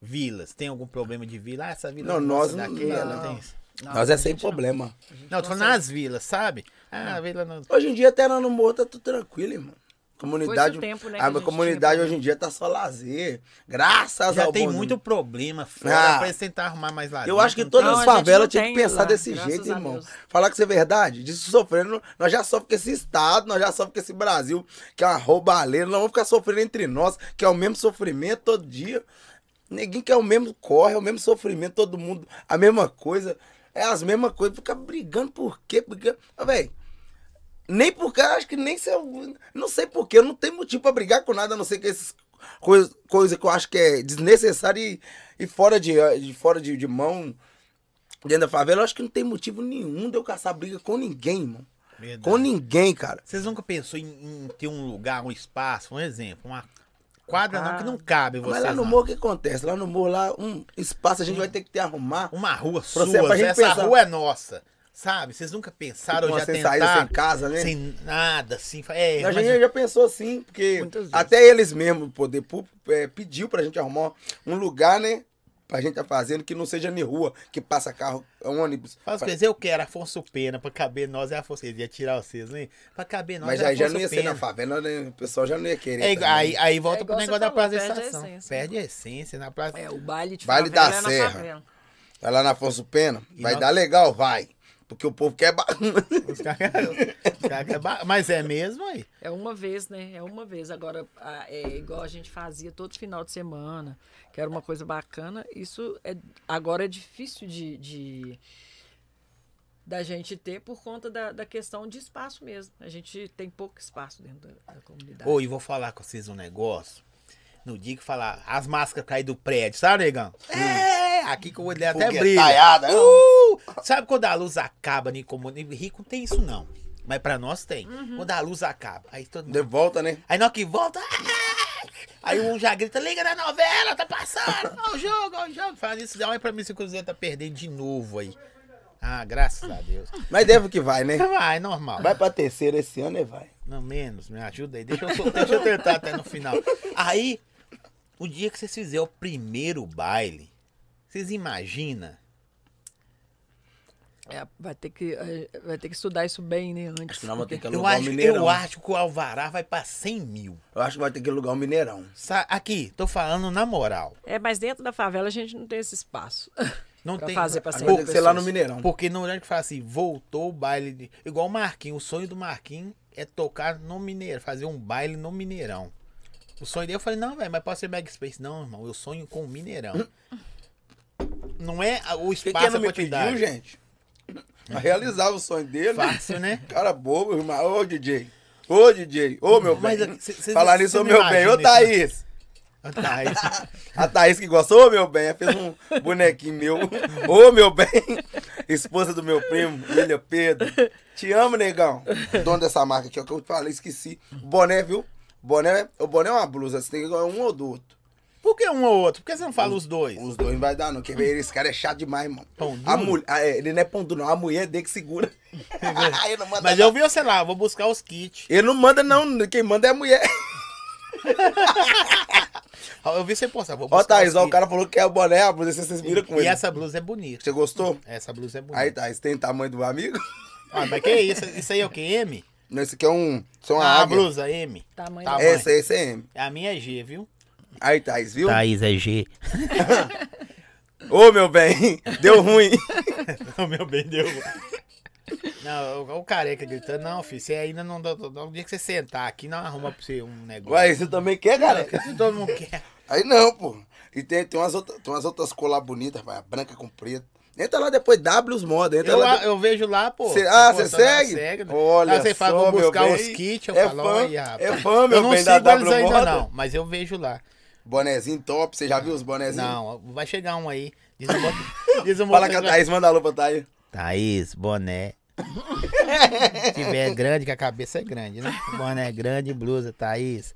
Vilas. Tem algum problema de vila? Ah, essa vila Não, nós não- daquela, não. tem isso. Nós é sem problema. Não, tô falando nas vilas, sabe? Ah, a vila não... Hoje em dia, até lá no morro, tá tudo tranquilo, irmão. Comunidade. Tempo, né, a a comunidade hoje em dia tá só lazer. Graças Já ao tem bom muito Deus. problema fora Ah. pra eles tentar arrumar mais lá Eu acho que todas Não, as favelas tinham que tem pensar lá, desse jeito, irmão. Deus. Falar que isso é verdade. Disso sofrendo, nós já sofremos com esse Estado, nós já sofremos com esse Brasil, que é uma roubalheira. Nós vamos ficar sofrendo entre nós, que é o mesmo sofrimento todo dia. Ninguém quer o mesmo corre, é o mesmo sofrimento, todo mundo, a mesma coisa. É as mesmas coisas. Fica brigando por quê? Brigando. Velho, nem porque, acho que nem se eu. Não sei porquê, eu não tenho motivo pra brigar com nada, a não ser que essas coisas coisa que eu acho que é desnecessária e, e fora, de, de, fora de, de mão, dentro da favela, eu acho que não tem motivo nenhum de eu caçar briga com ninguém, mano. Verdade. Com ninguém, cara. Vocês nunca pensou em, em ter um lugar, um espaço, um exemplo, uma quadra não, que não Ah. cabe Mas vocês. lá no morro o que acontece? Lá no morro, lá, um espaço a gente vai ter que ter arrumar. Uma rua sua, essa pensar. rua é nossa. Sabe? Vocês nunca pensaram Uma já sem tentaram? sem casa, né? Sem nada, assim. É, a gente já pensou assim, porque até eles mesmos, o poder público, é, pediu pra gente arrumar um lugar, né? Pra gente tá fazendo que não seja nem rua, que passa carro, ônibus. Faz coisa, eu quero Afonso Pena, pra caber nós é Afonso. Ele ia tirar vocês, né? Pra caber nós Mas é aí já não ia ser Pena. na favela, né? O pessoal já não ia querer. É, também. aí, aí volta É pro negócio você da praça falou, da perde a estação. essência. Perde a essência na praça. É, o baile de favela da é na Serra. favela. Vai lá na Afonso Pena, E vai nós- dar legal, vai. Porque o povo quer bagunça. Os caras- os caras querem ba- Mas é mesmo aí. É uma vez, né? É uma vez. Agora, é igual a gente fazia todo final de semana, que era uma coisa bacana. Isso é, agora é difícil de, de- da gente ter por conta da, da questão de espaço mesmo. A gente tem pouco espaço dentro da, da comunidade. Ô, e vou falar com vocês um negócio. No dia que falar, as máscaras caem do prédio, sabe, negão? É, aqui que o olho até brilha. Não. Uh! Sabe quando a luz acaba nem como rico não tem isso não. Mas pra nós tem. Quando a luz acaba, aí todo mundo De volta, né? Aí hora que volta, aí um já grita, liga na novela, tá passando, ó o jogo, ó o jogo. Faz isso, olha pra mim se o Cruzeiro tá perdendo de novo aí. Ah, graças a Deus. Mas deve que vai, né? Vai, normal. Vai pra terceira esse ano e vai. Não, menos, me ajuda aí. Deixa eu, deixa eu tentar até no final. Aí, o dia que vocês fizerem o primeiro baile, vocês imaginam? É, vai, ter que, é, vai ter que estudar isso bem, né? Antes. Acho que nós vamos ter que Eu alugar um acho, Mineirão. eu acho que o Alvará vai pra 100 mil. Eu acho que vai ter que alugar um Mineirão. Sa- Aqui, tô falando na moral. É, mas dentro da favela a gente não tem esse espaço. Não Pra tem fazer pra Acho cem que vai ser lá no pessoas. Mineirão. Porque no hora que fala assim, voltou o baile. De... Igual o Marquinhos. O sonho do Marquinhos é tocar no Mineiro, fazer um baile no Mineirão. O sonho dele, eu falei, não, velho, mas pode ser Mega Space. Não, irmão, eu sonho com o Mineirão. Não é a- o que, espaço, que ele a me quantidade. pediu, gente? A realizar o sonho dele. Fácil, né? Cara bobo, irmão. Ô, DJ. Ô, DJ. Ô, meu Mas, bem. cê- cê- Falar nisso, ô, meu bem. Ô, imagina Thaís. Tá, isso- A Thaís que gostou, ô, meu bem. Ela fez um bonequinho meu. Ô, meu bem. Esposa do meu primo, William Pedro. Te amo, negão. Dono dessa marca aqui, ó, que eu falei, esqueci. Boné, viu? Boné, o boné é uma blusa. Você tem que ganhar um ou do outro. Por que um ou outro? Por que você não fala os dois? Os dois não vai dar, não. Quer ver? Esse cara é chato demais, mano. Pão A duro? mulher, ah, é, ele não é pão duro, não. A mulher dele que segura. Mas eu vi, sei lá, vou buscar os kits. Ele não manda, não. Quem manda é a mulher. Eu vi você postar, vou Ó, Thaís, ó, o cara falou que quer a boné, a blusa, você vira com E ele. essa blusa é bonita. Você gostou? Essa blusa é bonita. Aí, Thaís, tem tamanho do amigo? Ah, mas que isso? Isso aí é o que? M? Não, esse aqui é um. Isso é uma Ah, a águia. blusa M. Tamanho esse é M. A minha é G, viu? Aí, Thaís, viu? Thaís é G. Ô, meu bem, deu ruim. o meu bem deu. Não, o, o careca gritando, não, filho, você ainda não dá. Um dia que você sentar aqui, não arruma pra você um negócio. Ué, você também quer, cara? Se todo mundo quer. Aí não, pô. E tem, tem, umas outras, tem umas outras lá bonitas, vai, branca com preto. Entra lá depois, W's Moda. Entra Eu, lá eu vejo lá, pô. Cê- ah, você só dá- segue? né? Olha Aí você fala, vou buscar os kits, eu É falo, fã, olha, é fã, meu Eu não bem, da sigo eles W ainda Moda. não, mas eu vejo lá. Bonezinho top, você já viu os bonezinhos? Não, vai chegar um aí. Diz diz o Fala com a Thaís, manda alô pra Thaís. Thaís, boné. Se tiver grande, que a cabeça é grande, né? Boné grande, blusa, Thaís.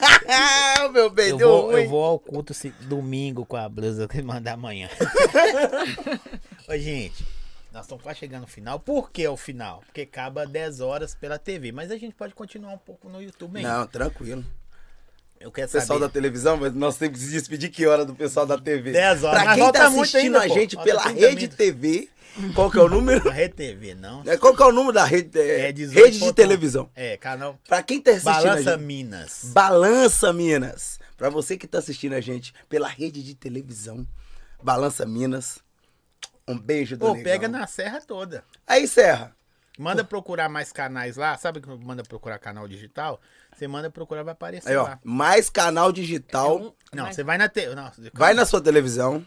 Meu bem, Eu deu vou, ruim. eu vou ao culto se- domingo com a blusa que mandar amanhã. Ô, gente, nós estamos quase chegando no final. Por que o final? Porque acaba 10 horas pela TV. Mas a gente pode continuar um pouco no YouTube ainda. Não, tranquilo. Eu quero O pessoal saber. da televisão, mas nós temos que se despedir que hora do pessoal da TV? 10 horas, Pra mas quem tá assistindo ainda, a pô. gente Falta pela 30 Rede. TV, qual que é o número? Não é TV, não. É, Qual que é o número da rede? É, É 18 rede de televisão. É, canal Pra quem tá assistindo a Balança gente. Minas. Balança Minas. Pra você que tá assistindo a gente pela rede de televisão, Balança Minas. Um beijo do Pô, negão. pega na serra toda. Aí, Serra. Manda procurar mais canais lá. Sabe que manda procurar canal digital? Você manda procurar, vai aparecer Aí, ó. lá. Mais canal digital. É um- Não, Mas- você vai na TV. Não, Vai na sua televisão.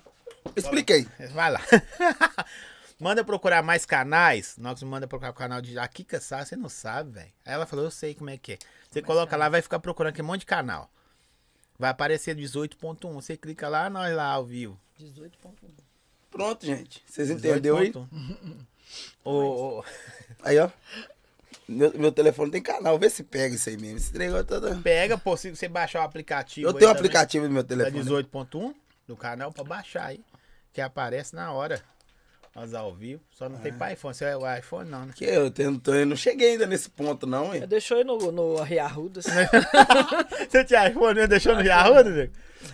Expliquei. Vai lá. manda procurar mais canais. Nós manda procurar o canal de. A Kika sabe, você não sabe, velho. Aí ela falou, eu sei como é que é. Você coloca lá, vai ficar procurando aquele monte de canal. Vai aparecer 18.1. Você clica lá, nós lá ao vivo. 18.1. Pronto, gente. Vocês entenderam aí? 18.1. Ô, ô, Aí, ó. Meu, meu telefone tem canal. Vê se pega isso aí mesmo. Esse negócio todo... pega, pô, se você baixar o aplicativo. Eu tenho um também, aplicativo no meu Da telefone. 18.1 do canal pra baixar aí. Que aparece na hora. Nós ao vivo. Só não Ah. tem pra iPhone. Você é o iPhone, não, né? Que eu, tenho, tô- eu não cheguei ainda nesse ponto, não, hein? Deixou aí no, no Riarruda. assim. Você tinha iPhone, né? deixou no Yahoo, né?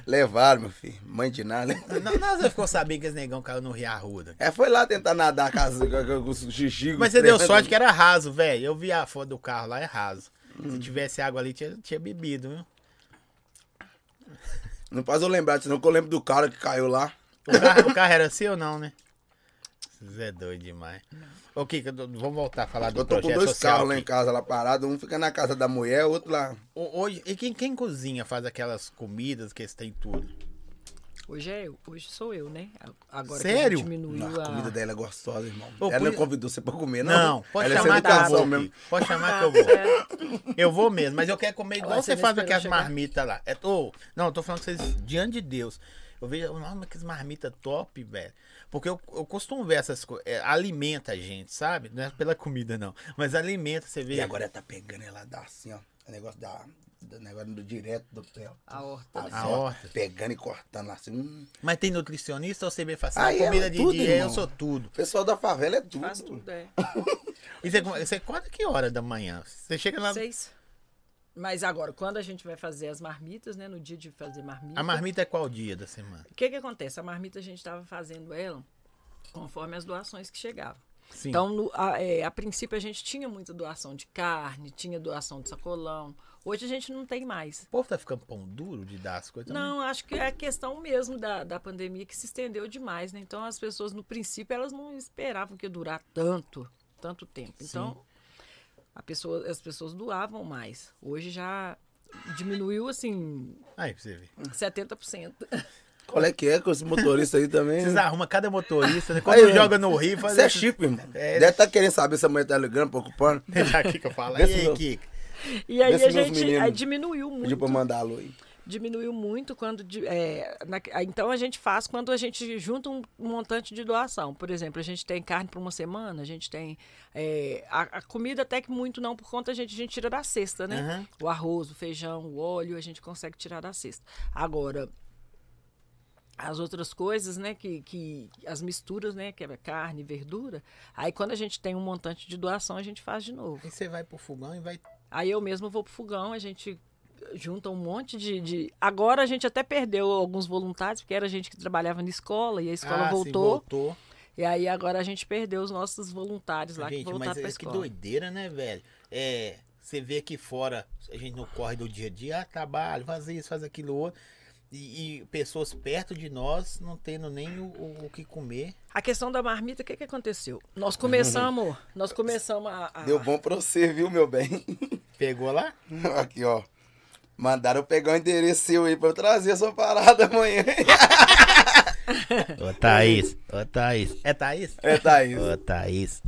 Levaram, meu filho. Mãe de nada. né? Não, não, você ficou sabendo que esse negão caiu no Riarruda. É, foi lá tentar nadar a casa com, com, com o xixi. Mas você deu sorte que era raso, velho. Eu vi a foto do carro lá, é raso. Se tivesse água ali, tinha, tinha bebido, viu? Não faz eu lembrar, senão que eu lembro do cara que caiu lá. O carro, o carro era seu ou não, né? Você é doido demais. Ô, Kika, vamos voltar a falar do Eu tô com projeto dois social carros lá em casa, lá parado. Um fica na casa da mulher, outro lá. Ho- Hoje, e quem, quem cozinha, faz aquelas comidas que eles têm tudo? Hoje é eu, hoje sou eu, né? Agora Sério? que diminuiu Não, a a... comida dela é gostosa, irmão. Ô, Ela não pois- convidou você pra comer, não. Não, pode Ela é chamar sem que eu vou. mesmo. Pode chamar que eu Tá vou. Eu vou mesmo, mas eu quero comer igual Olha, você você faz aquelas marmitas lá. É, ô, não, eu tô falando que vocês, diante de Deus. Eu vejo, nossa, que marmita top, velho. Porque eu, eu costumo ver essas coisas. alimenta a gente, sabe? Não é pela comida, não. Mas alimenta, você vê. E agora ela tá pegando, ela dá assim, ó. O negócio da. do negócio do direto do pé. A horta. Assim, A horta. Pegando e cortando lá assim. Hum. Mas tem nutricionista ou você vê fazer Aí é comida de tudo, dia? Eu irmão. sou tudo. O pessoal da favela é tudo. Faz tudo, é. E você, você acorda que hora da manhã? Você chega lá. Seis. Mas agora, quando a gente vai fazer as marmitas, né? No dia de fazer marmita. A marmita é qual dia da semana? O que que acontece? A marmita a gente estava fazendo ela conforme as doações que chegavam. Sim. Então, no- a, é, a princípio, a gente tinha muita doação de carne, tinha doação de sacolão. Hoje a gente não tem mais. O povo tá ficando pão duro de dar as coisas também? Não, acho que é a questão mesmo da, da pandemia que se estendeu demais, né? Então as pessoas, no princípio, elas não esperavam que ia durar tanto, tanto tempo. Então, a pessoa, as pessoas doavam mais. Hoje já diminuiu, assim, Aí, pra você ver. 70%. Qual é que é com esse motorista aí também? Vocês né? arrumam cada motorista, né? Quando Aí, joga no Rio, faz Você é chico, irmão. É, Deve estar querendo saber se a mulher tá ligando, preocupando. Deixa aqui que eu falo. E aí, Kika? E aí se a gente aí diminuiu Pediu pra muito. mandar alô aí. Diminuiu muito quando. é, na- então a gente faz quando a gente junta um montante de doação. Por exemplo, a gente tem carne para uma semana, a gente tem. é, a, a comida até que muito não, por conta a gente, a gente tira da cesta, né? Aham. O arroz, o feijão, o óleo, a gente consegue tirar da cesta. Agora. As outras coisas, né, que, que as misturas, né, que é carne, verdura, aí quando a gente tem um montante de doação, a gente faz de novo. Aí você vai pro fogão e vai. Aí eu mesmo vou pro fogão, a gente junta um monte de, de- Agora a gente até perdeu alguns voluntários, porque era gente que trabalhava na escola e a escola Ah, sim, voltou. voltou. E aí agora a gente perdeu os nossos voluntários lá que Gente, voltaram mas pra é que escola. doideira, né, velho? É. Você vê aqui fora, a gente não corre do dia a dia, ah, trabalho, faz isso, faz aquilo outro. E, e pessoas perto de nós não tendo nem o, o- o que comer. A questão da marmita, o que, que aconteceu? Nós começamos, nós começamos a, a- Deu bom pra você, viu, meu bem? Pegou lá? Aqui, ó. Mandaram eu pegar o endereço seu aí pra eu trazer a sua parada amanhã. Ô, Thaís. Ô, Thaís. É Thaís? É, Thaís. Ô, Thaís.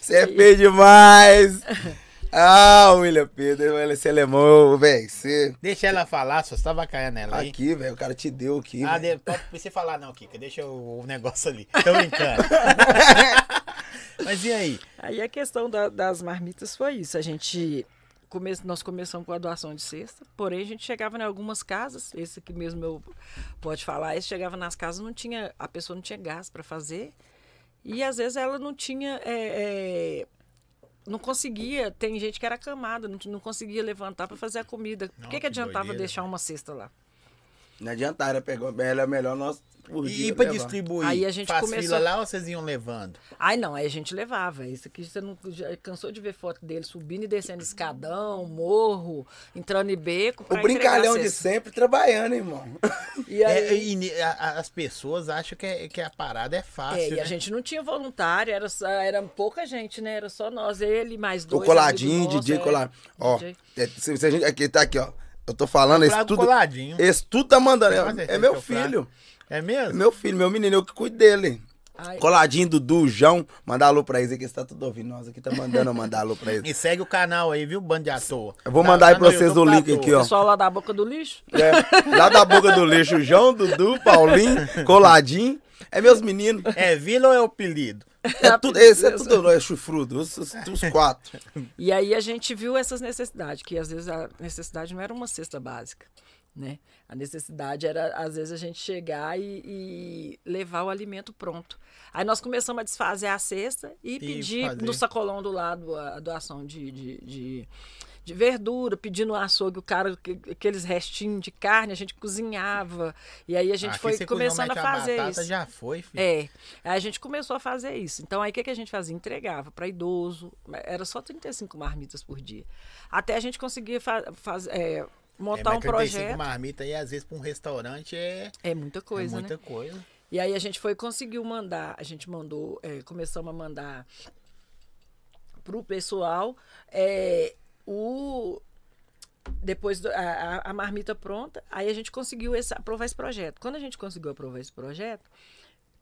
Você é feio demais. Ah, William Pedro, esse alemão, velho. Você. Deixa ela falar, só você tava caindo nela aí. Aqui, velho, o cara te deu aqui. Ah, de, pode você falar não, Kika. Deixa o, o negócio ali. Tô brincando. Mas e aí? Aí a questão da- das marmitas foi isso. A gente. Come, nós começamos com a doação de cesta, porém a gente chegava em algumas casas, esse aqui mesmo eu pode falar, esse chegava nas casas, não tinha, a pessoa não tinha gás para fazer, e às vezes ela não tinha. é, é, não conseguia, tem gente que era camada, não, não conseguia levantar para fazer a comida. Por que, que adiantava doideira, deixar uma cesta lá? Não adianta, era pegou. Era melhor nós por E, dia pra levar. distribuir? Aí a gente Faz começou- fila lá ou vocês iam levando? Ai, não, aí a gente levava. Isso aqui você não já cansou de ver foto dele subindo e descendo escadão, morro, entrando em beco. O brincalhão de sempre trabalhando, irmão. E aí, É, e as pessoas acham que, é- que a parada é fácil. é, e né? a gente não tinha voluntário, era, só- era pouca gente, né? Era só nós, ele, mais O dois. coladinho, amigos nossos, DJ é. colar. Ó, DJ. é, se, se a gente, aqui tá aqui, ó. Eu tô falando, esse Trago tudo, coladinho. esse tudo tá mandando. É, é meu prato? filho. É É mesmo? meu filho, meu menino, eu que cuido dele. Ai, Coladinho, Dudu, João. Mandar alô pra eles aqui, você tá tudo ouvindo. Nós aqui tá mandando eu mandar alô pra eles. E segue o canal aí, viu, Bando de à toa. Eu vou Tá- mandar aí pra vocês o tá link aqui, ó. pessoal lá da boca do lixo. É, lá da boca do lixo, João, Dudu, Paulinho, Coladinho. É meus meninos. É vila ou é o apelido? É tudo, esse é tudo é chufrudo, os, os- os quatro. E aí a gente viu essas necessidades, que às vezes a necessidade não era uma cesta básica, né? A necessidade era, às vezes, a gente chegar e, e levar o alimento pronto. Aí nós começamos a desfazer a cesta e, pedir fazer. no sacolão do lado a, a doação de, de, de, de verdura, pedindo no açougue o cara, que- aqueles restinhos de carne, a gente cozinhava. E aí a gente Aqui foi começando a fazer batata, isso. já foi, filho. É, aí a gente começou a fazer isso. Então, aí o que, que a gente fazia? Entregava para idoso, era só 35 marmitas por dia. Até a gente conseguia fa faz- é, É, montar mas um 35 projeto. marmita aí, às vezes, pra um restaurante é, É muita coisa, é muita né? coisa. E aí a gente foi, conseguiu mandar, a gente mandou, é, começamos a mandar pro pessoal é, o depois do- a, a- a marmita pronta, aí a gente conseguiu esse- aprovar esse projeto. Quando a gente conseguiu aprovar esse projeto,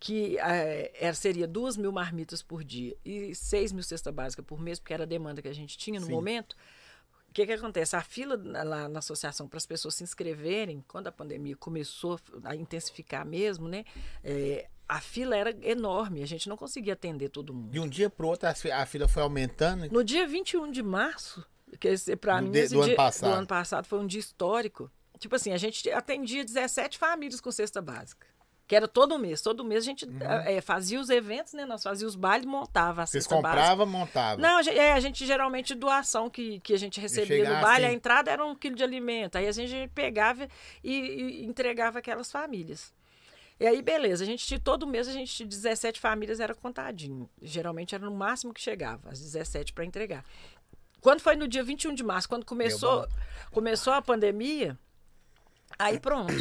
que é, era- seria duas mil marmitas por dia e seis mil cesta básica por mês, porque era a demanda que a gente tinha no Sim. momento. O que, que acontece? A fila na- lá na associação para as pessoas se inscreverem, quando a pandemia começou a intensificar mesmo, né? é, a fila era enorme, a gente não conseguia atender todo mundo. De um dia pro outro, a fi- a fila foi aumentando. No dia 21 de março, que para mim de- esse do ano dia, passado. do ano passado foi um dia histórico. Tipo assim, a gente atendia 17 famílias com cesta básica. Que era todo mês. Todo mês a gente eh, fazia os eventos, né? Nós fazíamos os bailes e montava a Uhum. Vocês compravam, montavam. Não, a gente, é, a gente geralmente doação que, que a gente recebia no baile, assim- a entrada era um quilo de alimento. Aí a gente pegava e, e entregava aquelas famílias. E aí, beleza, a gente tinha, todo mês a gente tinha 17 famílias, era contadinho. Geralmente era no máximo que chegava, as 17 para entregar. Quando foi no dia 21 de março, quando começou, começou a pandemia, aí pronto.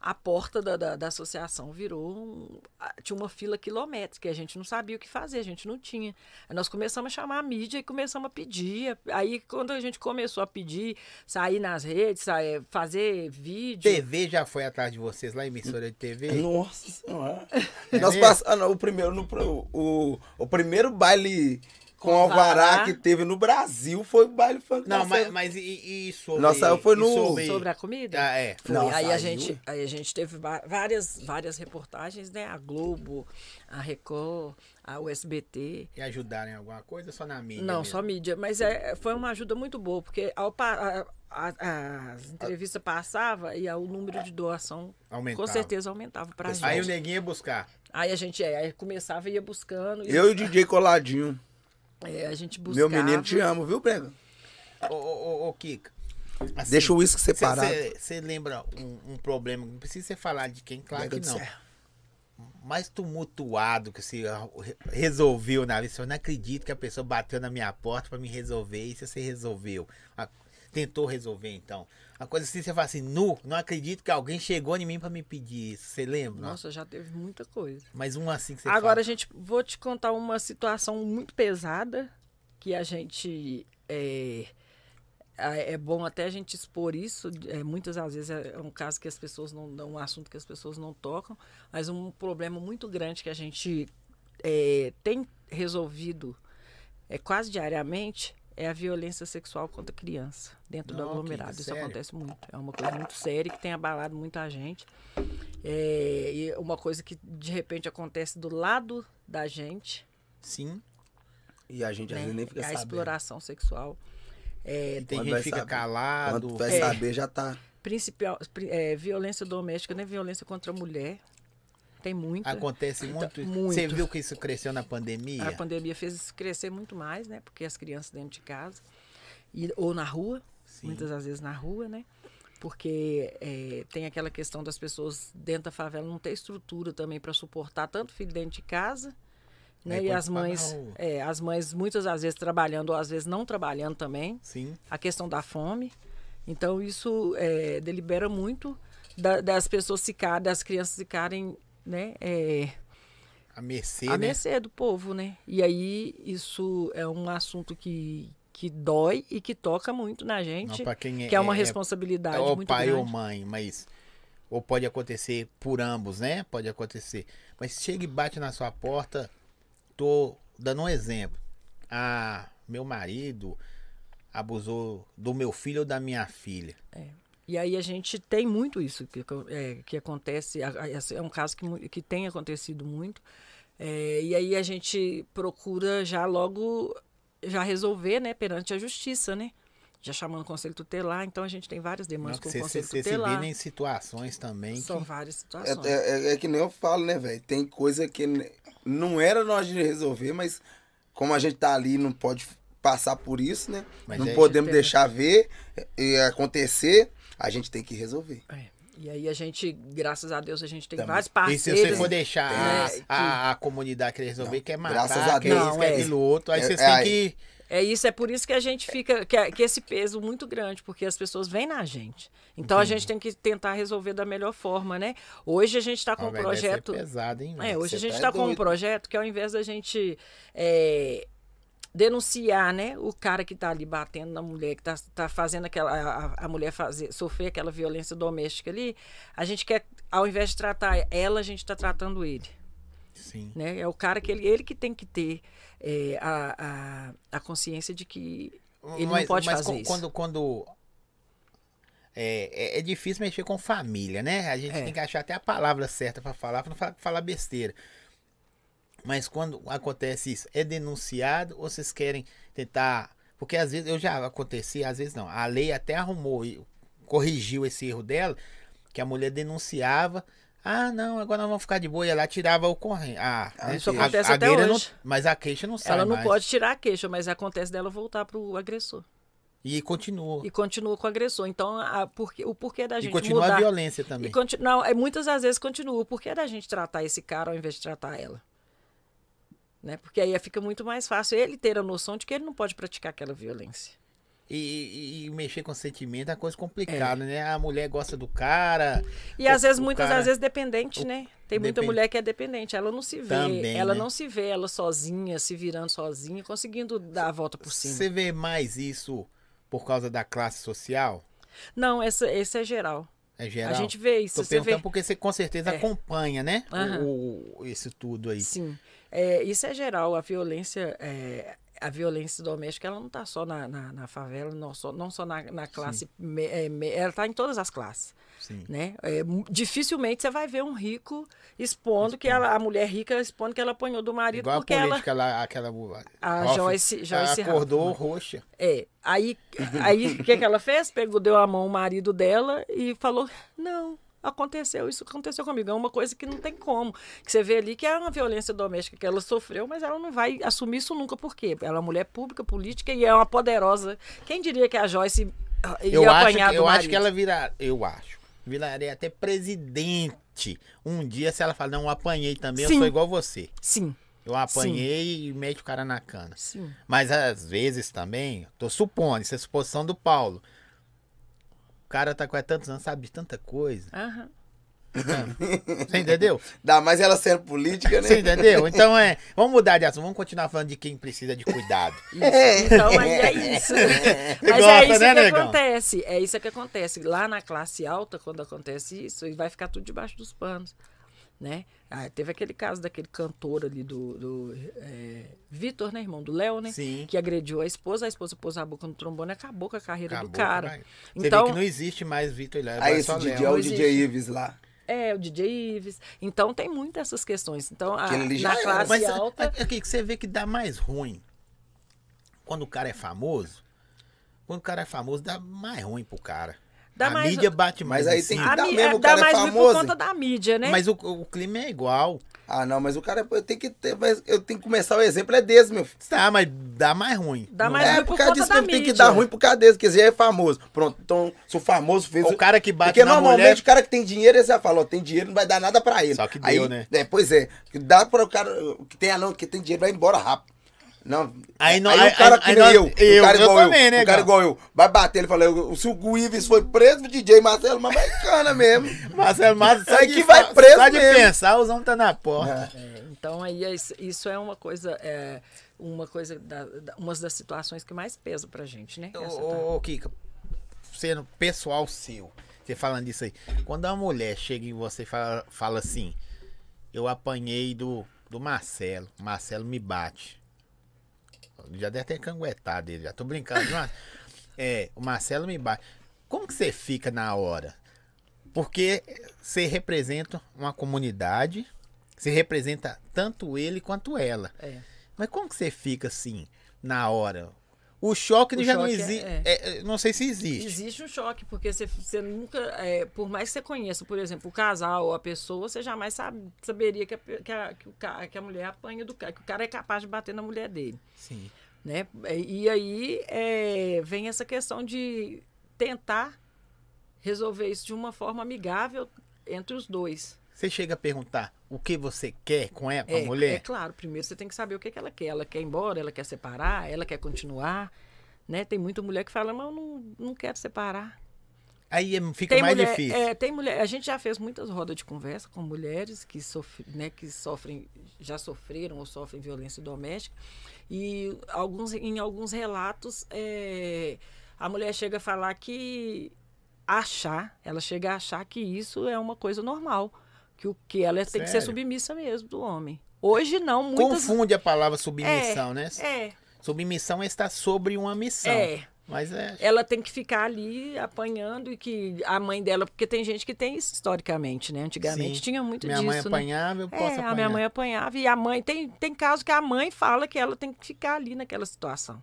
A porta da, da, da associação virou. um- tinha uma fila quilométrica, e a gente não sabia o que fazer, a gente não tinha. Aí nós começamos a chamar a mídia e começamos a pedir. Aí, quando a gente começou a pedir, sair nas redes, sair, fazer vídeo. TV já foi atrás de vocês lá, emissora de TV? Nossa senhora. É Nós mesmo? passamos o primeiro, no, o, o primeiro baile com Com alvará que teve no Brasil foi o baile funk Não, mas, mas e, e sobre... Nossa, foi e no- Sobre, Sobre a comida? Ah, é. Foi. Não, aí, saiu. a gente, aí a gente teve várias, várias reportagens, né? A Globo, a Record, a USBT. E ajudaram em alguma coisa só na mídia? Não, mesmo? só mídia. Mas é, foi uma ajuda muito boa, porque ao, pa- a- a- as entrevistas passavam e o número de doação Aumentava. com certeza aumentava pra gente. Aí o neguinho ia buscar. Aí a gente é, aí começava e ia buscando. e- Eu e o DJ Coladinho. É, a gente buscava. Meu menino, te amo, viu, Brega? Ô, ô, ô, ô Kika. assim, Deixa o uísque separado. Você lembra um, um problema, não precisa você falar de quem, claro Brega que não. Mais tumultuado que você ah, re- resolveu na vida. Eu não acredito que a pessoa bateu na minha porta pra me resolver isso você resolveu. Ah, Tentou resolver, então. Uma coisa assim, você fala assim, nu, não acredito que alguém chegou em mim pra me pedir isso. Você lembra? Nossa, já teve muita coisa. Mas um assim que você Agora, fala. gente, vou te contar uma situação muito pesada que a gente. é, é é bom até a gente expor isso. É, muitas às vezes é um caso que as pessoas não, não- um assunto que as pessoas não tocam, mas um problema muito grande que a gente é, tem resolvido é, quase diariamente é a violência sexual contra criança dentro do Não, que aglomerado. Isso sério? acontece muito. É uma coisa muito séria que tem abalado muita gente. É, e uma coisa que de repente acontece do lado da gente, Sim. E a gente às né? vezes nem fica É a sabendo. exploração sexual. É, E tem gente que fica saber. calado. Quando vai É. saber, já tá. principal, pri- é, violência doméstica, nem violência contra a mulher. Tem muita. Acontece muito. muito. Você viu que isso cresceu na pandemia? A pandemia fez isso crescer muito mais, né? Porque as crianças dentro de casa, e, ou na rua, Sim. muitas das vezes na rua, né? Porque é, tem aquela questão das pessoas dentro da favela não ter estrutura também para suportar tanto filho dentro de casa, né? Aí E as mães, é, as mães muitas das vezes trabalhando ou às vezes não trabalhando também Sim. a questão da fome. Então, isso é, delibera muito da- das pessoas ficarem, das crianças ficarem, né, é, A mercê, à né? mercê do povo, né? E aí, isso é um assunto que, que dói e que toca muito na Não, gente, pra quem que é uma é, responsabilidade ou muito pai grande. ou mãe, mas ou pode acontecer por ambos, né? Pode acontecer. Mas chega e bate na sua porta, tô dando um exemplo. Ah, meu marido abusou do meu filho ou da minha filha. E aí a gente tem muito isso que, é, que acontece, é um caso que, que tem acontecido muito. É, e aí a gente procura já logo já resolver, né, perante a justiça, né? Já chamando o conselho tutelar, então a gente tem várias demandas Não, com o conselho você se tutelar. vê em situações também São que várias É, situações. é- é que nem eu falo, né, velho? Tem coisa que não era nós de resolver, mas como a gente tá ali e não pode passar por isso, né? Mas não é- podemos Tem- deixar ver e acontecer, a gente tem que resolver. É. E aí a gente, graças a Deus, a gente tem Também. vários E se parceiros. você for deixar a, né, que- a, a comunidade querer resolver, quer matar, graças a quer Deus. isso, Não, quer é. aquilo outro, aí É- vocês é têm aí. que... É isso, é por isso que a gente fica, que, que esse peso muito grande, porque as pessoas vêm na gente. Então a gente tem que tentar resolver da melhor forma, né? Hoje a gente está com Ó, um projeto. pesado, hein, É, hoje a Você gente tá está com um projeto que ao invés da gente é, denunciar, né, o cara que está ali batendo na mulher, que está fazendo aquela a, a mulher fazer sofrer aquela violência doméstica ali, a gente quer, ao invés de tratar ela, a gente está tratando ele Sim. né? É o cara que ele, ele que tem que ter é, a, a, a consciência de que ele não pode fazer co- isso. Quando, quando é, é, é difícil mexer com família, né? A gente É. tem que achar até a palavra certa pra falar, pra não falar, falar besteira. Mas quando acontece isso, é denunciado ou vocês querem tentar. Porque às vezes eu já acontecia, às vezes não. A lei até arrumou e corrigiu esse erro dela, que a mulher denunciava. Ah, não, agora nós vamos ficar de boa. E ela tirava o corrente. Ah, né? isso acontece a até gueira não- hoje. mas a queixa não sai ela não mais. pode tirar a queixa, mas acontece dela voltar pro agressor. E continua. E continua com o agressor. Então, a, porque, o porquê da E gente continua mudar... a violência também. E conti- não, é, muitas das vezes continua. O porquê da gente tratar esse cara ao invés de tratar ela? Né? Porque aí fica muito mais fácil ele ter a noção de que ele não pode praticar aquela violência. E, e- e mexer com sentimento é uma coisa complicada, né? A mulher gosta do cara. E O- às vezes, o muitas cara- das vezes, dependente, né? Tem muita Depende- mulher que é dependente. Ela não se vê. Também, ela né? não se vê ela sozinha, se virando sozinha, conseguindo dar a volta por cima. Você vê mais isso por causa da classe social? Não, essa, esse é geral. É geral? A gente vê isso. Tô Você perguntando vê. porque você com certeza É. acompanha, né? O- Aham. o, isso tudo aí. Sim. É, isso é geral. A violência. é, a violência doméstica ela não está só na, na, na favela, não só, não só na, na classe. me- é, me- ela está em todas as classes. Sim. Né? É, dificilmente você vai ver um rico expondo que ela, a mulher rica expondo que ela apanhou do marido Igual a porque ela. política lá, aquela. A Hoff, Joyce- Joyce acordou Hoffmann. roxa. É. Aí aí o que, que ela fez? Pegou, deu a mão ao marido dela e falou: Não, aconteceu, isso aconteceu comigo. É uma coisa que não tem como. Que você vê ali que é uma violência doméstica que ela sofreu, mas ela não vai assumir isso nunca, por quê? Ela é uma mulher pública, política e é uma poderosa. Quem diria que a Joyce ah, ia Eu, acho, apanhar que- do eu acho marido? que ela virar. Eu acho. Viraria até presidente. Um dia, se ela falar, não, eu apanhei também, eu Sim. sou igual você. Sim, Eu apanhei e mete o cara na cana. sim. Mas às vezes também, tô supondo, isso é suposição do Paulo. O cara tá com há tantos anos, sabe de tanta coisa. Aham. Você entendeu? Dá mais ela sendo política, né? Você entendeu? Então é. Vamos mudar de assunto, vamos continuar falando de quem precisa de cuidado. Isso. Então aí é isso. Mas gosta, é isso né, que negão? acontece. É isso que acontece. Lá na classe alta, quando acontece isso, e vai ficar tudo debaixo dos panos. Né? Ah, teve aquele caso daquele cantor ali do, do é, Vitor, né, irmão do Léo, né? Sim. Que agrediu a esposa, a esposa pôs a boca no trombone e acabou com a carreira Acabou, do cara. Você Então, vê que não existe mais Vitor e Léo. Aí é esse só DJ Léo. é o DJ. Ives lá. é, o DJ Ives. Então tem muitas essas questões. Então, a, na classe Mas alta. é- aqui que você vê que dá mais ruim. Quando o cara é famoso, quando o cara é famoso, dá mais ruim pro cara. Dá a mais- mídia bate mais Mas aí em tem que- mi- mesmo, é, o dá cara é mais por famoso. conta da mídia, né? Mas o, o clima é igual. Ah, não, mas o cara eu tenho que ter. Mas eu tenho que começar o exemplo é desse, meu filho. Tá, mas dá mais ruim. Dá Não mais é? ruim É, por por causa disso da mesmo, tem que dar ruim por causa desse, porque já é famoso. Pronto, então, se o famoso fez. O cara que bate Porque na normalmente mulher... o cara que tem dinheiro, ele já fala, ó, tem dinheiro, não vai dar nada pra ele. Só que Aí, deu, né? É, pois é. Dá para o cara que tem anão, que tem dinheiro, vai embora rápido. Não, Aí não- aí aí- o cara aí- que aí nem nós- eu, eu- o cara eu igual também, eu, né, o cara igual eu, vai bater, ele fala, eu- se o Ives foi preso, o DJ Marcelo, mas vai cana mesmo. Marcelo Aí de que vai preso Só de mesmo. pensar, os homens tá na porta. É, então aí é isso, é uma coisa, é, uma coisa da, da- uma das situações que mais pesa pra gente, né? Essa tá- Ô, ô, Kika, sendo pessoal seu, você falando disso aí, quando a mulher chega em você e fala, fala assim, eu apanhei do, do Marcelo, o Marcelo me bate. Já deve ter canguetado dele, já tô brincando. mas, é, o Marcelo me bate. Como que você fica na hora? Porque você representa uma comunidade, você representa tanto ele quanto ela. É. Mas como que você fica assim, na hora? O choque O já não choque é- existe. é. não sei se existe. Existe um choque, porque você, você nunca, é, por mais que você conheça, por exemplo, o casal ou a pessoa, você jamais sabe- saberia que a, que, a, que o que a mulher apanha do cara, que o cara é capaz de bater na mulher dele. Sim. né? E aí é, vem essa questão de tentar resolver isso de uma forma amigável entre os dois. Você chega a perguntar o que você quer com a, com a É, mulher? é claro, primeiro você tem que saber o que, que ela quer. Ela quer ir embora, ela quer separar, ela quer continuar. Né? Tem muita mulher que fala, mas eu não, não quero separar. Aí é- fica Tem mais mulher, difícil. é, tem mulher, a gente já fez muitas rodas de conversa com mulheres que, sofre, né, que sofrem, já sofreram ou sofrem violência doméstica. E alguns, em alguns relatos, é, a mulher chega a falar que achar, ela chega a achar que isso é uma coisa normal. Que, o, que ela tem que ser submissa mesmo do homem. Hoje não, muitas. Confunde a palavra submissão, né? É, Submissão é estar sobre uma missão. é. Mas é. ela tem que ficar ali apanhando e que a mãe dela, porque tem gente que tem isso historicamente, né? Antigamente Sim. tinha muito Minha disso, mãe né? apanhava, eu posso É, apanhar. a minha mãe apanhava e a mãe tem tem casos que a mãe fala que ela tem que ficar ali naquela situação.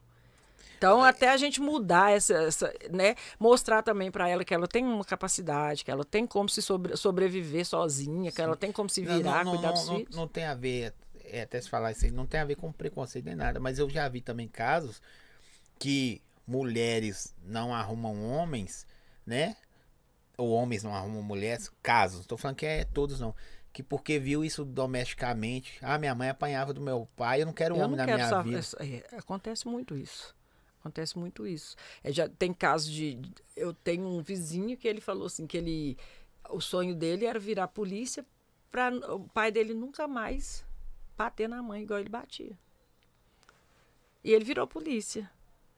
Então, até a gente mudar essa, essa né, mostrar também para ela que ela tem uma capacidade, que ela tem como se sobre- sobreviver sozinha, que ela tem como se Não, virar, não, cuidar não, dos não, filhos. não tem a ver, é, até se falar isso aí, não tem a ver com preconceito nem nada, mas eu já vi também casos que mulheres não arrumam homens, né? Ou homens não arrumam mulheres, casos, não tô falando que é todos não, que porque viu isso domesticamente, ah, minha mãe apanhava do meu pai, eu não quero Eu homem não na quero minha só. vida. é, acontece muito isso. Acontece muito isso. É, já tem casos de. Eu tenho um vizinho que ele falou assim que ele. O sonho dele era virar polícia para o pai dele nunca mais bater na mãe igual ele batia. E ele virou polícia.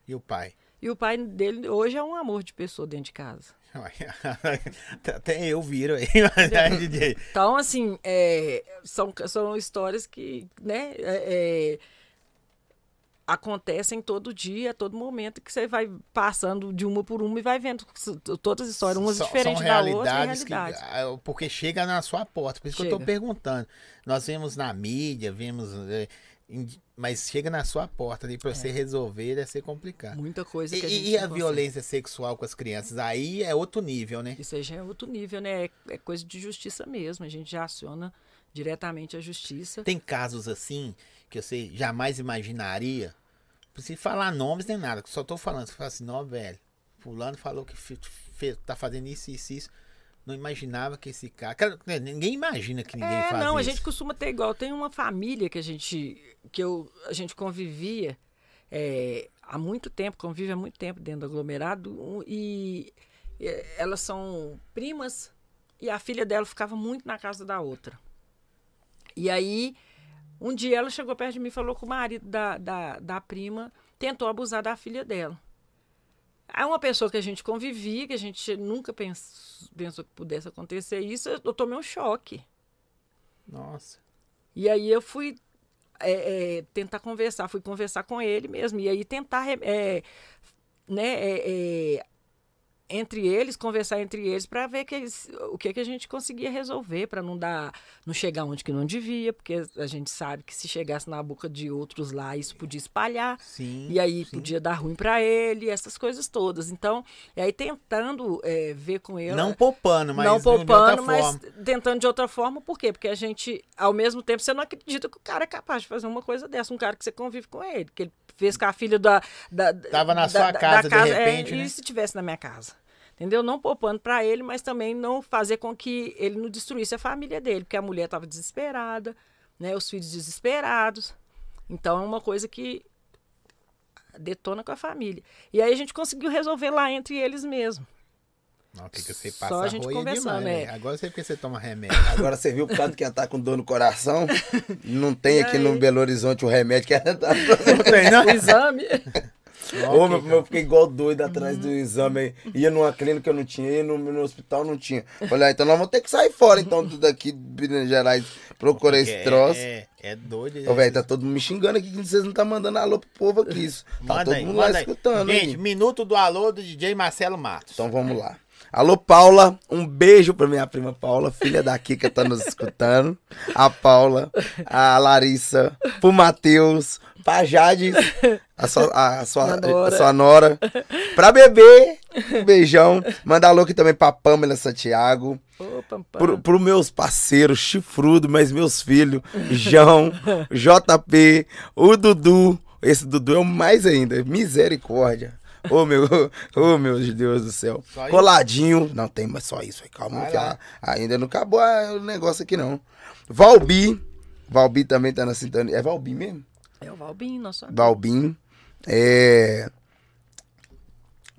E o pai? E o pai dele hoje é um amor de pessoa dentro de casa. Até eu viro aí, DJ. Então, assim, é, são, são histórias que, né, é, é, acontecem todo dia, todo momento, que você vai passando de uma por uma e vai vendo todas as histórias, umas São- diferentes são da outra, e realidades realidades. que ah, porque chega na sua porta, por isso que eu Chega. perguntando. Nós vemos na mídia, vemos, eh, mas chega na sua porta ali para você resolver, deve ser complicado. Muita coisa E, que a gente e a consegue. violência sexual com as crianças, aí é outro nível, né? Isso aí já é outro nível, né? É, é coisa de justiça mesmo. A gente já aciona diretamente a justiça. Tem casos assim que você jamais imaginaria. Não precisa falar nomes nem nada, só tô falando. Você fala assim, não, velho. Fulano falou que fe- tá fazendo isso, isso, isso. Não imaginava que esse cara. né, Ninguém imagina que ninguém É, faz não, a isso. gente costuma ter igual. Tem uma família que a gente que eu, a gente convivia é, há muito tempo, convive há muito tempo dentro do aglomerado e é, elas são primas e a filha dela ficava muito na casa da outra. E aí, um dia ela chegou perto de mim e falou que o marido da, da, da prima tentou abusar da filha dela. É uma pessoa que a gente convivia, que a gente nunca pens, pensou que pudesse acontecer isso, eu tomei um choque. Nossa. E aí eu fui é, é, tentar conversar, fui conversar com ele mesmo, e aí tentar é, né, é, é, entre eles, conversar entre eles para ver que eles, o que, que a gente conseguia resolver, para não dar, não chegar onde que não devia, porque a gente sabe que se chegasse na boca de outros lá, isso podia espalhar. Sim. E aí sim. podia dar ruim para ele, essas coisas todas. Então, e aí tentando é, ver com ele. Não poupando, mas não poupando, mas forma. tentando de outra forma, por quê? Porque a gente, ao mesmo tempo, você não acredita que o cara é capaz de fazer uma coisa dessa, um cara que você convive com ele, que ele fez com a filha da. da Tava na da- sua da- casa, da de é, repente, E né? se tivesse na minha casa? Entendeu? Não poupando para ele, mas também não fazer com que ele não destruísse a família dele, porque a mulher estava desesperada, né? Os filhos desesperados. Então é uma coisa que detona com a família. E aí a gente conseguiu resolver lá entre eles mesmo. Não, o que, que você Só passa a gente conversando, demais, é. né? Agora eu sei porque você toma remédio. Agora você viu por causa que ela tá com dor no coração? Não tem E aqui aí? no Belo Horizonte o remédio que ela tá Não tem, não? O exame. Ô, meu, cara. eu fiquei igual doido atrás do exame aí. Ia numa clínica, eu não tinha. Ia no, no hospital, não tinha. Falei, ah, então nós vamos ter que sair fora, então, tudo daqui de Minas Gerais. Procurei esse É- troço. É, é doido. Ô, velho, tá todo mundo me xingando aqui que vocês não tá mandando alô pro povo aqui. Isso. Tá Manda todo aí, mundo lá aí. escutando, Gente, hein? minuto do alô do DJ Marcelo Matos. Então vamos lá. Alô, Paula. Um beijo pra minha prima Paula, filha da Kika, tá nos escutando. A Paula, a Larissa, pro Matheus, pra Jade, a sua, a sua, nora. a sua nora. Pra bebê, um beijão. Manda alô aqui também pra Pamela Santiago. Ô. Pro, pro meus parceiros, chifrudo, mas meus filhos, João, JP, o Dudu. Esse Dudu é o mais ainda. Misericórdia. Ô meu, ô meu Deus do céu. Só isso? Coladinho. Não tem mais só isso aí. Calma, Vai que a- ainda não acabou a- o negócio aqui não. Valbi. Valbi também tá na sintonia. É Valbi mesmo? É o Valbinho, nosso amigo. Balbim. É.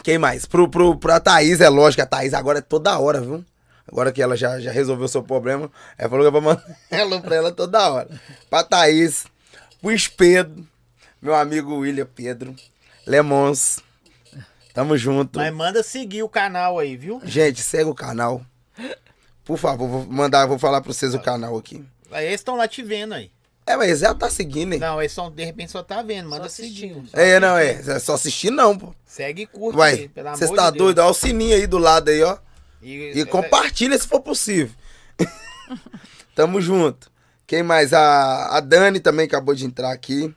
Quem mais? Pro, pro, pra Thaís, é lógico, a Thaís agora é toda hora, viu? Agora que ela já, já resolveu o seu problema, ela falou que eu vou mandar ela pra ela toda hora. Pra Thaís, pro Pedro, meu amigo William Pedro, Lemons. Tamo junto. Mas manda seguir o canal aí, viu? Gente, segue o canal. Por favor, vou mandar, vou falar pra vocês o canal aqui. Aí Eles estão lá te vendo aí. É, mas já tá seguindo, hein? Não, eles só, de repente só tá vendo. Manda seguir. assistindo. É, não, é. É só assistir, não, pô. Segue e curte Uai, aí, pelo amor você de tá Deus. doido? Olha o sininho aí do lado aí, ó. E, E compartilha se for possível. Tamo junto. Quem mais? A, a Dani também acabou de entrar aqui.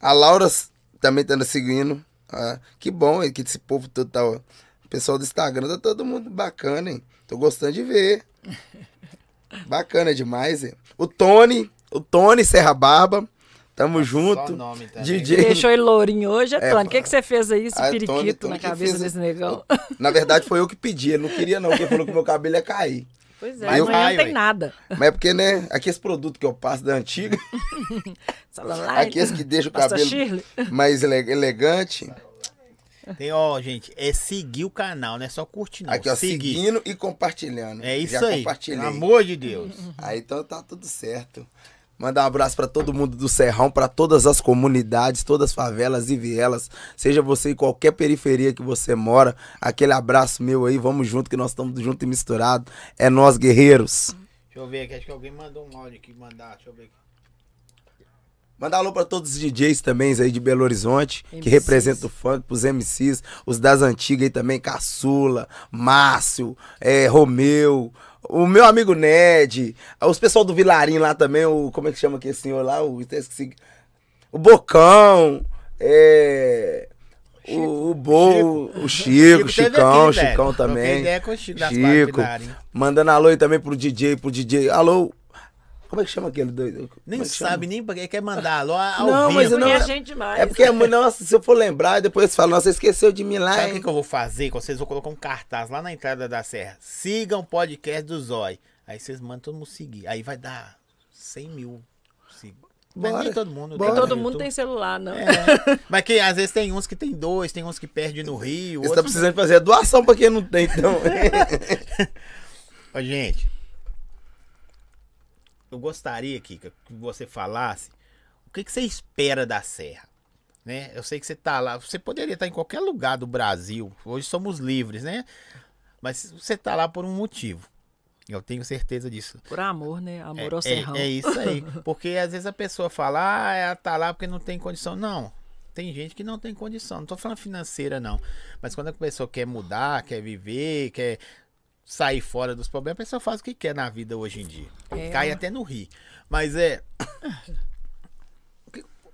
A Laura s- também tá nos seguindo. Ah, que bom hein, que esse povo todo tá. O pessoal do Instagram tá todo mundo bacana, hein? Tô gostando de ver. Bacana demais, hein? O Tony, o Tony Serra Barba. Tamo junto. nome também. DJ. Deixou ele lourinho hoje, É, Antônio. O que, que você fez aí, esse Ah, Tony- periquito Tony na que cabeça fez- desse negão? Na verdade, foi eu que pedi. Ele não queria, não, porque ele falou que meu cabelo ia cair. Pois é, Vai, amanhã vai, não tem nada. Mas é porque, né? Aqui esse produto que eu passo da antiga. Esse que deixa o cabelo Shirley. mais ele- elegante. Tem, ó, gente, é seguir o canal, não é só curtir, não. Aqui, ó, seguir. seguindo e compartilhando. É isso Já aí. Pelo amor de Deus. Aí então tá tudo certo. Mandar um abraço pra todo mundo do Serrão, pra todas as comunidades, todas as favelas e vielas. Seja você em qualquer periferia que você mora, aquele abraço meu aí, vamos junto que nós estamos junto e misturado. É nós guerreiros. Deixa eu ver aqui, acho que alguém mandou um áudio aqui, mandar, deixa eu ver aqui. Mandar alô pra todos os DJs também aí de Belo Horizonte, que MCs. representam o funk, pros MCs, os das antigas aí também, Caçula, Márcio, é, Romeu, o meu amigo Ned, os pessoal do Vilarim lá também, o, como é que chama aquele senhor lá, o, esqueci. o Bocão, é, o, o Bo, o Chico, Chico Chicão, aqui. Chicão também, Chico Chico, mandando alô aí também pro DJ, pro DJ, alô, como é que chama aquele doido? Nem é sabe nem pra que quer mandar alô ao Não, vivo. mas eu não- Conhece gente demais. É porque, nossa, se eu for lembrar, depois você fala, nossa, você esqueceu de mim lá, Sabe o que, que eu vou fazer? Com vocês vou colocar um cartaz lá na entrada da serra. Sigam o podcast do Zói. Aí vocês mandam todo mundo seguir. Aí vai dar 100 mil. Mas Bora. nem todo mundo. Bora. tá Todo mundo tem celular, não. É. Mas que às vezes tem uns que tem dois, tem uns que perdem no Rio. Você tá outros- precisando fazer a doação pra quem não tem, então. Ô, gente, eu gostaria, Kika, que você falasse o que, que você espera da Serra. Né? Eu sei que você tá lá, você poderia estar em qualquer lugar do Brasil. Hoje somos livres, né? Mas você tá lá por um motivo. Eu tenho certeza disso. Por amor, né? Amor é, ao serrão. É, é isso aí. Porque às vezes a pessoa fala, ah, ela tá lá porque não tem condição. Não. Tem gente que não tem condição. Não tô falando financeira, não. Mas quando a pessoa quer mudar, quer viver, quer sair fora dos problemas, a pessoa faz o que quer na vida hoje em dia. É. Cai até no rir. Mas é.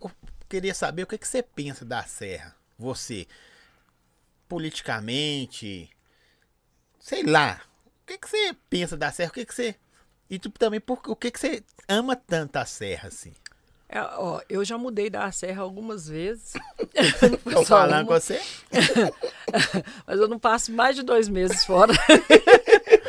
Eu queria saber o que, que você pensa da Serra. Você. Politicamente. Sei lá. O que, que você pensa da Serra? O que, que você. E tu também, por, o que, que você ama tanto a Serra, assim? É, ó, eu já mudei da serra algumas vezes. Só falando com uma. você? Mas eu não passo mais de dois meses fora.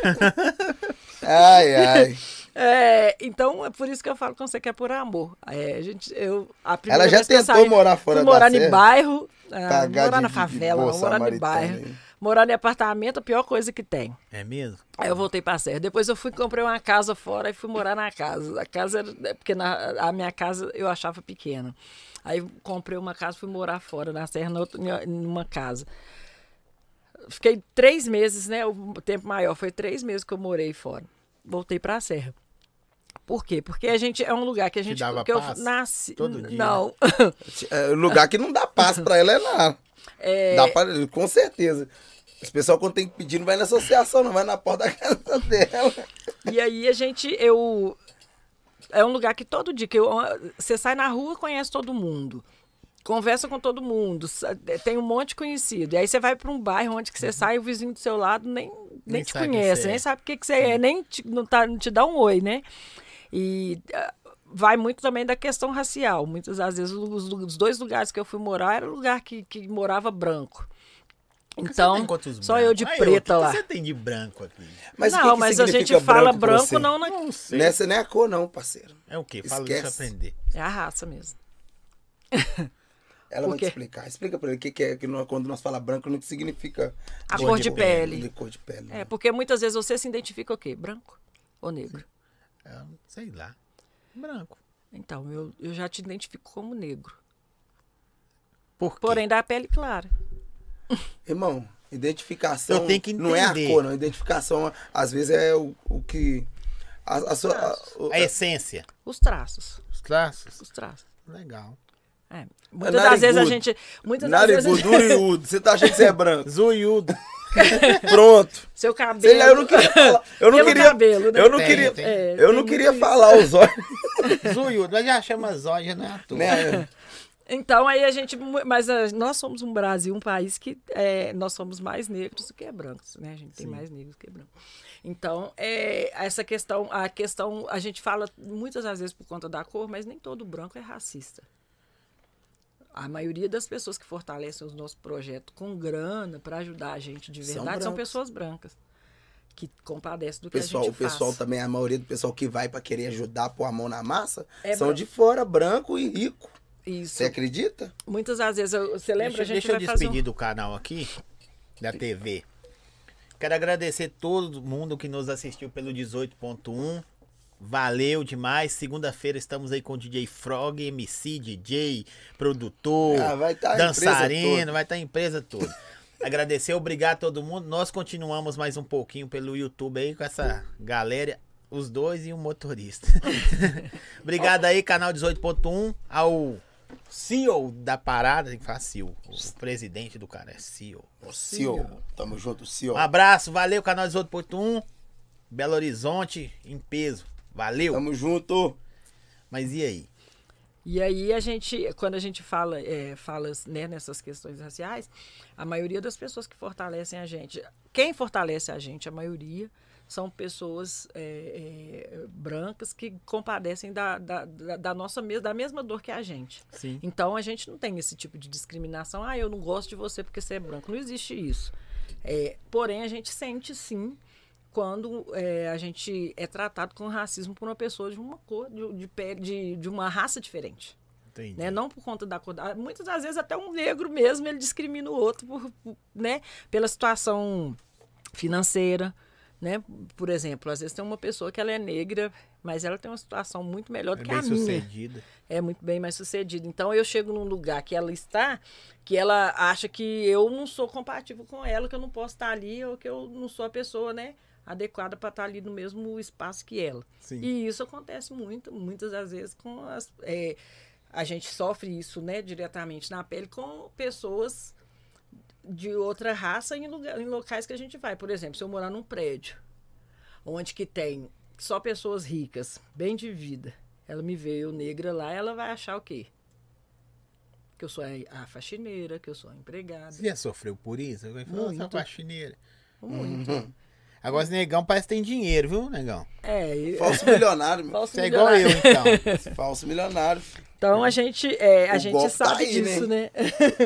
Ai, ai. É, então, é por isso que eu falo com você que é por amor. É, a gente, eu, a primeira Ela já vez que eu tentou saí, morar fora da morar em bairro, ah, morar de- na favela, morar em bairro. aí. Morar em apartamento, a pior coisa que tem. É mesmo? Aí eu voltei pra serra. Depois eu fui comprei uma casa fora e fui morar na casa. A casa era. é Porque na, a minha casa eu achava pequena. Aí comprei uma casa fui morar fora, na serra, outra- numa casa. Fiquei três meses, né? O tempo maior foi três meses que eu morei fora. Voltei pra serra. Por quê? Porque a gente é um lugar que a gente. dava que eu paz nasci. todo dia? Não. É, o lugar que não dá paz pra ela é lá. Dá pra, com certeza. Os pessoal, quando tem que pedir, não vai na associação, não vai na porta da casa dela. E aí a gente, eu. É um lugar que todo dia que eu, você sai na rua, conhece todo mundo. Conversa com todo mundo, sa- tem um monte de conhecido. E aí você vai para um bairro onde que você sai o vizinho do seu lado nem, nem, Nem te conhece, você é. nem sabe o que, que você é, nem te, não, tá, não te dá um oi, né? E ah, vai muito também da questão racial. Muitas das vezes os, os dois lugares que eu fui morar era lugar que, que morava branco. Então, só eu de preta lá. você tem de branco aqui? Mas não, que mas a gente fala branco, não na, Não sei. Nessa não é a cor, não, parceiro. É o quê? Fala deixa eu Esquece. aprender. É a raça mesmo. Ela Por vai te explicar. Explica pra ele o que, que é que nós- quando nós falamos branco, não significa A cor cor de pele. De cor de pele. É, porque muitas vezes você se identifica o quê? Branco ou negro? É, sei lá. Branco. Então, eu, eu já te identifico como negro. Por quê? Porém, da pele clara. Irmão, identificação Eu tenho que não é a cor, não. Identificação, às vezes, é o, o que. A, a sua, a- A essência. Os traços. Os traços. Os traços. Legal. É. Muitas das vezes a gente. Muitas das vezes. Você tá achando que você é branco? Zoiudo. Pronto. Seu cabelo. Sei lá, eu não queria falar. Eu não queria. cabelo, né? Eu não Tem, queria. tem. É, eu não queria falar os olhos. Zoiudo. Mas já chama zóia, não é à toa. Né? Então, aí a gente. Mas ah, nós somos um Brasil, um país que é, nós somos mais negros do que brancos, né? A gente tem mais negros do que brancos. Então, é, essa questão, a questão, a gente fala muitas das vezes por conta da cor, mas nem todo branco é racista. A maioria das pessoas que fortalecem os nossos projetos com grana para ajudar a gente de São verdade são, brancos. pessoas brancas. Que compadecem do O que pessoal, a o gente pessoal faz. também, a maioria do pessoal que vai pra querer ajudar, pôr a mão na massa, É são branco. de fora, branco e rico. Isso. Você acredita? Muitas das vezes, eu- você lembra? Deixa, a gente deixa eu vai fazer um- despedir do canal aqui, da TV. Quero agradecer todo mundo que nos assistiu pelo 18.1. Valeu demais. Segunda-feira estamos aí com o DJ Frog, MC, DJ, produtor, Ah, vai tá dançarino, vai estar a empresa toda. Agradecer, obrigado a todo mundo. Nós continuamos mais um pouquinho pelo YouTube aí com essa galera, os dois e o motorista. obrigado aí, canal 18.1, ao CEO da parada, tem que falar CEO, o presidente do cara é CEO. Ô, Cio, tamo junto, Cio. Um abraço, valeu, canal 18.1, Belo Horizonte em peso. Valeu. Tamo junto. Mas e aí? E aí a gente, quando a gente fala, é, fala né, nessas questões raciais, a maioria das pessoas que fortalecem a gente, quem fortalece a gente, a maioria, são pessoas é, é, brancas que compadecem da, da, da, da nossa mes- da mesma dor que a gente. Sim. Então a gente não tem esse tipo de discriminação. Ah, eu não gosto de você porque você é branco. Não existe isso. É, porém, a gente sente sim quando é, a gente é tratado com racismo por uma pessoa de uma cor, de, de pele, de, de uma raça diferente. Né? Não por conta da cor. Muitas das vezes até um negro mesmo ele discrimina o outro por, por- né? pela situação financeira. Né? Por exemplo, às vezes tem uma pessoa que ela é negra, mas ela tem uma situação muito melhor do É que bem a minha. sucedida. É muito bem mais sucedida. Então eu chego num lugar que ela está, que ela acha que eu não sou compatível com ela, que eu não posso estar ali, ou que eu não sou a pessoa, né, adequada para estar ali no mesmo espaço que ela. Sim. E isso acontece muito, muitas das vezes com as. é, a gente sofre isso, né, diretamente na pele com pessoas de outra raça em, lugar, em locais que a gente vai. Por exemplo, se eu morar num prédio onde que tem só pessoas ricas, bem de vida, ela me vê eu negra lá, ela vai achar o quê? Que eu sou a, a faxineira, que eu sou a empregada. Você já sofreu por isso? Vai falar, Muito. faxineira. Muito. Uhum. Agora esse negão parece que tem dinheiro, viu, negão? É, e- Falso milionário, meu. falso Você é igual eu, milionário. então. Falso milionário. filho. Então a gente, é, a O gente tá sabe aí, disso, né?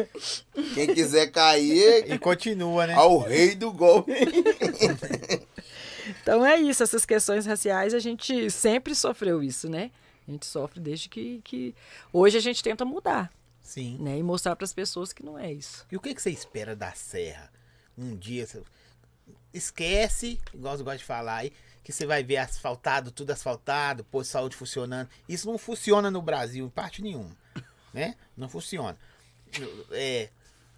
Quem quiser cair, E continua, né? ao rei do golpe. Então é isso, essas questões raciais a gente sempre sofreu isso, né? A gente sofre desde que, que... hoje a gente tenta mudar, Sim. né? E mostrar para as pessoas que não é isso. E o que, que você espera da Serra? Um dia, você... esquece, igual você gosta de falar aí, que você vai ver asfaltado, tudo asfaltado, posto de saúde funcionando. Isso não funciona no Brasil, em parte nenhuma, né? Não funciona. É,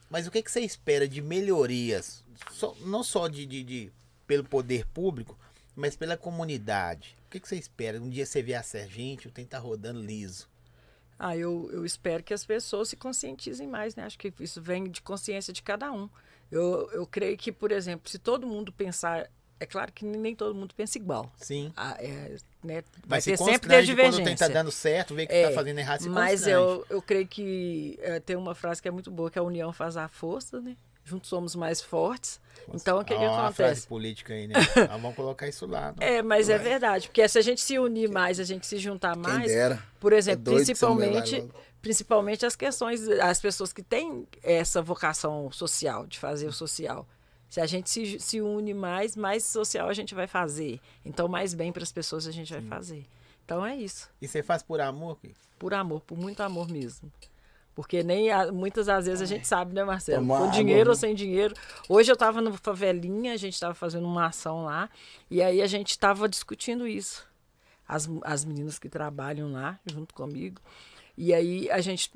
mas o que, que você espera de melhorias? Só- não só de, de- de- pelo poder público, mas pela comunidade. O que, que você espera? Um dia você vê a gente, o trem tá rodando liso. Ah, eu, eu espero que as pessoas se conscientizem mais, né? Acho que isso vem de consciência de cada um. Eu, eu creio que, por exemplo, se todo mundo pensar... É claro que nem todo mundo pensa igual. Sim. Ah, é, né? Vai Mas ter se sempre ter constrange quando divergência. tá dando certo, vê que É, tá fazendo errado, se Mas constrange. eu, eu creio que é, tem uma frase que é muito boa, que a união faz a força, né? Juntos somos mais fortes. Então, o que, que Ó, uma frase acontece? política aí, né? Nós vamos colocar isso lá. não? É, mas é verdade, porque se a gente se unir mais, a gente se juntar mais, dera. por exemplo, É que vai principalmente. Principalmente as questões, as pessoas que têm essa vocação social, de fazer o social. Se a gente se, se une mais, mais social a gente vai fazer. Então, mais bem para as pessoas a gente vai fazer. Então, é isso. E você faz por amor? Por amor, por muito amor mesmo. Porque nem a- muitas das vezes a gente sabe, né, Marcelo? Tomar Com água, dinheiro né? ou sem dinheiro. Hoje eu estava no favelinha, a gente estava fazendo uma ação lá, e aí a gente estava discutindo isso. As, as meninas que trabalham lá, junto comigo. E aí a gente.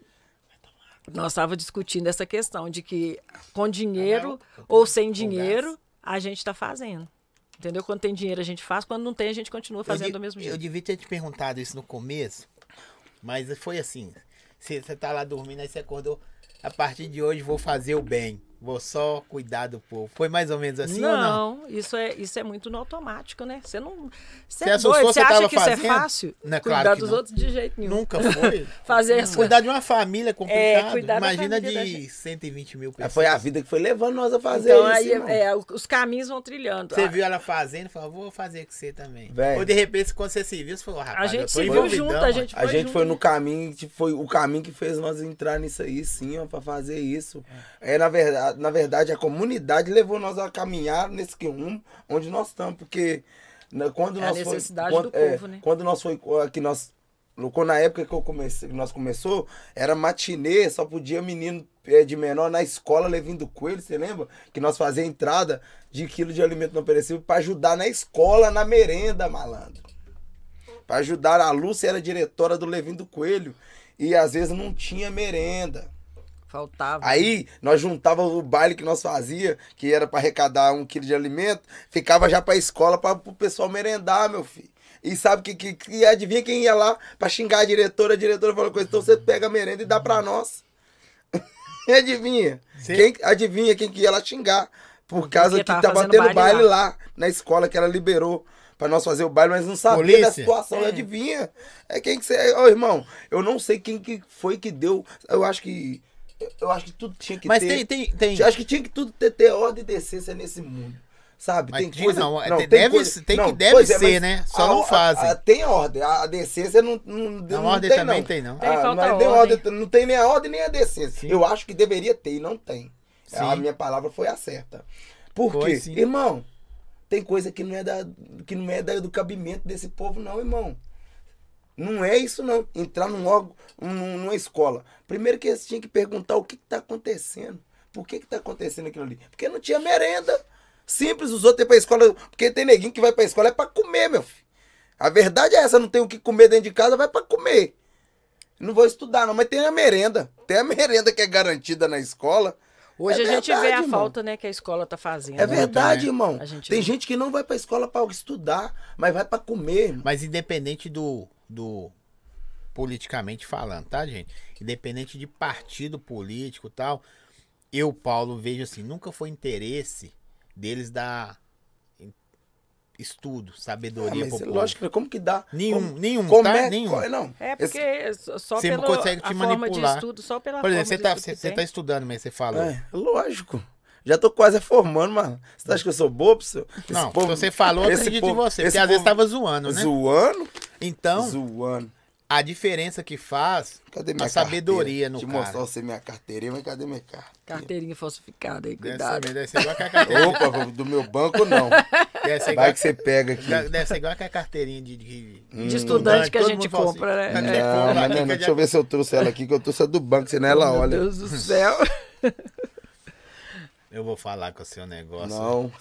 Nós estávamos discutindo essa questão de que com dinheiro ou sem dinheiro, a gente está fazendo. Entendeu? Quando tem dinheiro a gente faz, quando não tem a gente continua fazendo eu, do mesmo Eu jeito. devia ter te perguntado isso no começo, mas foi assim. Você, você tá lá dormindo, aí você acordou. A partir de hoje vou fazer o bem. Vou só cuidar do povo. Foi mais ou menos assim ou não? isso é, isso é muito no automático, né? Você não. Você é doido, você você acha que isso é fazendo? fácil? Não é Cuidar claro dos não. outros de jeito nenhum. Nunca foi. Fazer essa. Cuidar de uma família é complicado. cuidar da Imagina de gente. 120 mil Aí pessoas. foi a vida que foi levando nós a fazer Então isso, aí irmão. é, é, os caminhos vão trilhando. Você A- viu ela fazendo e falou, vou fazer com você também. Véi. Ou de repente, quando você se viu, você falou, rapaz, A gente se viu junto, a gente A foi gente junto. foi no caminho, foi o caminho que fez nós entrar nisso aí, sim, ó, pra fazer isso. É, na verdade, na verdade, a comunidade levou nós a caminhar nesse que rumo onde nós estamos, porque né, quando É a nós foi, necessidade quando, do é, povo, né? Quando nós foi que nós quando na época que eu comecei, que nós começou, era matinê, só podia menino é, de menor na escola levando coelho, você lembra? Que nós fazia entrada de quilo de alimento não perecível para ajudar na escola, na merenda, malandro. Para ajudar a Lúcia era diretora do Levin do Coelho e às vezes não tinha merenda. Faltava. Aí nós juntava o baile que nós fazia, que era para arrecadar um quilo de alimento, ficava já pra escola para o pessoal merendar, meu filho. E sabe que, que, que adivinha quem ia lá pra xingar a diretora? A diretora falou coisa, então você pega a merenda e dá pra nós. adivinha? Sim. Quem, adivinha quem que ia lá xingar? Por causa Porque que tava tava tendo baile, baile lá. na escola que ela liberou pra nós fazer o baile, mas não sabia da Polícia? situação, É. adivinha? É quem que você. Ô, irmão, eu não sei quem que foi que deu. Eu acho que. Eu acho que tudo tinha que Mas ter. tem, tem, tem. Eu acho que tinha que tudo ter, ter ordem e decência nesse mundo. Sabe? Mas tem coisa. não, é, deve- tem que deve é, ser, mas né? Só a- não a- fazem. a- tem ordem. A, a decência não. Não, Na não ordem tem, também não. tem, não. Tem, Ah, falta mas nem ordem. Não tem nem a ordem nem a decência. Sim. Eu acho que deveria ter e não tem. Sim. A minha palavra foi a certa. Por Foi, quê? sim. Irmão, tem coisa que não é, da, que não é da- do cabimento desse povo, não, irmão. Não é isso, não. Entrar num órgão, num- numa escola. Primeiro que eles tinham que perguntar o que está acontecendo. Por que está acontecendo aquilo ali? Porque não tinha merenda. Simples, os outros ir pra escola. Porque tem neguinho que vai pra escola é pra comer, meu filho. A verdade é essa, não tem o que comer dentro de casa, vai pra comer. Não vou estudar, não, mas tem a merenda. Tem a merenda que é garantida na escola. Hoje É a gente vê verdade, a irmão. falta, né, que a escola tá fazendo. É verdade, né? irmão. A gente Tem vê. gente que não vai pra escola pra estudar, mas vai pra comer, irmão. Mas independente do, do. Politicamente falando, tá, gente? Independente de partido político e tal, eu, Paulo, vejo assim, nunca foi interesse deles dar estudo, Ah, sabedoria pro é povo. lógico, né? como que dá? Nenhum, como, nenhum, como tá? é- Nenhum. qual- Não. É Esse- porque só Você pela consegue te a forma de manipular. estudo, só pela Por exemplo, forma você tá, de você, estudo que você tem. tá estudando, mas você falou. É, lógico. Já tô quase formando, mano. Você acha que eu sou bobo, seu? Esse Não, povo- você falou, eu acredito povo- em você. esse Porque às vezes tava zoando, né? Zoando? Então, Zoando. a diferença que faz Cadê minha a sabedoria carteira? no Te cara. mostrar você minha carteirinha, mas cadê minha carteira? Carteirinha falsificada aí, Deve cuidado. ser, deve ser igual que a carteirinha. Opa, do meu banco não. Deve ser igual, Vai que você pega aqui. deve ser igual que a carteirinha de, de, De estudante que a gente compra, né? "Tá, É. você Não, compra, mas não, não, deixa eu ver se eu trouxe ela aqui, que eu trouxe a do banco, senão ela Meu olha. Deus do céu. Eu vou falar com o seu negócio. Não,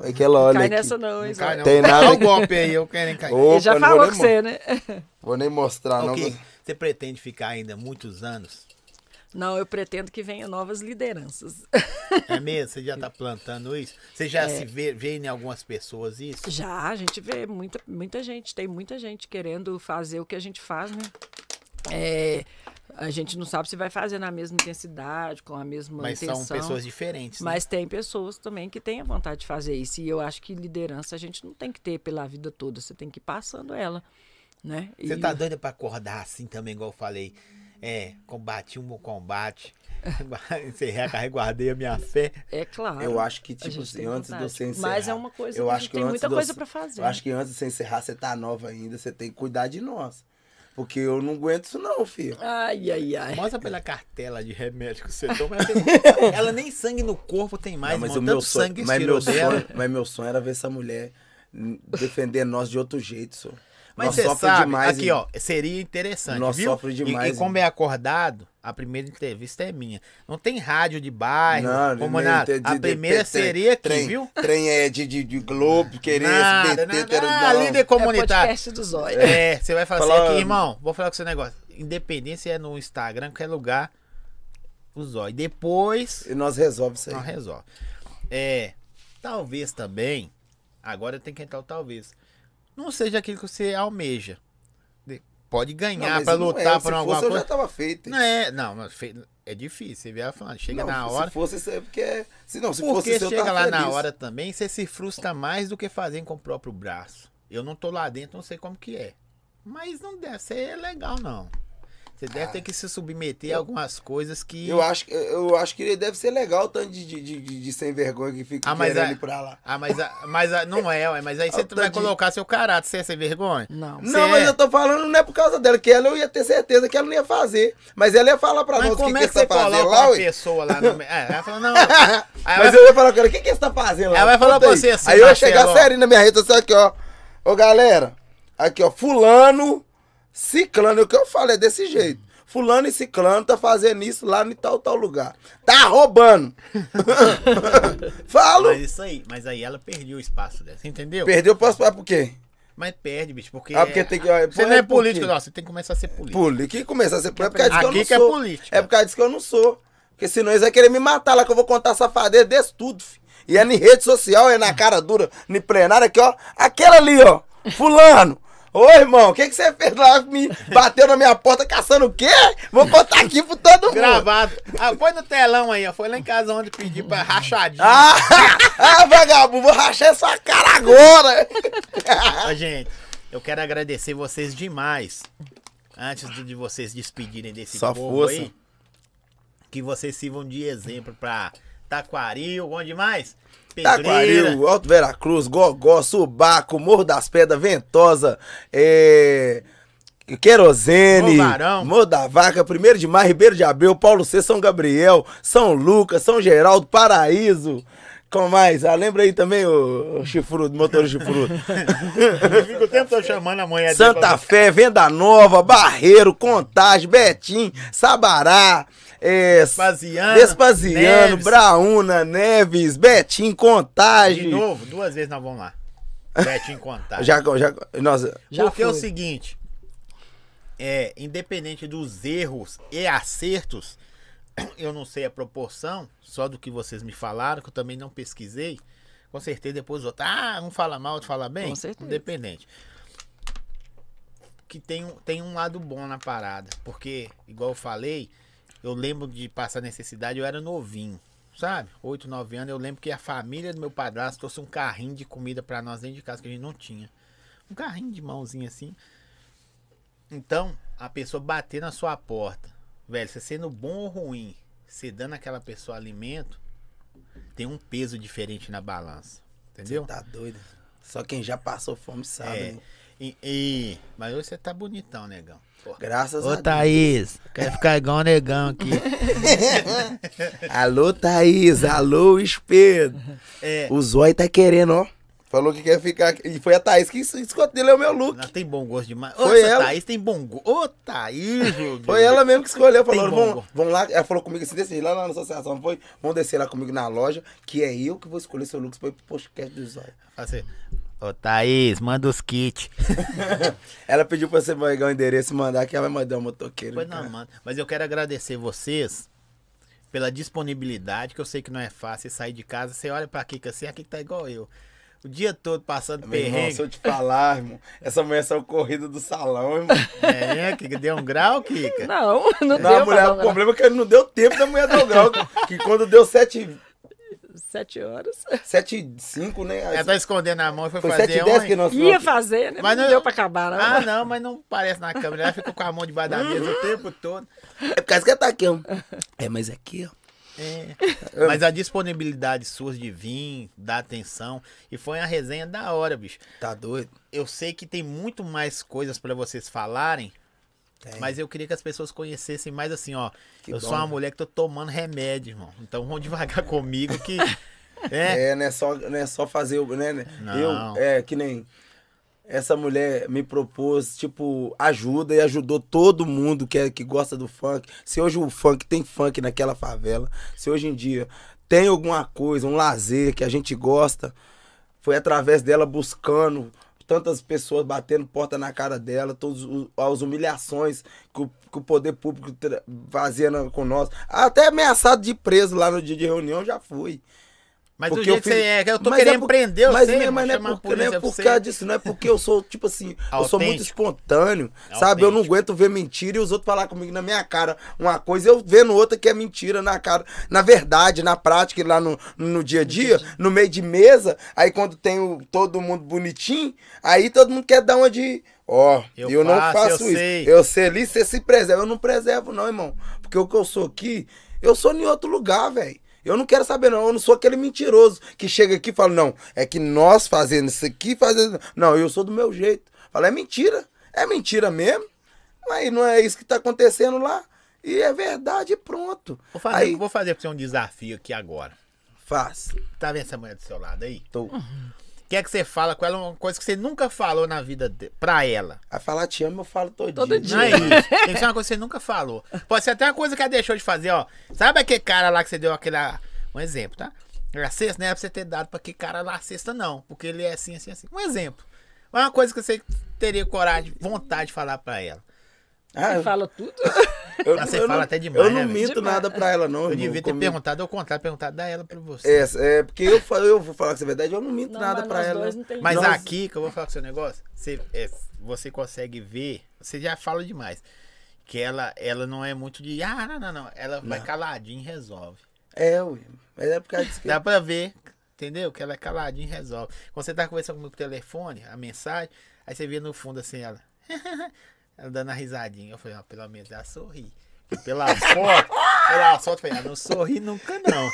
é que ela olha Cai aqui. nessa não, hein, Não cai, não. Tem Dá nada um aqui. golpe aí, eu quero cair. Opa, Ele já não falou com você, né? Vou nem mostrar, não. Ok, Você pretende ficar ainda muitos anos? Não, eu pretendo que venha novas lideranças. É mesmo? Você já tá plantando isso? Você já É. se vê, vê em algumas pessoas isso? Já, a gente vê muita, muita gente, tem muita gente querendo fazer o que a gente faz, né? É, a gente não sabe se vai fazer na mesma intensidade, com a mesma Mas intenção. são pessoas diferentes. né? Mas tem pessoas também que têm a vontade de fazer isso. E eu acho que liderança a gente não tem que ter pela vida toda, você tem que ir passando ela. Né? Você E- tá doida pra acordar assim também, igual eu falei? É, combati um combate. Encerrei, guardei a minha fé. É claro. Eu acho que, a tipo assim, antes de você encerrar. Mas é uma coisa eu que acho que tem muita coisa você- pra fazer. Eu acho que antes de você encerrar, você tá nova ainda, você tem que cuidar de nós. Porque eu não aguento isso, não, filho. Ai, ai, ai. Mostra pela cartela de remédio que você toma. Ela, tem- ela nem sangue no corpo tem mais, Não, mas irmão. o meu Tanto sonho, sangue mas tirou meu dela. sonho, mas meu sonho era ver essa mulher defender nós de outro jeito, senhor. Mas nós você sabe, demais, aqui hein? ó, seria interessante, Nós viu? sofre E- demais, E, como hein? é acordado, a primeira entrevista é minha. Não tem rádio de bairro, Não, como nada. de- de- A de- primeira de- seria aqui, trem, viu? Trem é de, de, de Globo, querer Nada, SBT, nada. ter- Ah, não. líder É comunitário. podcast do Zóio. É, você vai falar assim, aqui, irmão, vou falar com você um negócio. Independência é no Instagram, qualquer lugar, o zóio. Depois, E nós resolvemos isso aí. não resolve. É, talvez também, agora tem que entrar o talvez, não seja aquilo que você almeja. De- Pode ganhar pra não lutar é. por Se alguma fosse, eu coisa. já tava feito. Não é, não, é difícil. Você vê ela falando, chega Não, na se hora. fosse isso é porque... é- Se não, se Porque fosse eu chega lá na feliz. hora também, você se frustra mais do que fazer com o próprio braço. Eu não tô lá dentro, não sei como que é. Mas não deve ser legal, não. Você deve ter que se submeter a algumas coisas que. Ah. Eu acho, eu acho que deve ser legal o tanto de, de, de, de- sem vergonha que fica Ah, mas querendo a- ir pra lá. Ah, mas, a- mas a- não é, ué, mas aí você Ah, vai colocar seu caráter, você é sem vergonha? Não. Você Não, mas é. eu tô falando não é por causa dela, que ela eu ia ter certeza que ela não ia fazer. Mas ela ia falar pra Mas nós o que, como que é que você você tá fazendo lá, uma pessoa lá no? É, ela fala, não. Mas vai- eu ia falar com ela, o que, que você tá fazendo lá? Ela vai falar pra você assim, Aí eu ia chegar sério na minha rede social aqui, ó. Ô, galera, aqui, ó, fulano, ciclano, o que eu falo é desse jeito. Fulano e ciclano tá fazendo isso lá em tal, tal lugar. Tá roubando. Falo. Mas isso aí, mas aí ela perdeu o espaço dela, você entendeu? Perdeu, posso falar por quê? Mas perde, bicho, porque. Ah, porque tem que- ó, Você pô, não é é político, não, você tem que começar a ser político. Político. Que começar a ser político. É por causa disso que eu não que é sou. política. É por causa disso que eu não sou. Porque senão eles vão querer me matar lá, que eu vou contar safadeza desse tudo, fi. E é em rede social, é na cara dura, no plenário aqui, ó. Aquela ali, ó. Fulano. Ô, irmão, o que, que você fez lá? Me bateu na minha porta caçando o quê? Vou contar aqui pro todo mundo. Gravado. Ah, põe no telão aí, ó. Foi lá em casa onde pedi pra rachadinho. Ah, ah, vagabundo, vou rachar essa cara agora. Ó, gente, eu quero agradecer vocês demais. Antes de vocês despedirem desse Só povo força. aí. Que vocês sirvam de exemplo pra Taquaril, onde mais? Taquaril, Alto Veracruz, Gogó, Subaco, Morro das Pedras, Ventosa, é... Querosene. Morro da Vaca, 1 de Maio, Ribeiro de Abreu, Paulo C, São Gabriel, São Lucas, São Geraldo, Paraíso. Como mais? Ah, lembra aí também o, o chifrudo, motor chifrudo. Fico o tempo todo chamando a mulher Santa Fé, Venda Nova, Barreiro, Contagem, Betim, Sabará, é, Vespasiano, Vespasiano, Neves. Brauna, Neves, Betinho, De Contagem. novo, duas vezes nós vamos lá. Betinho contar. Já, já, nossa, Já Porque é o foi. seguinte, é, independente dos erros e acertos, eu não sei a proporção, só do que vocês me falaram, que eu também não pesquisei. Com certeza depois outro, ah, um fala mal, outro fala bem. Com certeza. Independente. Que tem um, tem um lado bom na parada. Porque, igual eu falei, eu lembro de passar necessidade, eu era novinho. Sabe? 8, 9 anos, eu lembro que a família do meu padrasto trouxe um carrinho de comida pra nós dentro de casa que a gente não tinha. Um carrinho de mãozinha assim. Então, a pessoa bater na sua porta, velho, você sendo bom ou ruim, você dando aquela pessoa alimento, tem um peso diferente na balança. Entendeu? tá doido. Só quem já passou fome sabe. É. né? E, e- mas hoje você tá bonitão, negão. Graças a Ô Deus. Thaís, quer ficar igual o negão aqui. Alô, Thaís. Alô, Espelho. É, O Zói tá querendo, ó. Falou que quer ficar. E foi a Thaís que escolheu o meu look. ela tem bom gosto demais. Ô, Foi ela. Thaís tem bom gosto. Ô, Thaís, meu Foi ela mesmo que escolheu. Falou, bom vamos, gosto. vamos lá. Ela falou comigo assim, desse, lá na associação, não foi? Vamos descer lá comigo na loja, que é eu que vou escolher seu look para o podcast do Zóio. Assim, Ô, Thaís, manda os kits. Ela pediu pra você pegar o endereço e mandar, que ela vai mandar um motoqueiro. Pois não, mano. Mas eu quero agradecer vocês pela disponibilidade, que eu sei que não é fácil sair de casa. Você olha pra Kika assim, a Kika tá igual eu. O dia todo passando Meu irmão, perrengue. se eu te falar, irmão, essa mulher saiu corrida do salão, irmão. É, Kika, deu um grau, Kika? Não, não, Não, deu a mulher, o problema é que não deu tempo da mulher dar o grau. Que quando deu 7, sete horas. 7 5, né? Ela tá escondendo a mão e foi, Foi fazer 7 10 ontem. que nós Ia fazer, né? Mas não, não- deu pra acabar, não. Ah, não, mas não parece na câmera. Ela fica com a mão debaixo da mesa o tempo todo. É por causa que ela tá aqui, ó. É, mas aqui, ó. É. Mas a disponibilidade sua de vir, dar atenção. E foi uma resenha da hora, bicho. Tá doido? Eu sei que tem muito mais coisas pra vocês falarem. Tem. Mas eu queria que as pessoas conhecessem mais assim, ó. Que eu bom, sou uma né? mulher que tô tomando remédio, irmão. Então vamos devagar comigo que. É. É, não é só, não é só fazer o. Né? Não. Eu, é, que nem. Essa mulher me propôs, tipo, ajuda e ajudou todo mundo que, é, que gosta do funk. Se hoje o funk tem funk naquela favela, se hoje em dia tem alguma coisa, um lazer que a gente gosta, foi através dela buscando tantas pessoas batendo porta na cara dela, todas as humilhações que o, que o poder público fazia com nós. Até ameaçado de preso lá no dia de reunião já fui. Mas do Porque jeito que eu fiz- você é, eu tô Mas é querendo por- prender mas, você, não é- mas não é por, não é por causa disso, não é porque eu sou, tipo assim, eu sou muito Autêntico. espontâneo, sabe? Eu não aguento ver mentira e os outros falar comigo na minha cara uma coisa, eu vendo outra que é mentira na cara. Na verdade, na prática, lá no, no dia a dia, no meio de mesa, aí quando tem o, todo mundo bonitinho, aí todo mundo quer dar uma de. Ó, Eu eu, não faço, faço eu isso. sei. Eu sei ali, você se preserva. Eu não preservo, não, irmão. Porque o que eu sou aqui, eu sou em outro lugar, velho. Eu não quero saber, não. Eu não sou aquele mentiroso que chega aqui e fala, não, é que nós fazendo isso aqui, fazendo. Não, eu sou do meu jeito. Fala, é mentira. É mentira mesmo. Mas não é isso que tá acontecendo lá. E é verdade, e pronto. Vou fazer, Aí, vou fazer pra você um desafio aqui agora. faz. Tá vendo essa mulher do seu lado aí? Tô. O que é que você fala com ela? Uma coisa que você nunca falou na vida de... pra ela. A falar te amo, eu falo todo, Todo dia. Não é isso. Tem que ser uma coisa que você nunca falou. Pode ser até uma coisa que ela deixou de fazer, ó. Sabe aquele cara lá que você deu aquela. Um exemplo, tá? A cesta não era pra você ter dado pra aquele cara lá a cesta, não. Porque ele é assim, assim, assim. Um exemplo. Mas uma coisa que você teria coragem, vontade de falar pra ela. Ah, Você fala tudo. eu, Ah, você eu fala não, até demais, Eu não né, minto Demais. nada pra ela, não. Eu irmão. devia ter Comigo- perguntado ao contrário, perguntado da ela pra você. É, é porque eu, fa- eu vou falar com você a verdade, eu não minto Não, nada mas pra ela. Mas Nós- aqui, que eu vou falar com o seu negócio, você, é, você consegue ver, você já fala demais. Que ela, ela não é muito de. Ah, não, não, não. Ela vai Não. caladinho e resolve. É, ué. Mas é por causa disso que. Dá pra ver, entendeu? Que ela é caladinha e resolve. Quando você tá conversando comigo por telefone, a mensagem, aí você vê no fundo assim, ela. ela dando a risadinha. Eu falei, ó, pelo menos ela sorri. E Pela foto, pela foto, eu falei, ela não sorri nunca, não.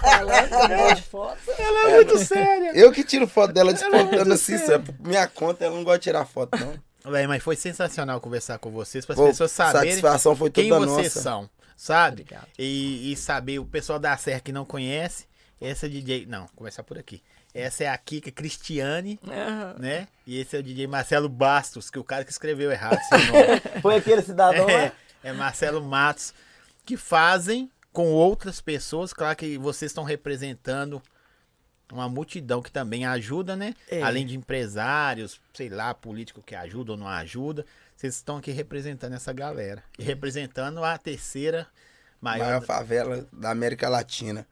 Falando de foto. Ela é muito séria. Eu que tiro foto dela despontando assim, é por minha conta, ela não gosta de tirar foto, não. Véi, mas foi sensacional conversar com vocês, para as pessoas saberem satisfação foi quem toda vocês nossa. são, sabe? Obrigado. E, e saber, o pessoal da Serra que não conhece, essa é DJ. Não, começar por aqui. Essa é a Kika Cristiane, Aham. né? E esse é o DJ Marcelo Bastos, que o cara que escreveu errado seu nome. Foi aquele cidadão é, é Marcelo Matos. que fazem com outras pessoas. Claro que vocês estão representando uma multidão que também ajuda, né? É. Além de empresários, sei lá, político que ajuda ou não ajuda. Vocês estão aqui representando essa galera. E representando a terceira maior. Maior favela da América Latina.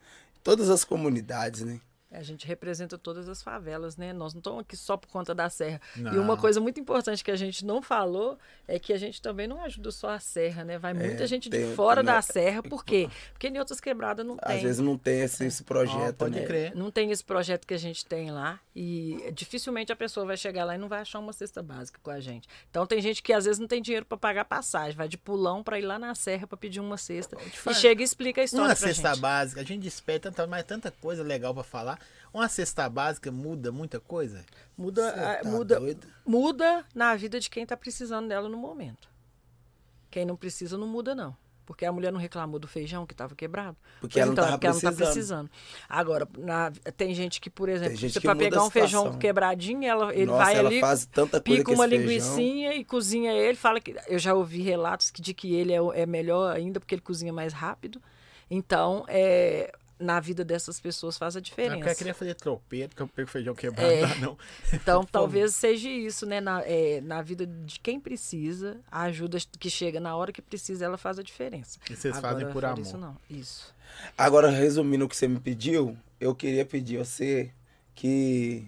Todas as comunidades, né? A gente representa todas as favelas, né? Nós não estamos aqui só por conta da serra. E Não. uma coisa muito importante que a gente não falou é que a gente também não ajuda só a serra, né? Vai muita gente de tem- fora tem- da serra, por quê? Porque em outras quebradas não Às tem. vezes não tem esse, esse projeto, pode né? crer. Não tem esse projeto que a gente tem lá e dificilmente a pessoa vai chegar lá e não vai achar uma cesta básica com a gente. Então tem gente que às vezes não tem dinheiro para pagar passagem, vai de pulão para ir lá na serra para pedir uma cesta e chega e explica a história Uma pra cesta gente. básica, a gente despede tanta, mas tanta coisa legal pra falar. Uma cesta básica muda muita coisa? Muda, a- tá muda, doido? muda na vida de quem tá precisando dela no momento. Quem não precisa não muda não. Porque a mulher não reclamou do feijão que estava quebrado. Porque ela não então, tava porque ela não tá precisando. precisando. Agora, na- tem gente que, por exemplo, para pegar um feijão quebradinho, ela, ele Nossa, vai ela ali, pica uma esse feijão. linguiçinha e cozinha ele. Fala que eu já ouvi relatos que, de que ele é, é melhor ainda porque ele cozinha mais rápido. Então, é, na vida dessas pessoas faz a Eu diferença. queria fazer tropeiro, que eu pego feijão quebrado, É. não, não. Então, talvez seja isso, né? Na, é, na vida de quem precisa, a ajuda que chega na hora que precisa, ela faz a diferença. E vocês fazem por amor. Isso não. Isso. Agora, resumindo o que você me pediu, eu queria pedir a você que,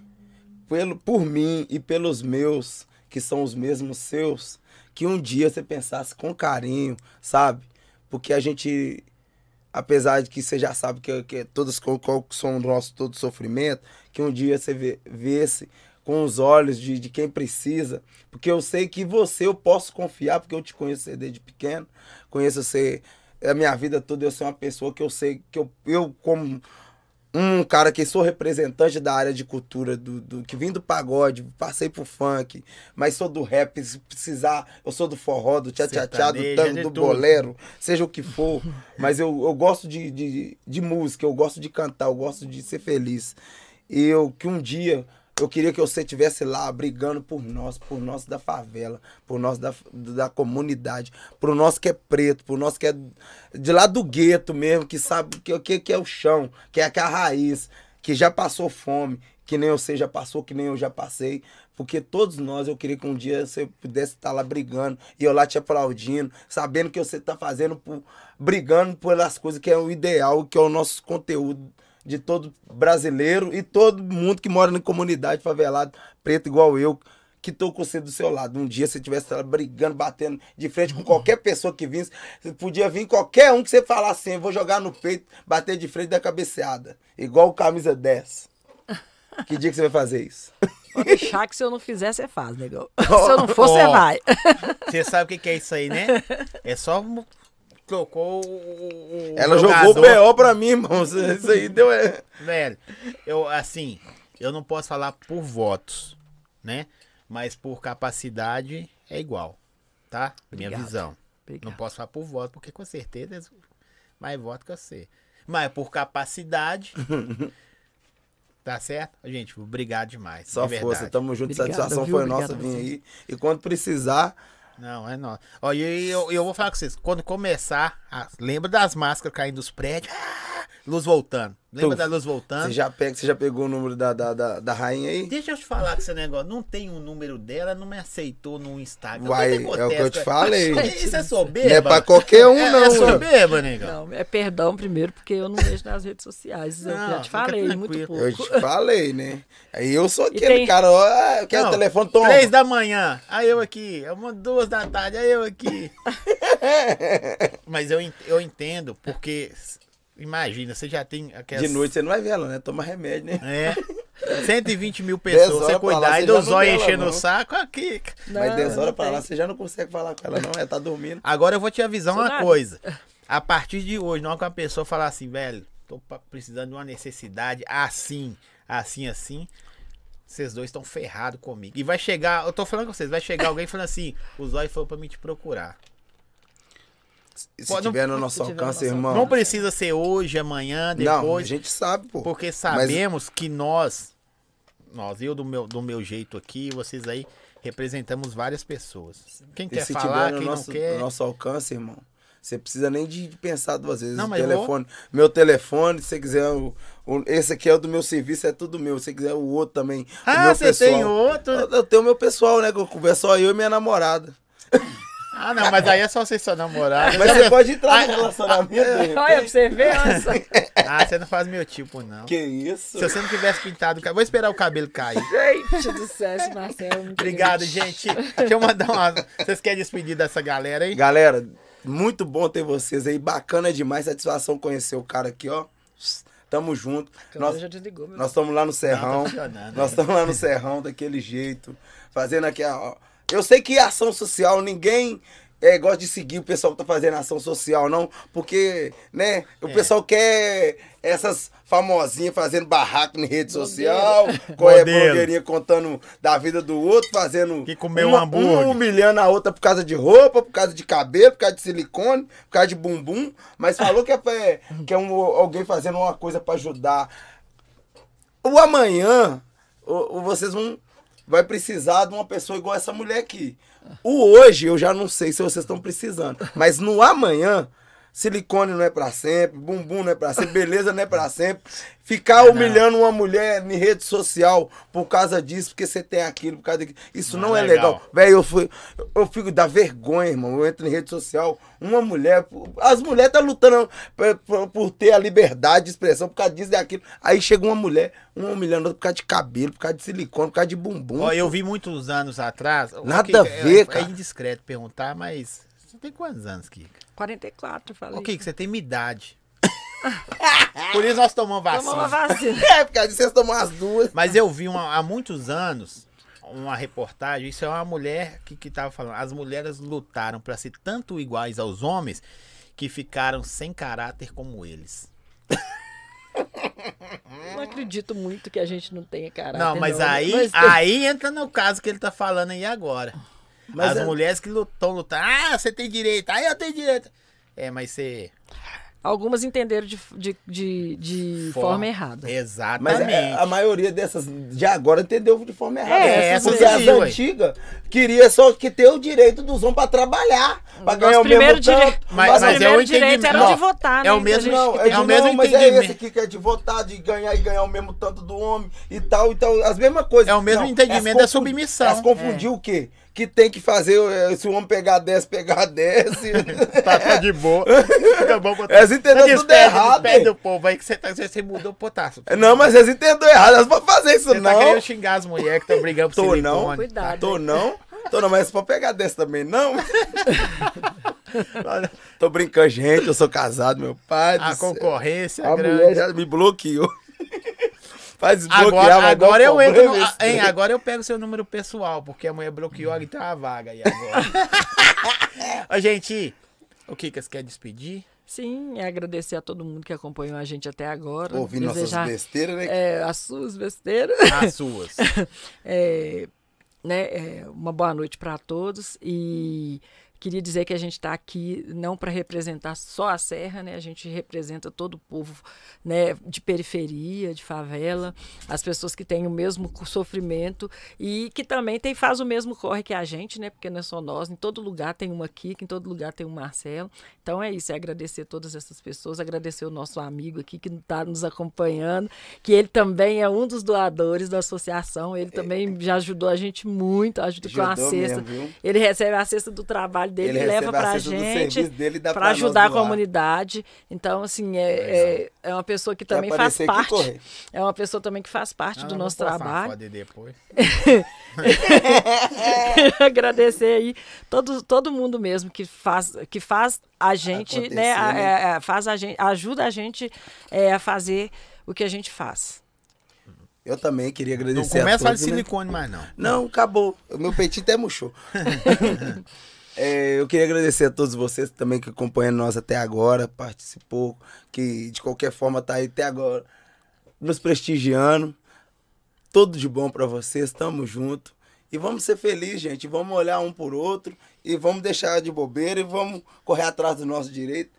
pelo, por mim e pelos meus, que são os mesmos seus, que um dia você pensasse com carinho, sabe? Porque a gente, apesar de que você já sabe que, que todos qual, são o nosso todo sofrimento, que um dia você vê, vesse com os olhos de, de quem precisa, porque eu sei que você eu posso confiar, porque eu te conheço desde pequeno, conheço você a minha vida toda, eu sou uma pessoa que eu sei que eu, eu como um cara que sou representante da área de cultura, do, do que vim do pagode, passei pro funk, mas sou do rap, se precisar, eu sou do forró, do tchá-tchá-tchá, do tango, de do bolero, seja o que for, mas eu, eu gosto de, de, de música, eu gosto de cantar, eu gosto de ser feliz. E eu, que um dia, eu queria que você estivesse lá brigando por nós, por nós da favela, por nós da, da comunidade, por nós que é preto, por nós que é de lá do gueto mesmo, que sabe o que, que, que é o chão, que é, que é a raiz, que já passou fome, que nem você já passou, que nem eu já passei. Porque todos nós, eu queria que um dia você pudesse estar lá brigando e eu lá te aplaudindo, sabendo que você está fazendo, por, brigando pelas coisas que é o ideal, que é o nosso conteúdo de todo brasileiro e todo mundo que mora na comunidade favelada, preto igual eu, que tô com você do seu lado. Um dia você estivesse lá brigando, batendo de frente com qualquer pessoa que vinha, você podia vir qualquer um que você falasse assim, eu vou jogar no peito, bater de frente da cabeceada, igual o camisa 10. Que dia que você vai fazer isso? Pode deixar que se eu não fizer, você faz, negão. Se eu não for, você Ó. vai. Você sabe o que, que é isso aí, né? É só colocou o- o. Ela jogou o jogador. BO pra mim, irmão. Isso aí deu. É... Velho, eu, assim, eu não posso falar por votos, né? Mas por capacidade é igual, tá? Minha Obrigado. visão. Obrigado. Não posso falar por voto, porque com certeza mais voto que você. Mas por capacidade. tá certo? Gente, obrigado demais. Só de força, tamo junto. Obrigado, Satisfação viu? foi nossa Obrigado a vir aí. E quando precisar, Não, é nóis. Ó, e eu, eu vou falar com vocês. Quando começar, lembra das máscaras caindo dos prédios? Ah, luz voltando. Lembra Tu, da luz voltando? você já, pega, você já pegou o número da, da, da, da rainha aí? Deixa eu te falar com esse negócio. Não tem o número dela, não me aceitou no Instagram. Vai, é o que eu te falei. Isso é soberba? Não é pra qualquer um, é, não. É soberba, negão. Não, é perdão primeiro, porque eu não vejo nas redes sociais. Eu Não, já te falei, muito pouco. Eu te falei, né? Aí eu sou aquele tem- cara, ó, ah, eu quero Não, o telefone, toma. Três da manhã, aí eu aqui. É uma duas da tarde, aí eu aqui. Mas eu, eu entendo, porque imagina, você já tem aquelas... De noite você não vai ver ela, né? Toma remédio, né? É. 120 mil pessoas, você lá, cuidar e já do não zóio vê ela, enchendo o saco, aqui. Mas Não, 10 horas pra tem. lá você já não consegue falar com ela, não. Ela tá dormindo. Agora eu vou te avisar uma nada. coisa. A partir de hoje, não é que uma pessoa falar assim, velho, tô precisando de uma necessidade assim, assim, assim. Vocês dois estão ferrados comigo. E vai chegar, eu tô falando com vocês, vai chegar alguém falando assim, o Zóio falou pra mim te procurar. Se Pode- tiver no nosso no alcance, irmão. Não precisa ser hoje, amanhã, Não, a depois. gente sabe, pô. Porque sabemos que nós, nós, eu do meu, do meu jeito aqui, vocês aí, representamos várias pessoas. Quem E quer se falar, tiver no quem nosso, não quer. no nosso alcance, irmão, Você precisa nem de pensar duas vezes. Não, mas telefone, meu telefone, se você quiser, o, o- esse aqui é o do meu serviço, é tudo meu. Se você quiser o outro também. o Ah, meu você tem outro? Eu, eu tenho o meu pessoal, né? Que eu converso só eu e minha namorada. Ah, não, mas aí é só você e sua namorada. Mas você pode entrar Ah, no relacionamento dele. Olha pra você ver, olha só. Ah, você não faz meu tipo, não. Que isso? Se você não tivesse pintado o cabelo. Vou esperar o cabelo cair. Gente do céu, Marcelo. é muito Obrigado, gente. Deixa eu mandar uma. Vocês querem despedir dessa galera aí? Galera, muito bom ter vocês aí. Bacana demais. Satisfação conhecer o cara aqui, ó. Tamo junto. Nós já desligou, meu nós estamos lá no Serrão. Não, tá. Nós estamos lá no Serrão daquele jeito. Fazendo aqui, ó. Eu sei que ação social, ninguém é, gosta de seguir o pessoal que tá fazendo ação social, não. Porque, né, o É. pessoal quer essas famosinhas fazendo barraco em rede Modelo. social, com é Modelo. blogueirinha contando da vida do outro, fazendo. Que comeu um uma, hambúrguer. uma humilhando a outra por causa de roupa, por causa de cabelo, por causa de silicone, por causa de bumbum. Mas falou que é, que é um, alguém fazendo uma coisa pra ajudar. O amanhã, o, o- vocês vão. Vai precisar de uma pessoa igual essa mulher aqui. O hoje, eu já não sei se vocês estão precisando. Mas no amanhã, silicone não é pra sempre, bumbum não é pra sempre, beleza não é pra sempre. Ficar humilhando uma mulher em rede social por causa disso, porque você tem aquilo, por causa daquilo. Isso Não não, é é legal. legal. Velho, eu, fui, eu fico da vergonha, irmão. Eu entro em rede social, uma mulher. As mulheres estão lutando por, por- por ter a liberdade de expressão, por causa disso e daquilo. Aí chega uma mulher, uma humilhando outra por causa de cabelo, por causa de silicone, por causa de bumbum. Ó, eu vi muitos anos atrás. Nada a ver, é, É cara. indiscreto perguntar, mas. Você tem quantos anos, Kika? 44, eu falei. Ô, Kika, você tem minha idade. Por isso nós tomamos Tomou uma vacina. vacina. É, por causa disso vocês tomam as duas. Mas eu vi uma- há muitos anos uma reportagem, isso é uma mulher que, que tava falando. As mulheres lutaram para ser tanto iguais aos homens que ficaram sem caráter como eles. Não acredito muito que a gente não tenha caráter. não, mas né? aí, Mas tem- aí entra no caso que ele tá falando aí agora. Mas As é- mulheres que lutam, lutando. Ah, você tem direito. Ah, eu tenho direito. É, mas você. Algumas entenderam de, de, de, de Forma- forma errada. Exatamente. Mas é, a maioria dessas de agora entendeu de forma errada. É, essas porque aí, as antigas queria só que ter o direito dos homens pra trabalhar, pra ganhar o primeiro mesmo direito, tanto. Mas- nosso mas é primeiro o direito era entendimento. de votar, né? É o a mesmo- Não, é, de, o mesmo não, mas é entendimento. esse aqui que é de votar, de ganhar e ganhar o mesmo tanto do homem e tal, então as mesmas coisas. É o mesmo Não, entendimento elas da submissão. Elas confundiu o quê? Que tem que fazer, se o homem pegar 10, pegar 10. Tá, tá de boa. Fica bom botar. Elas entenderam Tá tudo despede- errado, hein? do povo aí que você, tá, você mudou o potássio. não, mas eles entenderam errado, elas vão fazer isso Você tá não. querendo xingar as mulheres que estão brigando por Tô silicone. não. Cuidado. Tô hein? não. Tô não, mas pra pegar 10 também não. Tô brincando, gente, eu sou casado, meu pai. do A concorrência é A grande. mulher já me bloqueou. Faz Agora, agora eu entro no, hein, agora eu pego seu número pessoal, porque a mulher bloqueou ali tem uma vaga aí agora. Ô, gente, o que que você quer despedir? Sim, é agradecer a todo mundo que acompanhou a gente até agora. Ouvir nossas besteiras, né? é, as suas besteiras. As suas. É, né, é, uma boa noite para todos e queria dizer que a gente está aqui não para representar só a Serra, né? A gente representa todo o povo, né, de periferia, de favela, as pessoas que têm o mesmo sofrimento e que também tem faz o mesmo corre que a gente, né? Porque não é só nós, em todo lugar tem uma aqui, em todo lugar tem um Marcelo. Então é isso, é agradecer todas essas pessoas, agradecer o nosso amigo aqui que está nos acompanhando, que ele também é um dos doadores da associação, ele também já ajudou a gente muito, ajuda com a Ajudou cesta. mesmo, ele recebe a cesta do trabalho dele Ele e leva recebe a do gente para ajudar a comunidade. Então, assim, é, é, é uma pessoa que Quer também faz parte. É uma pessoa também que faz parte Ah, do eu nosso trabalho. depois. agradecer aí todo, todo mundo mesmo que faz, que faz a gente, Acontecer, né, a- né? é, é, faz a gente, ajuda a gente é, a fazer o que a gente faz. Eu também queria Não agradecer começa a a falar de todos, né? silicone mais não. Não, acabou. O meu peitinho até murchou. É, eu queria agradecer a todos vocês também que acompanham nós até agora, participou, que de qualquer forma tá aí até agora nos prestigiando. Tudo de bom pra vocês, tamo junto. E vamos ser felizes, gente. Vamos olhar um por outro e vamos deixar de bobeira e vamos correr atrás do nosso direito.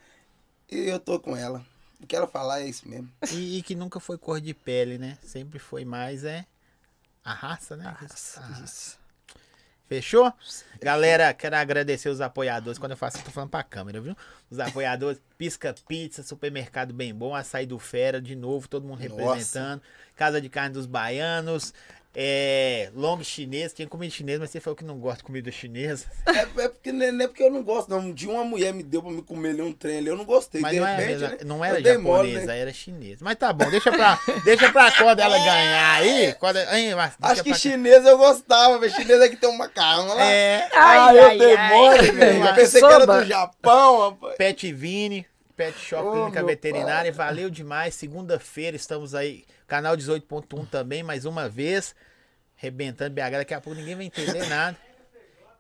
E eu tô com ela. O que ela falar é isso mesmo. E, e que nunca foi cor de pele, né? Sempre foi mais, é a raça, né? A raça. Fechou? Galera, quero agradecer os apoiadores. Quando eu faço, eu tô falando pra câmera, viu? Os apoiadores, Pisca Pizza, Supermercado Bem Bom, Açaí do Fera, de novo, todo mundo Nossa. representando. Casa de Carne dos Baianos, é, Long Chinês. Tinha comida chinesa, mas você falou que não gosta de comida chinesa. É, é porque, não é não é porque eu não gosto, não. Um dia uma mulher me deu pra me comer ali um trem ali, eu não gostei. Mas de não, é repente, mesmo, né, não era eu dei mole, japonesa, né? era chinesa. Mas tá bom, deixa pra, deixa pra quando ela ganhar aí. Quando, hein, mas deixa Acho que pra- chinesa eu gostava, velho. Chinesa é que tem um macarrão lá. É, Ah, Ai, eu ai. mole, velho. Eu pensei que era Soba. do Japão, rapaz. Pet Vini, Pet Shop Ô, Clínica Veterinária, valeu demais. Segunda-feira estamos aí, canal 18.1 também, mais uma vez. Rebentando BH, daqui a pouco ninguém vai entender nada.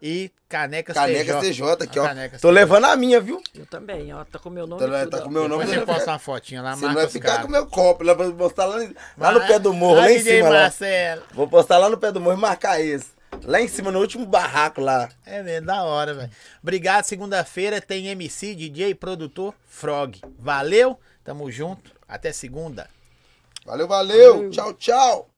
E Canecas Caneca TJ. CJ aqui, ó. Canecas Tô TJ. levando a minha, viu? Eu também, ó. Tá com meu nome. Tá, tudo, tá com meu nome. Depois você Você posta uma fotinha lá, não vai ficar caras. com meu copo. Lá, vou postar lá, lá no pé do morro, lá em DJ cima. Lá. Marcelo. Vou postar lá no pé do morro e marcar esse. Lá em cima, no último barraco lá. É mesmo, da hora, velho. Obrigado. Segunda-feira tem MC, DJ, produtor, Frog. Valeu, tamo junto. Até segunda. Valeu, valeu. Tchau, tchau.